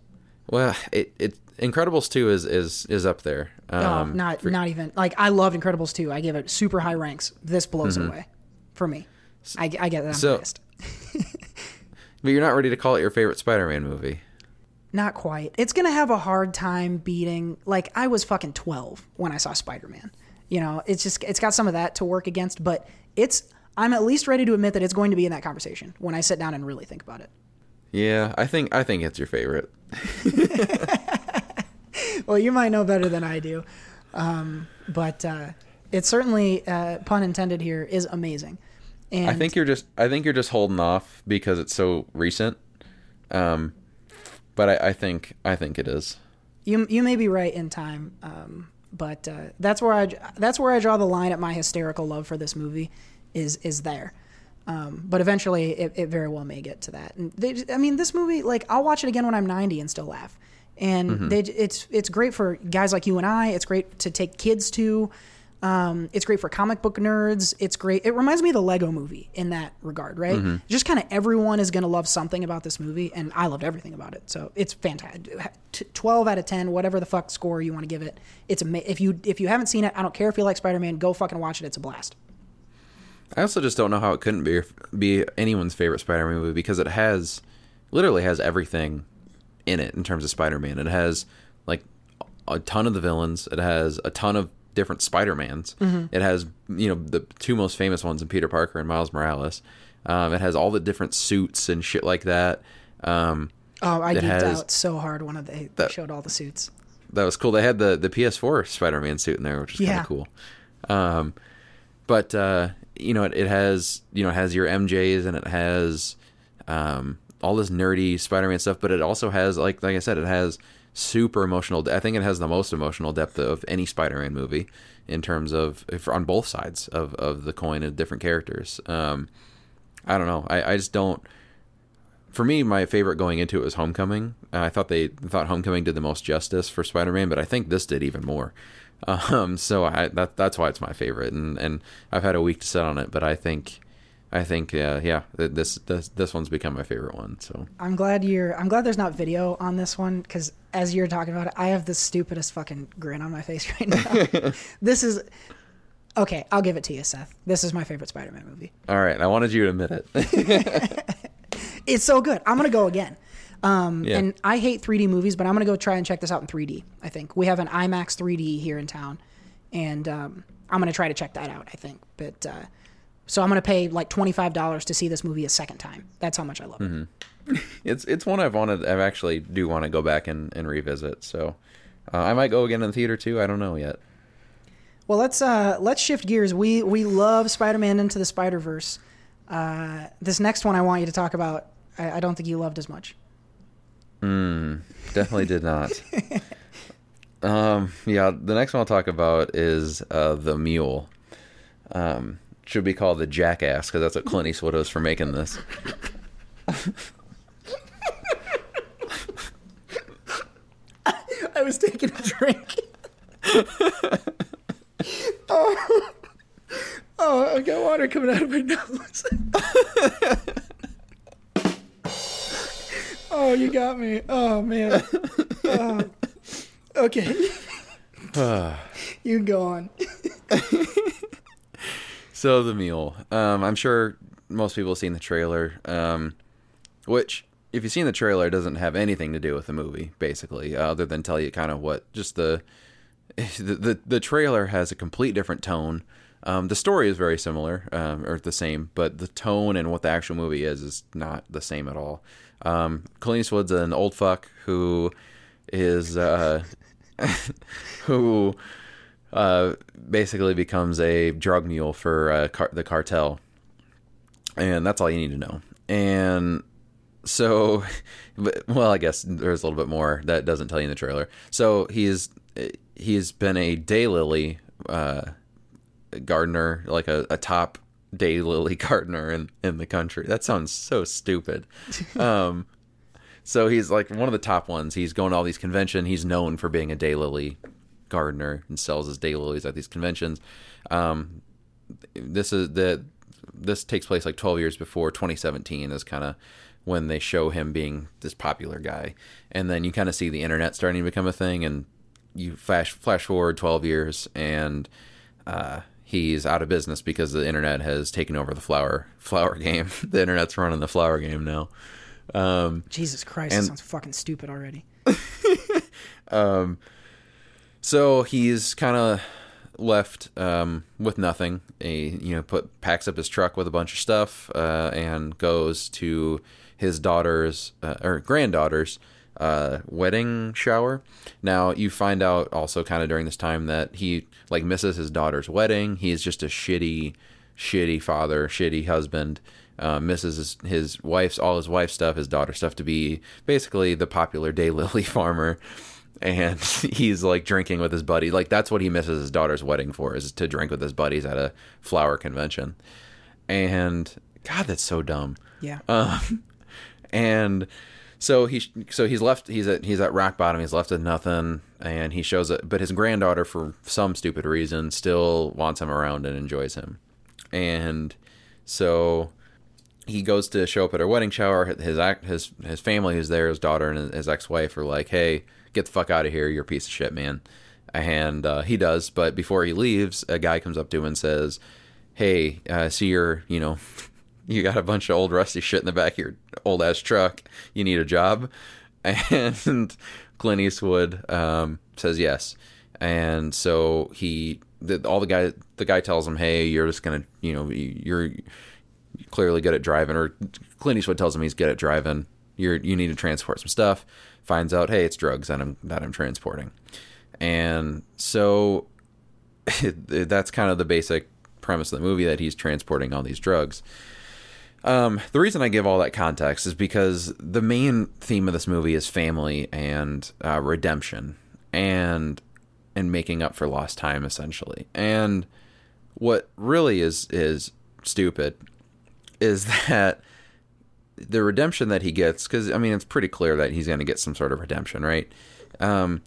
Well, it, it Incredibles two is is is up there. oh, Um, not for- not even like I loved Incredibles two. I give it super high ranks. This blows Mhm. it away for me. I, I get that. I'm So- pissed. [LAUGHS] but you're not ready to call it your favorite Spider-Man movie. Not quite. It's gonna have a hard time beating. Like I was fucking twelve when I saw Spider Man. You know, it's just it's got some of that to work against, but it's I'm at least ready to admit that it's going to be in that conversation when I sit down and really think about it. Yeah, I think I think it's your favorite. [LAUGHS] [LAUGHS] [LAUGHS] Well, you might know better than I do, um, but uh, it certainly, uh, pun intended here, is amazing. And I think you're just I think you're just holding off because it's so recent. Um, but I, I think I think it is. You you may be right in time, um, but uh, that's where I that's where I draw the line at my hysterical love for this movie is is there. Um, but eventually, it, it very well may get to that. And they, I mean, this movie, like, I'll watch it again when I'm 90 and still laugh. And Mhm. they, it's it's great for guys like you and I. It's great to take kids to. Um, it's great for comic book nerds. It's great. It reminds me of the Lego Movie in that regard, right? Mhm. Just kind of everyone is going to love something about this movie, and I loved everything about it. So it's fantastic. T- Twelve out of ten, whatever the fuck score you want to give it. It's ama- if you if you haven't seen it, I don't care if you like Spider Man, go fucking watch it. It's a blast. I also just don't know how it couldn't be be anyone's favorite Spider-Man movie because it has literally has everything in it in terms of Spider-Man. It has like a ton of the villains. It has a ton of different Spider-Mans. Mhm. It has you know the two most famous ones in Peter Parker and Miles Morales. Um, it has all the different suits and shit like that. Um, Oh, I geeked out so hard when they That- showed all the suits. that was cool. They had the the PS4 Spider-Man suit in there, which is Yeah. kind of cool. Um, but uh, you know, it, it has you know it has your MJs and it has um, all this nerdy Spider-Man stuff, but it also has like like I said, it has super emotional. I think it has the most emotional depth of any Spider-Man movie in terms of if on both sides of of the coin of different characters. Um, I don't know. I, I just don't. For me, my favorite going into it was Homecoming. Uh, I thought they thought Homecoming did the most justice for Spider-Man, but I think this did even more. [LAUGHS] Um, so I that that's why it's my favorite, and and I've had a week to sit on it, but I think I think uh, yeah this this this one's become my favorite one. So I'm glad you're. I'm glad there's not video on this one because as you're talking about it, I have the stupidest fucking grin on my face [LAUGHS] right now. [LAUGHS] this is okay. I'll give it to you, Seth. This is my favorite Spider-Man movie. all right, I wanted you to admit it. [LAUGHS] It's so good. I'm gonna go again. Um, Yeah. And I hate 3D movies, but I'm gonna go try and check this out in 3D. I think we have an IMAX 3D here in town, and um, I'm gonna try to check that out. I think, but uh, so I'm gonna pay like twenty five dollars to see this movie a second time. That's how much I love it. hmm [LAUGHS] it's it's one I've wanted. I've actually do want to go back and, and revisit. So uh, I might go again in the theater too. I don't know yet. Well, let's uh, let's shift gears. We we love Spider-Man into the Spider-Verse. Uh, this next one I want you to talk about. I, I don't think you loved as much. Mm, definitely did not. [LAUGHS] um, yeah, the next one I'll talk about is uh, the Mule. Um, should be called the Jackass because that's what Clint Eastwood was for making this. I was taking a drink. oh. oh, okay. got water coming out of my nose. oh, you got me. Oh man. Oh. Okay. [SIGHS] you go on. So the mule. Um, I'm sure most people have seen the trailer. Um, which, if you've seen the trailer, it doesn't have anything to do with the movie, basically, other than tell you kind of what just the, [LAUGHS] the the the trailer has a complete different tone. Um, the story is very similar um, or the same, but the tone and what the actual movie is is not the same at all. Um, Clint Eastwood's an old fuck who is uh, [LAUGHS] who uh, basically becomes a drug mule for uh, car- the cartel, and that's all you need to know. And so, [LAUGHS] but- well, I guess there's a little bit more that doesn't tell you in the trailer. So he's he's been a daylily uh, gardener, like a, a top daylily [LAUGHS] gardener in in the country. That sounds so stupid. [LAUGHS] Um, so he's like one of the top ones. He's going to all these convention. He's known for being a daylily gardener and sells his daylilies at these conventions. Um, this is the this takes place like 12 years before 2017 is kind of when they show him being this popular guy and then you kind of see the internet starting to become a thing and you flash flash forward 12 years and uh, he's out of business because the internet has taken over the flower flower [LAUGHS] game the internet's running the flower game now um, Jesus Christ, And- that sounds fucking stupid already. [LAUGHS] um, so he's kind of left um, with nothing. He, you know, put packs up his truck with a bunch of stuff uh, and goes to his daughter's uh, or granddaughter's uh, wedding shower. Now you find out also kind of during this time that he like misses his daughter's wedding. He's just a shitty, shitty father, shitty husband. Uh, misses his, his wife's all his wife's stuff, his daughter's stuff to be basically the popular [LAUGHS] daylily farmer and [LAUGHS] he's like drinking with his buddy. Like that's what he misses his daughter's wedding for is to drink with his buddies at a flower convention. And God, that's so dumb. Yeah. Um, and so he so he's left. He's at he's at rock bottom. He's left with nothing, and he shows it. But his granddaughter, for some stupid reason, still wants him around and enjoys him. And so he goes to show up at her wedding shower. His act, his his family who's there, his daughter and his ex wife are like, "Hey, get the fuck out of here! You're a piece of shit, man." And uh, he does, but before he leaves, a guy comes up to him and says, "Hey, I see you're, you know, [LAUGHS] you got a bunch of old rusty shit in the back of your old ass truck. You need a job." [LAUGHS] And Clint Eastwood um, says yes, and so he, the, all the guy, the guy tells him, "Hey, you're just gonna, you know, you're." clearly good at driving, or Clint Eastwood tells him he's good at driving. You're you need to transport some stuff. Finds out, hey, it's drugs that I'm that I'm transporting, and so [LAUGHS] that's kind of the basic premise of the movie that he's transporting all these drugs. Um, the reason I give all that context is because the main theme of this movie is family and uh, redemption, and and making up for lost time essentially. And what really is is stupid is [LAUGHS] that the redemption that he gets because I mean it's pretty clear that he's going to get some sort of redemption, right? Um,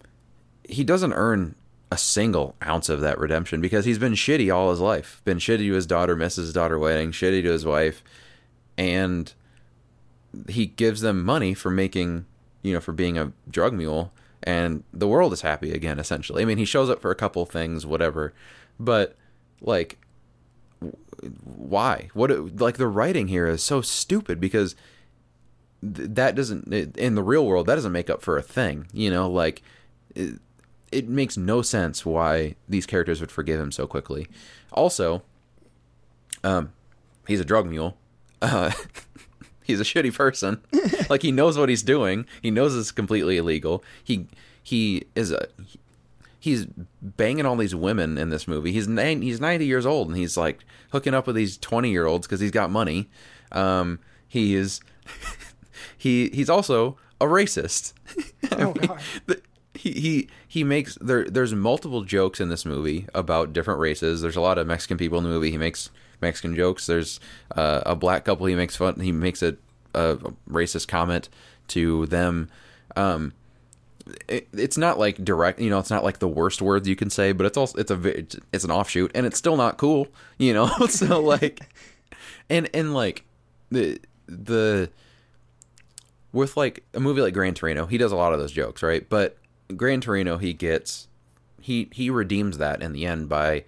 he doesn't earn a single ounce of that redemption because he's been shitty all his life. Been shitty to his daughter, misses his daughter wedding, shitty to his wife, and he gives them money for making, you know, for being a drug mule, and the world is happy again. Essentially, I mean, he shows up for a couple things, whatever, but like why? What like the writing here is so stupid because th- that doesn't in the real world that doesn't make up for a thing you know? Like it, it makes no sense why these characters would forgive him so quickly. Also um he's a drug mule. [LAUGHS] Uh [LAUGHS] he's a shitty person. [LAUGHS] Like he knows what he's doing. He knows it's completely illegal. He he is a he's banging all these women in this movie. He's nine, he's 90 years old and he's like hooking up with these 20 year olds because he's got money. Um, he is [LAUGHS] he he's also a racist. [LAUGHS] Oh, [LAUGHS] God. The- he, he he makes there there's multiple jokes in this movie about different races. There's a lot of Mexican people in the movie. He makes Mexican jokes. There's uh, a black couple. He makes fun. He makes a, a racist comment to them. Um, it, it's not like direct. You know, it's not like the worst words you can say, but it's also it's a it's, an offshoot, and it's still not cool. You know, [LAUGHS] so like, and and like the the with like a movie like Gran Torino, he does a lot of those jokes, right? But Gran Torino, he gets he he redeems that in the end by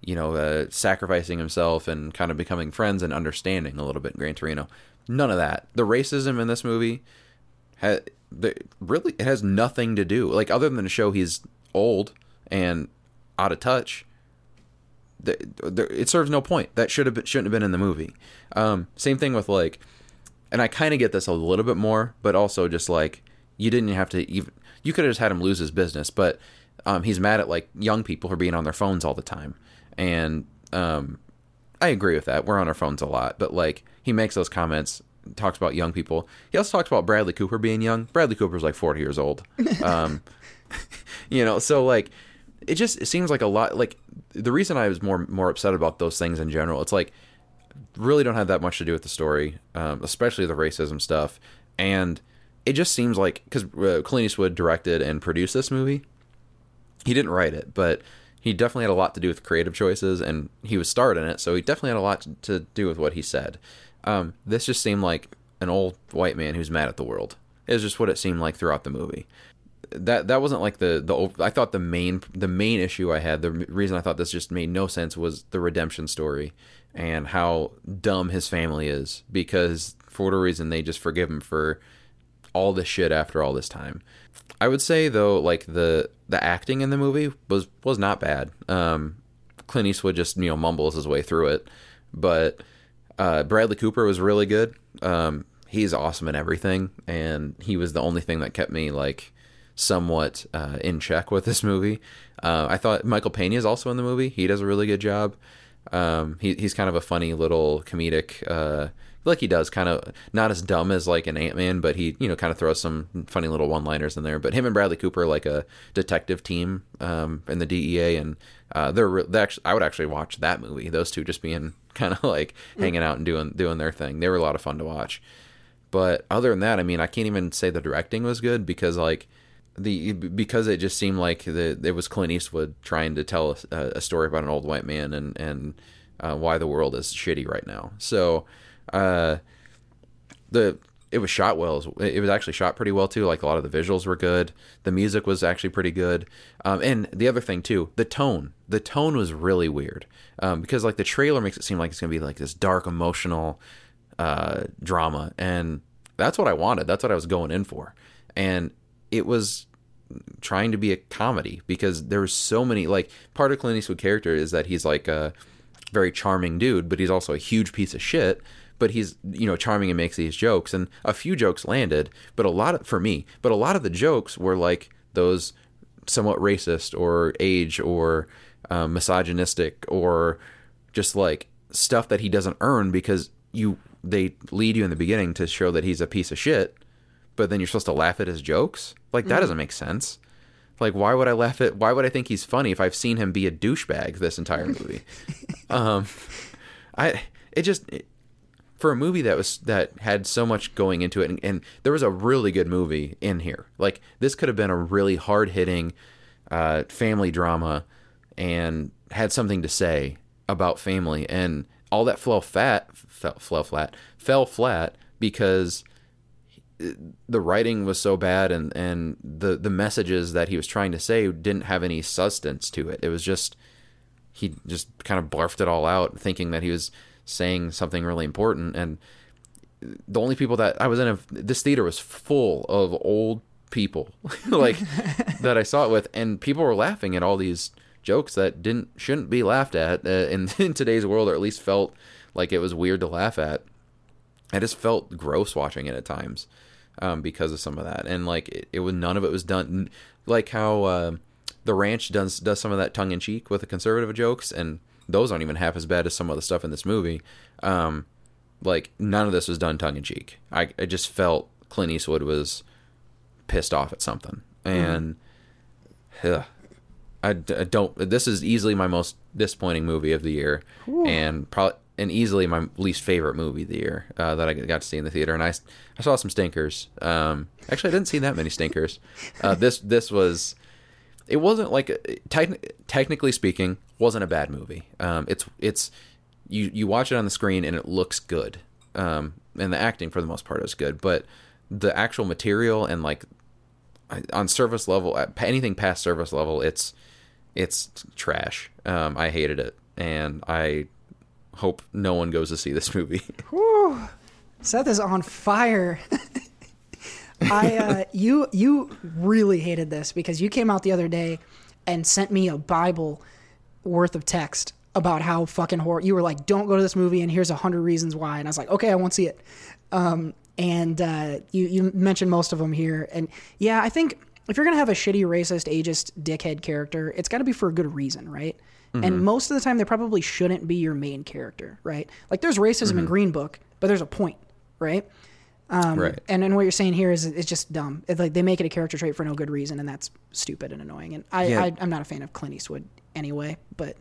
you know uh, sacrificing himself and kind of becoming friends and understanding a little bit Gran Torino. None of that. The racism in this movie the, really it has nothing to do like other than to show he's old and out of touch. The, the, it serves no point. That should have been, shouldn't have been in the movie. Um, same thing with like, and I kind of get this a little bit more, but also just like you didn't have to even you could have just had him lose his business, but um, he's mad at like young people for being on their phones all the time, and um, I agree with that. We're on our phones a lot, but like he makes those comments, talks about young people. He also talks about Bradley Cooper being young. Bradley Cooper's like forty years old, [LAUGHS] um, you know. So like, it just it seems like a lot. Like the reason I was more more upset about those things in general, it's like really don't have that much to do with the story, um, especially the racism stuff, and it just seems like because uh, Clint Eastwood directed and produced this movie, he didn't write it, but he definitely had a lot to do with creative choices, and he was starred in it, so he definitely had a lot to do with what he said. Um, this just seemed like an old white man who's mad at the world. It was just what it seemed like throughout the movie. That that wasn't like the the I thought the main the main issue I had the reason I thought this just made no sense was the redemption story and how dumb his family is because for whatever reason they just forgive him for all this shit after all this time. I would say though, like the the acting in the movie was was not bad. Um, Clint Eastwood just you know mumbles his way through it, but uh, Bradley Cooper was really good. Um, he's awesome in everything, and he was the only thing that kept me like somewhat uh, in check with this movie. Uh, I thought Michael Pena is also in the movie. He does a really good job. Um, he, he's kind of a funny little comedic uh, like he does, kind of not as dumb as like an Ant Man, but he you know kind of throws some funny little one liners in there. But him and Bradley Cooper like a detective team um, in the DEA, and uh, they're, they actually I would actually watch that movie. Those two just being [LAUGHS] kind of like hanging out and doing doing their thing. They were a lot of fun to watch. But other than that, I mean, I can't even say the directing was good because like the because it just seemed like the it was Clint Eastwood trying to tell a, a story about an old white man and and uh, why the world is shitty right now. So uh, the it was shot well. It was actually shot pretty well too. Like a lot of the visuals were good. The music was actually pretty good. Um, and the other thing too, the tone. The tone was really weird um, because like the trailer makes it seem like it's gonna be like this dark, emotional uh, drama, and that's what I wanted. That's what I was going in for, and it was trying to be a comedy because there was so many like part of Clint Eastwood character is that he's like a very charming dude, but he's also a huge piece of shit but he's you know charming and makes these jokes. And a few jokes landed but a lot of, for me but a lot of the jokes were like those somewhat racist or age or um, misogynistic or just like stuff that he doesn't earn because you they lead you in the beginning to show that he's a piece of shit but then you're supposed to laugh at his jokes? Like that mm. doesn't make sense. Like why would i laugh at why would i think he's funny if i've seen him be a douchebag this entire movie? [LAUGHS] Um i it just it, for a movie that was that had so much going into it and, and, there was a really good movie in here. Like this could have been a really hard-hitting uh, family drama and had something to say about family and all that fell fat fell, fell flat fell flat because the writing was so bad and and the the messages that he was trying to say didn't have any substance to it. It was just he just kind of barfed it all out thinking that he was saying something really important. And the only people that I was in a, this theater was full of old people [LAUGHS] like [LAUGHS] that I saw it with. And people were laughing at all these jokes that didn't shouldn't be laughed at uh, in, [LAUGHS] in today's world or at least felt like it was weird to laugh at. I just felt gross watching it at times um, because of some of that. And like it, it was none of it was done like how uh, the ranch does does some of that tongue in cheek with the conservative jokes and those aren't even half as bad as some of the stuff in this movie. Um, like none of this was done tongue in cheek. I, I just felt Clint Eastwood was pissed off at something, and mm. I, I don't. This is easily my most disappointing movie of the year, Ooh. and probably and easily my least favorite movie of the year uh, that I got to see in the theater. And I, I saw some stinkers. Um, actually, I didn't see that many stinkers. Uh, this this was it wasn't like te- technically speaking wasn't a bad movie. Um, it's it's you you watch it on the screen and it looks good. Um, and the acting for the most part is good, but the actual material and like on service level, anything past service level, it's it's trash. Um, I hated it, and I hope no one goes to see this [LAUGHS] movie. Whew. Seth is on fire. [LAUGHS] I [LAUGHS] uh, you you really hated this because you came out the other day and sent me a Bible worth of text about how fucking horror. You were like, "Don't go to this movie," and here's a hundred reasons why. And I was like, "Okay, I won't see it." Um, and uh, you you mentioned most of them here, and yeah, I think if you're gonna have a shitty, racist, ageist, dickhead character, it's got to be for a good reason, right? Mm-hmm. And most of the time, they probably shouldn't be your main character, right? Like there's racism mm-hmm. in Green Book, but there's a point, right? Um, right. And then what you're saying here is it's just dumb. It's like they make it a character trait for no good reason, and that's stupid and annoying. And I, yeah. I I'm not a fan of Clint Eastwood anyway, but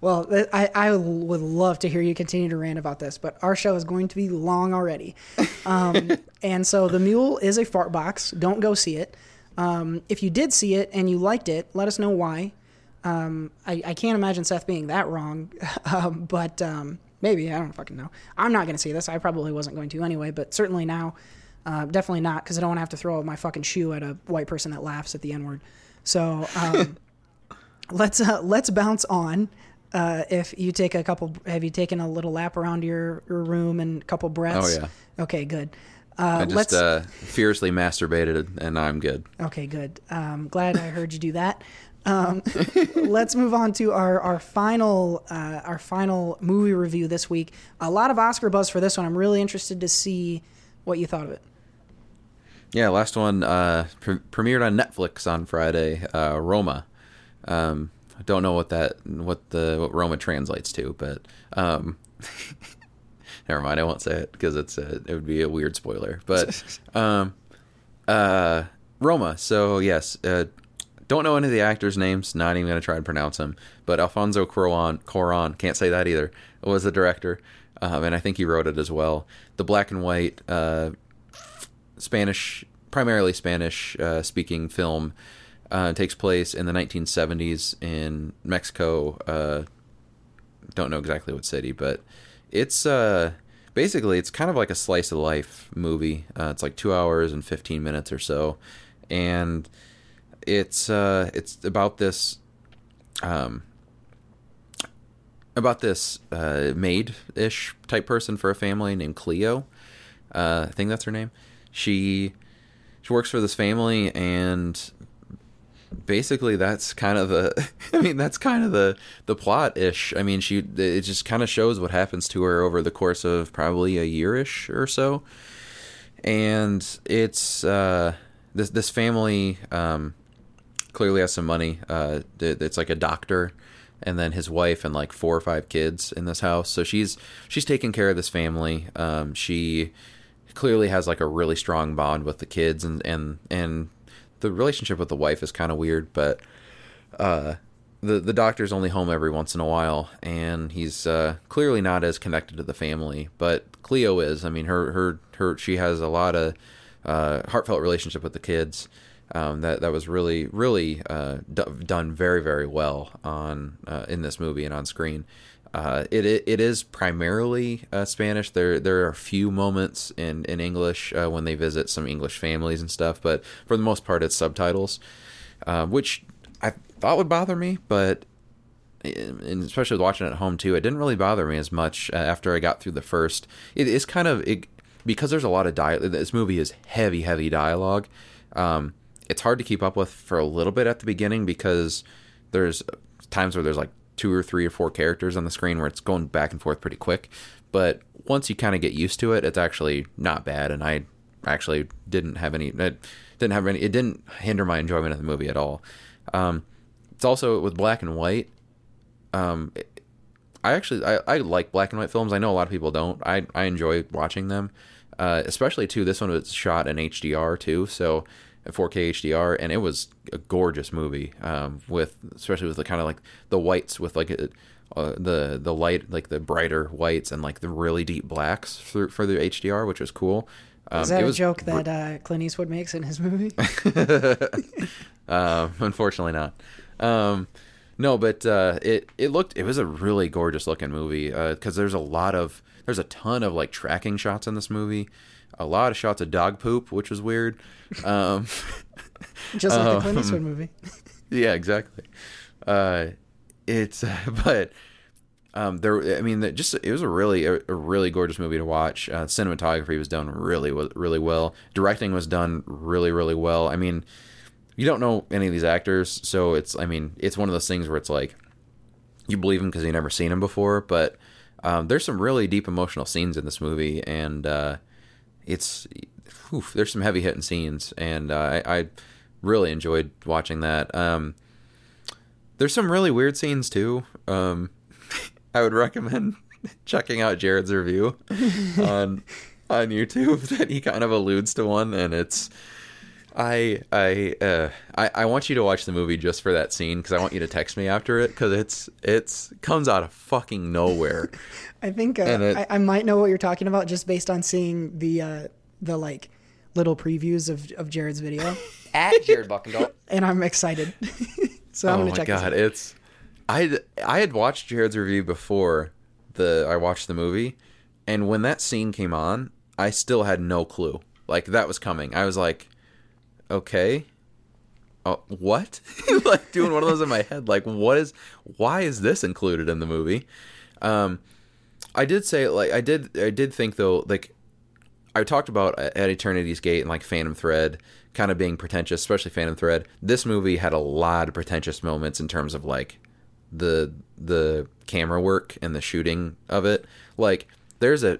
well, I, I would love to hear you continue to rant about this, but our show is going to be long already. [LAUGHS] Um, and so The Mule is a fart box. Don't go see it. Um, if you did see it and you liked it, let us know why. Um, I, I, can't imagine Seth being that wrong, [LAUGHS] um, but um, maybe. I don't fucking know. I'm not going to see this. I probably wasn't going to anyway, but certainly now, uh, definitely not because I don't want to have to throw my fucking shoe at a white person that laughs at the N word. So um, [LAUGHS] let's uh, let's bounce on. Uh, if you take a couple, have you taken a little lap around your, your room and a couple breaths? Oh yeah. Okay, good. Uh, I just uh, fiercely masturbated and I'm good. Okay, good. Um, glad I heard you do that. Um, [LAUGHS] let's move on to our our final uh, our final movie review this week. A lot of Oscar buzz for this one. I'm really interested to see what you thought of it. Yeah, last one uh, pre- premiered on Netflix on Friday. Uh, Roma. Um, I don't know what that what the what Roma translates to, but um, [LAUGHS] never mind. I won't say it because it's a, it would be a weird spoiler. But [LAUGHS] um, uh, Roma. So yes, uh, don't know any of the actors' names. Not even gonna try to pronounce them. But Alfonso Cuarón, Cuarón can't say that either. Was the director, um, and I think he wrote it as well. The black and white uh, Spanish, primarily Spanish uh, speaking film uh, takes place in the 1970s in Mexico. Uh, don't know exactly what city, but it's uh, basically it's kind of like a slice of life movie. Uh, it's like two hours and 15 minutes or so, and it's uh, it's about this um, about this uh, maid ish type person for a family named Cleo. Uh, I think that's her name. She she works for this family and basically that's kind of the [LAUGHS] i mean that's kind of the the plot ish i mean she it just kind of shows what happens to her over the course of probably a yearish or so and it's uh this this family um clearly has some money uh it's like a doctor and then his wife and like four or five kids in this house so she's she's taking care of this family um she clearly has like a really strong bond with the kids and and and the relationship with the wife is kind of weird, but uh, the the doctor's only home every once in a while, and he's uh, clearly not as connected to the family. But Cleo is. I mean, her her her she has a lot of uh, heartfelt relationship with the kids. Um, that that was really really uh, d- done very very well on uh, in this movie and on screen. Uh, it, it, it is primarily uh, Spanish. There there are a few moments in in English uh, when they visit some English families and stuff, but for the most part, it's subtitles, uh, which I thought would bother me, but and especially watching it at home too, it didn't really bother me as much after I got through the first. It is kind of it, because there's a lot of dialogue. This movie is heavy, heavy dialogue. Um, it's hard to keep up with for a little bit at the beginning because there's times where there's like two or three or four characters on the screen where it's going back and forth pretty quick. But once you kind of get used to it, it's actually not bad. And I actually didn't have any, it didn't have any, it didn't hinder my enjoyment of the movie at all. Um, it's also with black and white. Um, I actually I, I like black and white films. I know a lot of people don't. I I enjoy watching them, uh, especially too. This one was shot in HDR too, so 4K HDR, and it was a gorgeous movie. Um, with especially with the kind of like the whites with like a, uh, the the light like the brighter whites and like the really deep blacks for for the HDR, which was cool. Um, Is that it a joke that uh, Clint Eastwood makes in his movie? [LAUGHS] um, unfortunately not. Um, no, but uh, it it looked it was a really gorgeous looking movie because there's a lot of there's a ton of like tracking shots in this movie, a lot of shots of dog poop, which was weird. Um, [LAUGHS] Just like the Clint um, Eastwood movie. [LAUGHS] yeah, exactly. Uh, it's [LAUGHS] but um, there. I mean, just it was a really a, a really gorgeous movie to watch. Uh, cinematography was done really really well. Directing was done really really well. I mean, you don't know any of these actors, so it's I mean it's one of those things where it's like you believe them because you've never seen them before, but um, there's some really deep emotional scenes in this movie, and uh, it's whew, there's some heavy hitting scenes, and uh, I, I really enjoyed watching that. Um, there's some really weird scenes too. Um, [LAUGHS] I would recommend [LAUGHS] checking out Jared's review [LAUGHS] on on YouTube that he kind of alludes to one, and it's I I uh I, I want you to watch the movie just for that scene because I want you to text me after it because it's it's comes out of fucking nowhere. [LAUGHS] I think uh, it- I, I might know what you're talking about just based on seeing the uh, the like little previews of, of Jared's video, [LAUGHS] At Jared Buckendall. [LAUGHS] and I'm excited. so I'm oh gonna my check. this god, out. it's I I had watched Jared's review before the I watched the movie, and when that scene came on, I still had no clue like that was coming. I was like, okay, oh what? [LAUGHS] like doing one of those in my head, like what is why is this included in the movie? Um, I did say like I did I did think though like I talked about at Eternity's Gate and like Phantom Thread kind of being pretentious, especially Phantom Thread. This movie had a lot of pretentious moments in terms of like the the camera work and the shooting of it. Like there's a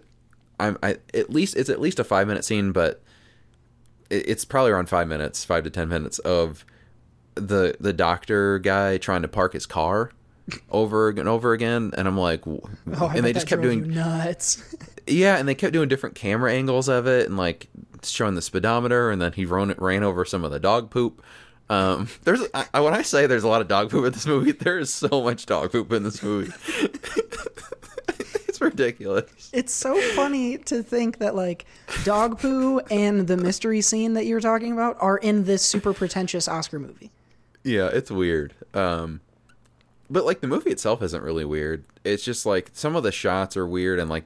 I'm I at least it's at least a 5 minute scene but it's probably around 5 minutes, 5 to 10 minutes of the the doctor guy trying to park his car over and over again and I'm like Oh, I and they just kept doing nuts. [LAUGHS] yeah, and they kept doing different camera angles of it, and like showing the speedometer, and then he ran ran over some of the dog poop. Um, [LAUGHS] there's I- when I say there's a lot of dog poop in this movie, [LAUGHS] there is so much dog poop in this movie. Ridiculous. It's so funny to think that like dog poo and the mystery scene that you're talking about are in this super pretentious Oscar movie. Yeah, it's weird. Um, but like the movie itself isn't really weird. It's just like some of the shots are weird, and like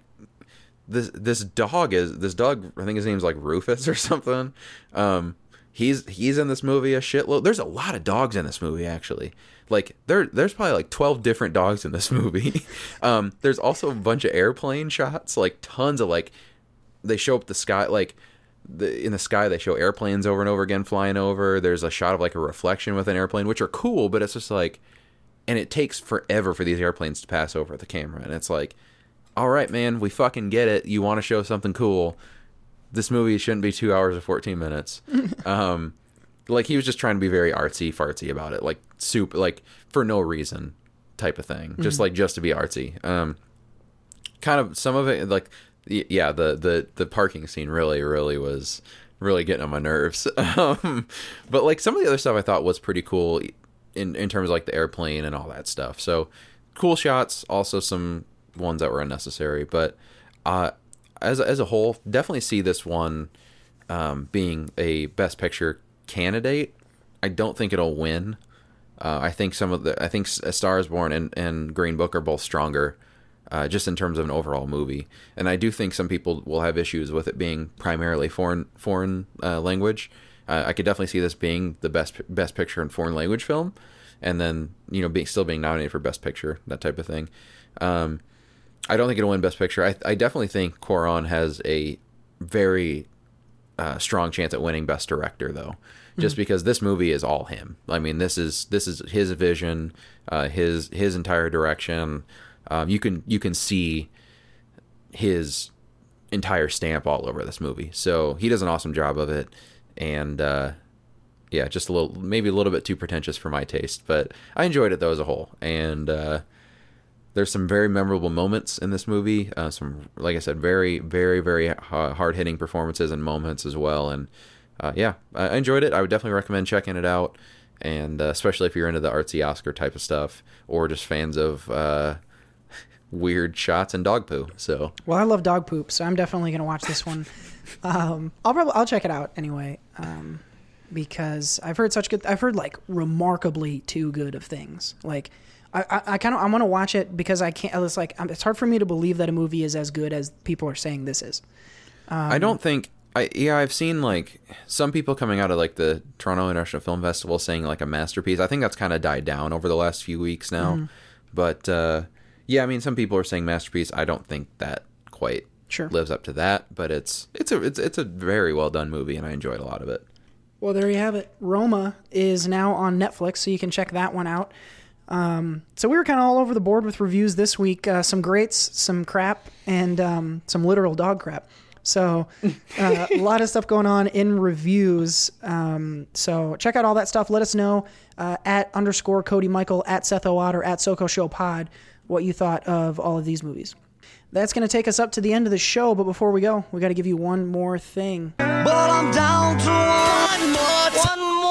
this this dog is this dog. I think his name's like Rufus or something. Um, he's he's in this movie a shitload. There's a lot of dogs in this movie actually. Like there there's probably like 12 different dogs in this [LAUGHS] movie. um, there's also a bunch of airplane shots, like tons of like they show up the sky like the, in the sky they show airplanes over and over again flying over there's a shot of like a reflection with an airplane which are cool but it's just like and it takes forever for these airplanes to pass over the camera and it's like all right man we fucking get it you want to show something cool this movie shouldn't be two hours and 14 minutes. [LAUGHS] Um like he was just trying to be very artsy fartsy about it like super like for no reason type of thing just Mhm. like just to be artsy. Um kind of some of it like yeah the the the parking scene really really was really getting on my nerves. [LAUGHS] Um but like some of the other stuff i thought was pretty cool in in terms of like the airplane and all that stuff. So cool shots also some ones that were unnecessary but uh as a, as a whole definitely see this one um being a best picture candidate i don't think it'll win uh, I think some of the I think A Star Is Born and, and Green Book are both stronger, uh, just in terms of an overall movie. And I do think some people will have issues with it being primarily foreign foreign uh, language. Uh, I could definitely see this being the best best picture in foreign language film, and then you know being still being nominated for best picture that type of thing. Um, I don't think it'll win best picture. I, I definitely think Cuarón has a very uh, strong chance at winning best director though just Mhm. because this movie is all him. I mean this is this is his vision uh, his his entire direction. Um, you can you can see his entire stamp all over this movie. So he does an awesome job of it. And uh, yeah just a little maybe a little bit too pretentious for my taste but i enjoyed it though as a whole. And uh, there's some very memorable moments in this movie. Uh, some, like I said, very, very, very hard hitting performances and moments as well. And uh, yeah, I enjoyed it. I would definitely recommend checking it out. And uh, especially if you're into the artsy Oscar type of stuff, or just fans of uh, [LAUGHS] weird shots and dog poo. So Well, I love dog poop, so I'm definitely gonna watch this one. [LAUGHS] um, I'll probably I'll check it out anyway, um, because I've heard such good. I've heard like remarkably too good of things. Like I I, I kind of I want to watch it because I can't. It's like um, it's hard for me to believe that a movie is as good as people are saying this is. Um, I don't think. I yeah, I've seen like some people coming out of like the Toronto International Film Festival saying like a masterpiece. I think that's kind of died down over the last few weeks now. Mhm. But uh, yeah, I mean, some people are saying masterpiece. I don't think that quite Sure. lives up to that. But it's it's a it's it's a very well done movie, and I enjoyed a lot of it. Well, there you have it. Roma is now on Netflix, so you can check that one out. Um, so we were kind of all over the board with reviews this week. Uh, some greats, some crap, and um, some literal dog crap. So uh, [LAUGHS] a lot of stuff going on in reviews. Um, so check out all that stuff. Let us know uh, at underscore Cody Michael at Seth Owad or at SoCo Show Pod what you thought of all of these movies. That's going to take us up to the end of the show. But before we go, we got to give you one more thing. But I'm down to one more, one more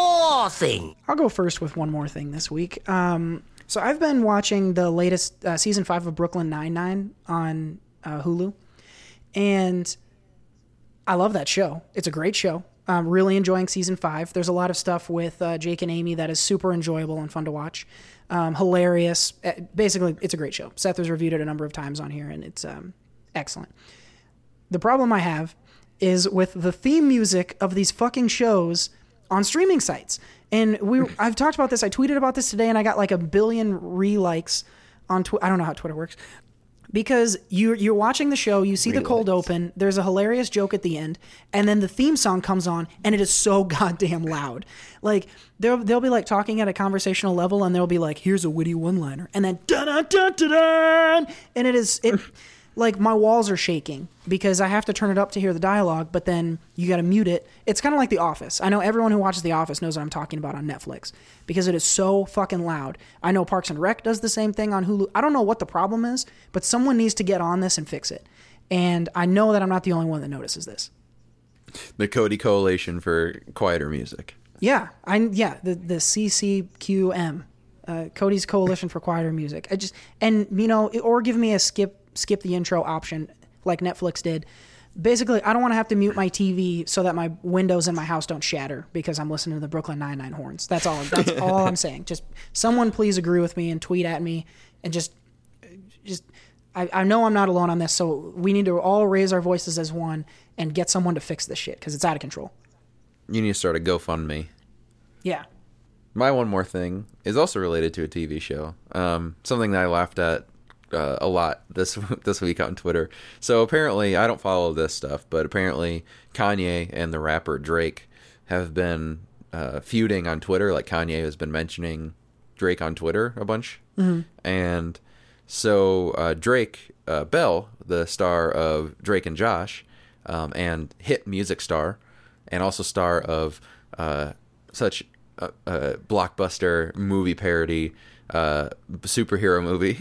thing. I'll go first with one more thing this week. Um, so I've been watching the latest uh, season five of Brooklyn Nine Nine on uh, Hulu, and I love that show. It's a great show. I'm really enjoying season five. There's a lot of stuff with uh, Jake and Amy that is super enjoyable and fun to watch. Um, hilarious. Uh, Basically, it's a great show. Seth has reviewed it a number of times on here, and it's um, excellent. The problem I have is with the theme music of these fucking shows on streaming sites. And we [LAUGHS] I've talked about this. I tweeted about this today and I got like a billion re-likes on Twitter. I don't know how Twitter works. Because you're you're watching the show, you see the cold open, there's a hilarious joke at the end, and then the theme song comes on and it is so [LAUGHS] goddamn loud. Like they'll they'll be like talking at a conversational level and they'll be like, here's a witty one-liner, and then dun dun dun dun and it is it like my walls are shaking because I have to turn it up to hear the dialogue, but then you got to mute it. It's kind of like The Office. I know everyone who watches The Office knows what I'm talking about on Netflix because it is so fucking loud. I know Parks and Rec does the same thing on Hulu. I don't know what the problem is, but someone needs to get on this and fix it. And I know that I'm not the only one that notices this. The Cody Coalition for Quieter Music. Yeah, I yeah the the CCQM, uh, Cody's Coalition for Quieter Music. I just and you know or give me a skip skip the intro option like Netflix did. Basically, I don't want to have to mute my TV so that my windows in my house don't shatter because I'm listening to the Brooklyn Nine Nine horns. That's all. That's all I'm saying. Just someone please agree with me and tweet at me and just just. I, I know I'm not alone on this, so we need to all raise our voices as one and get someone to fix this shit because it's out of control. You need to start a GoFundMe. Yeah. My one more thing is also related to a TV show. Um, something that I laughed at uh, a lot this [LAUGHS] this week on Twitter. So apparently, I don't follow this stuff, but apparently Kanye and the rapper Drake have been uh, feuding on Twitter. Like Kanye has been mentioning Drake on Twitter a bunch, Mhm. and so uh, Drake uh, Bell, the star of Drake and Josh, um, and hit music star, and also star of uh, such a, a blockbuster movie parody uh, superhero movie,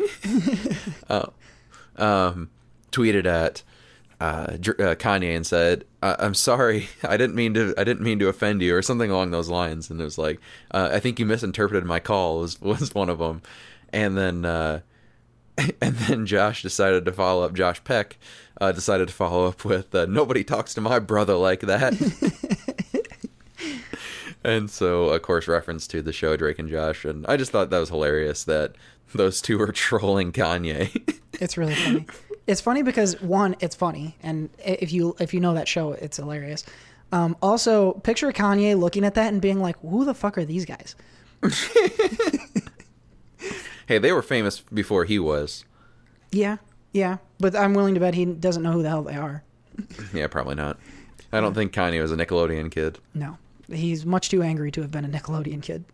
[LAUGHS] uh, um, tweeted at uh, uh, Kanye and said, I- "I'm sorry, [LAUGHS] I didn't mean to. I didn't mean to offend you, or something along those lines." And it was like, uh, "I think you misinterpreted my call." Was [LAUGHS] was one of them, and then uh, and then Josh decided to follow up. Josh Peck uh, decided to follow up with, uh, "Nobody talks to my brother like that." And so, of course, reference to the show Drake and Josh, and I just thought that was hilarious that those two were [LAUGHS] trolling Kanye. [LAUGHS] It's really funny. it's funny because one, it's funny, and if you if you know that show, it's hilarious. Um, also, picture Kanye looking at that and being like, "Who the fuck are these guys?" [LAUGHS] hey, they were famous before he was. Yeah, yeah, but I'm willing to bet he doesn't know who the hell they are. Yeah, probably not. I don't think Kanye was a Nickelodeon kid. No, he's much too angry to have been a Nickelodeon kid.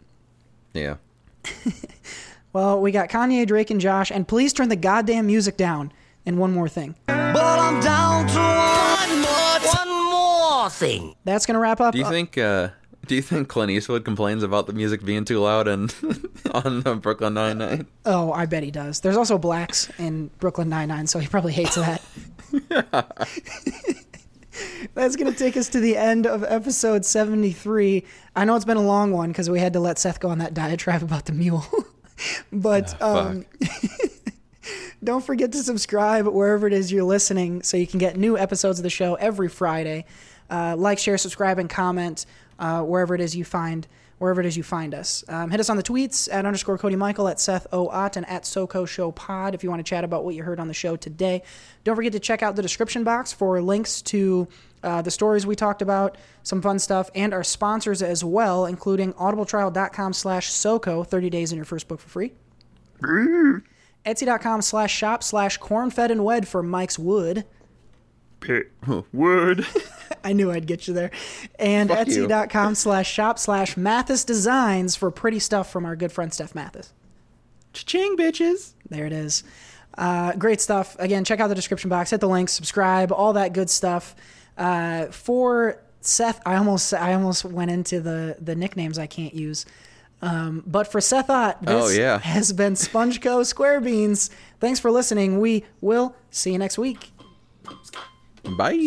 Yeah. [LAUGHS] Well, we got Kanye, Drake, and Josh, and please turn the goddamn music down. And one more thing. But I'm down to one more, one more thing. That's gonna wrap up. Do you think? Uh, do you think Clint Eastwood complains about the music being too loud and [LAUGHS] on uh, Brooklyn Nine Nine? Oh, I bet he does. There's also blacks in Brooklyn Nine Nine, so he probably hates that. [LAUGHS] That's going to take us to the end of episode 73. I know it's been a long one because we had to let Seth go on that diatribe about the mule. [LAUGHS] but Ah, um, [LAUGHS] Don't forget to subscribe wherever it is you're listening so you can get new episodes of the show every Friday. Uh, like, share, subscribe, and comment uh, wherever it is you find wherever it is you find us. Um, hit us on the tweets at underscore Cody Michael, at Seth O. Ott, and at SoCo Show Pod if you want to chat about what you heard on the show today. Don't forget to check out the description box for links to uh, the stories we talked about, some fun stuff, and our sponsors as well, including audibletrial.com slash SoCo, 30 days in your first book for free. Etsy.com slash shop slash cornfed and wed for Mike's Wood. [LAUGHS] Wood. [LAUGHS] I knew I'd get you there. And Fuck. Etsy.com slash shop slash Mathis Designs for pretty stuff from our good friend Steph Mathis. Cha-ching, bitches. There it is. Uh, great stuff. Again, check out the description box, hit the link, subscribe, all that good stuff. Uh, for Seth, I almost I almost went into the the nicknames I can't use. Um, but for Seth Ott, this Oh, yeah. has been SpongeCo Square Beans. Thanks for listening. We will see you next week. Bye.